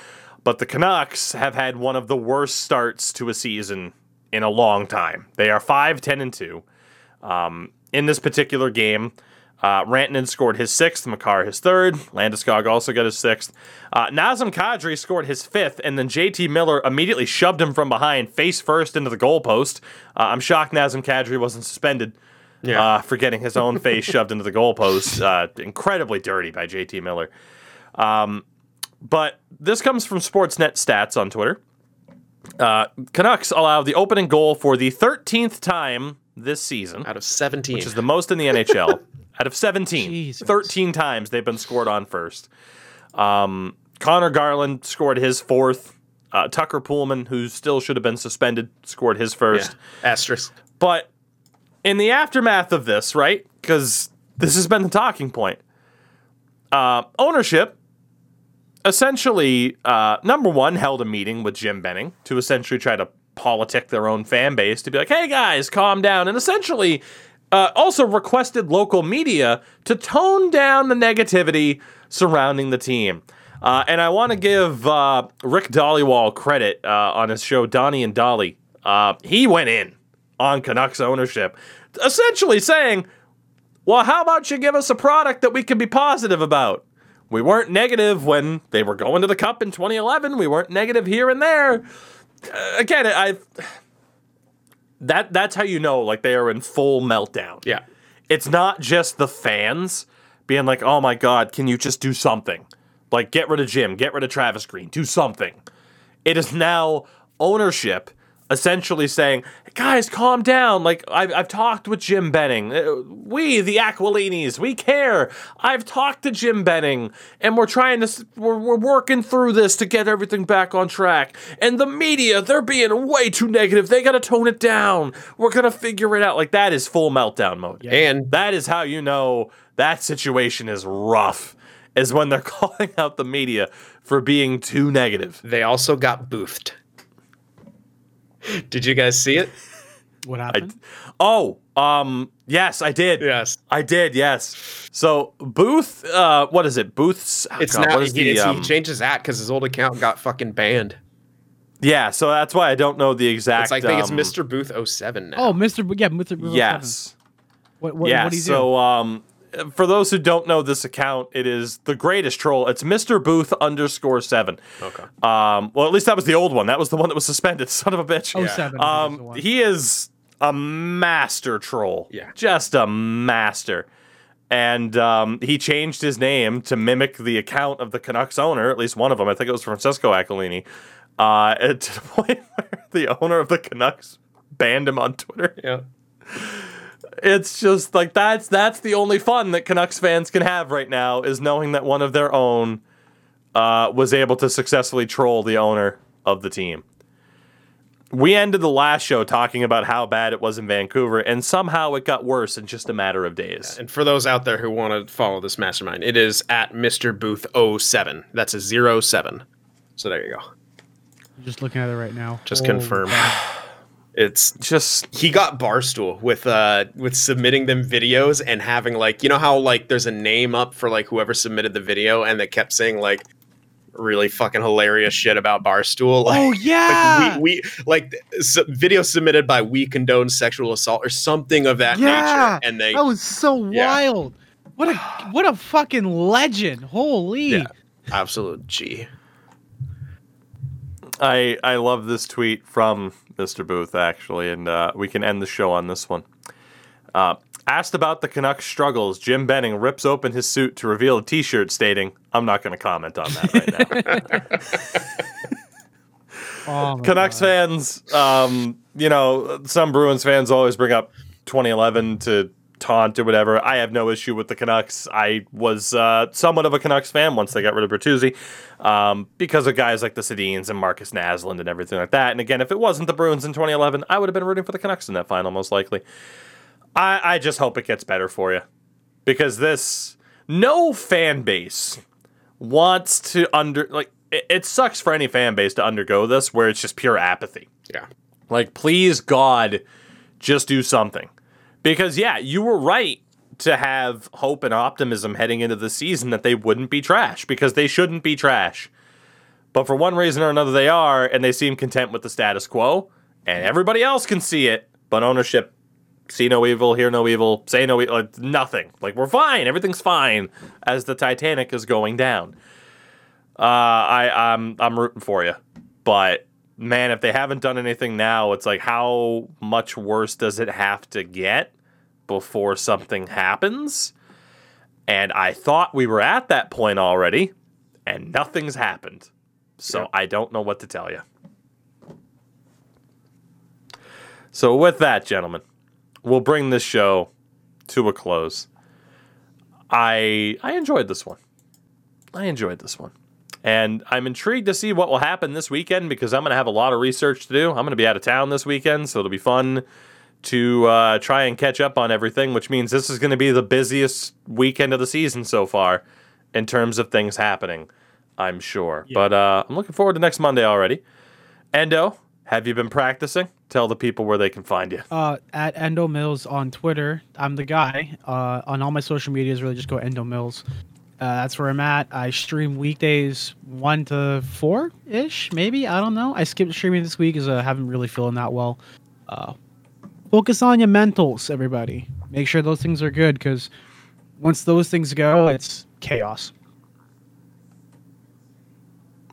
S1: but the Canucks have had one of the worst starts to a season in a long time. They are 5 10 and two. Um, in this particular game, uh, Rantanen scored his sixth, Makar his third, Landeskog also got his sixth. Uh, Nazem Kadri scored his fifth, and then JT Miller immediately shoved him from behind, face first into the goalpost. Uh, I'm shocked Nazem Kadri wasn't suspended
S3: Yeah.
S1: uh, for getting his own face shoved into the goalpost. Uh, incredibly dirty by JT Miller. Um, but this comes from Sportsnet Stats on Twitter. Uh, Canucks allow the opening goal for the 13th time this season,
S3: Out of 17.
S1: which is the most in the NHL. Out of 17,
S2: Jesus.
S1: 13 times they've been scored on first. Um, Conor Garland scored his fourth. Uh, Tucker Poolman, who still should have been suspended, scored his
S3: yeah.
S1: first.
S3: Asterisk.
S1: But in the aftermath of this, right? Because this has been the talking point. Uh, ownership essentially, uh, number one, held a meeting with Jim Benning to essentially try to politic their own fan base to be like, hey guys, calm down. And essentially, uh, also requested local media to tone down the negativity surrounding the team. Uh, and I want to give uh, Rick Dhaliwal credit uh, on his show, Donnie and Dolly. Uh, he went in on Canucks ownership, essentially saying, well, how about you give us a product that we can be positive about? We weren't negative when they were going to the Cup in 2011. We weren't negative here and there. Uh, again, I that that's how you know like they are in full meltdown.
S3: Yeah.
S1: It's not just the fans being like, "Oh my god, can you just do something?" Like get rid of Jim, get rid of Travis Green, do something. It is now ownership essentially saying, guys, calm down. Like, I've, I've talked with Jim Benning. Uh, We, the Aquilinis, we care. I've talked to Jim Benning, and we're trying to, we're, we're working through this to get everything back on track. And the media, they're being way too negative. They got to tone it down. We're going to figure it out. Like, that is full meltdown mode.
S3: And
S1: That is how you know that situation is rough, is when they're calling out the media for being too negative.
S3: they also got boofed. Did you guys see it?
S2: What
S1: I,
S2: happened?
S1: oh, um, yes, I did.
S3: Yes.
S1: I did, yes. So Booth, uh, what is it? Booth's. oh
S3: It's
S1: God,
S3: now
S1: what is
S3: he,
S1: the,
S3: it's-
S1: um,
S3: he changed his act because his old account got fucking banned.
S1: yeah, so that's why I don't know the exact.
S3: It's I think
S1: um,
S3: it's Mr. Booth 07 now.
S2: oh, Mr. B- Yeah, Mr. B-
S1: Yes.
S2: What, what,
S1: yeah.
S2: what do you
S1: so, um, for those who don't know this account, it is the greatest troll. It's Mr. Booth underscore seven.
S3: Okay.
S1: Um, well, at least that was the old one. That was the one that was suspended. Son of a bitch.
S2: do? 07. I think is the
S1: Um, he is a master troll.
S3: Yeah.
S1: Just a master. And um, he changed his name to mimic the account of the Canucks owner, at least one of them. I think it was Francesco Aquilini. Uh, and to the point where the owner of the Canucks banned him on Twitter.
S3: Yeah.
S1: It's just like that's that's the only fun that Canucks fans can have right now is knowing that one of their own uh, was able to successfully troll the owner of the team. We ended the last show talking about how bad it was in Vancouver, and somehow it got worse in just a matter of days.
S3: And for those out there who want to follow this mastermind, it is at Mr. Booth 07. That's a zero seven. So there you go.
S2: I'm just looking at it right now.
S3: Just
S2: Oh,
S3: confirm. It's
S1: Just
S3: he got barstool with uh with submitting them videos and having like you know how like there's a name up for like whoever submitted the video and they kept saying like really fucking hilarious shit about barstool like,
S2: Oh yeah.
S3: like we, we like s- video submitted by we condone sexual assault or something of that
S2: Yeah,
S3: nature and they
S2: that was so
S3: Yeah.
S2: wild. What a what a fucking legend. Holy.
S3: Yeah. absolute g
S1: I I love this tweet from Mr. Booth actually, and uh, we can end the show on this one. Uh, asked about the Canucks struggles, Jim Benning rips open his suit to reveal a T-shirt stating, "I'm not going to comment on that right now."
S2: Oh,
S1: Canucks
S2: God.
S1: fans, um, you know, some Bruins fans always bring up 2011 to taunt or whatever. I have no issue with the Canucks. I was uh, somewhat of a Canucks fan once they got rid of Bertuzzi um, because of guys like the Sedins and Markus Naslund and everything like that. And again, if it wasn't the Bruins in 2011, I would have been rooting for the Canucks in that final, most likely. I, I just hope it gets better for you because this no fan base wants to under like it, it sucks for any fan base to undergo this where it's just pure apathy.
S3: yeah
S1: Like, please, God, just do something. Because, yeah, you were right to have hope and optimism heading into the season that they wouldn't be trash because they shouldn't be trash. But for one reason or another, they are, and they seem content with the status quo, and everybody else can see it, but ownership see no evil, hear no evil, say no evil, like, nothing. Like, we're fine, everything's fine as the Titanic is going down. Uh, I, I'm, I'm rooting for you, but man, if they haven't done anything now, it's like how much worse does it have to get before something happens? And I thought we were at that point already, and nothing's happened. So. I don't know what to tell you. So with that, gentlemen, we'll bring this show to a close. I I enjoyed this one. I enjoyed this one. And I'm intrigued to see what will happen this weekend because I'm going to have a lot of research to do. I'm going to be out of town this weekend, so it'll be fun to uh, try and catch up on everything, which means this is going to be the busiest weekend of the season so far in terms of things happening, I'm sure.
S2: Yeah.
S1: But uh, I'm looking forward to next Monday already. Endo, have you been practicing? Tell the people where they can find you.
S2: Uh, at Endo Mills on Twitter. I'm the guy. Uh, on all my social medias, really just go Endo Mills. Uh, that's where I'm at. I stream weekdays one to four ish, maybe. I don't know. I skipped streaming this week because I haven't really feeling that well. Focus on your mentals, everybody. Make sure those things are good because once those things go, it's chaos.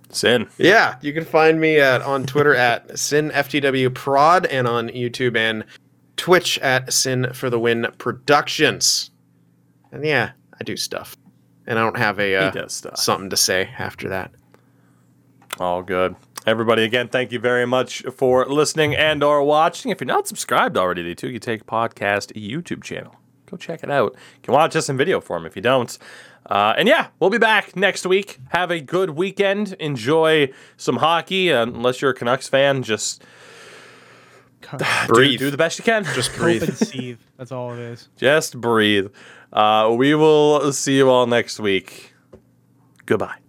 S1: Sin.
S3: Yeah, you can find me at on Twitter at sinftwprod and on YouTube and Twitch at Sin for the Win Productions. And yeah, I do stuff, and I don't have a uh,
S1: he does stuff.
S3: something to say after that.
S1: All good. Everybody, again, thank you very much for listening and or watching. If you're not subscribed already to Two You Take Podcast YouTube channel, go check it out. You can watch us in video form if you don't. Uh, and yeah, we'll be back next week. Have a good weekend. Enjoy some hockey. Uh, unless you're a Canucks fan, just
S2: Co-
S1: do,
S3: Breathe.
S1: do the best you can.
S3: Just
S2: Hope
S3: breathe.
S2: and seethe. That's all it is.
S1: just breathe. Uh, we will see you all next week. Goodbye.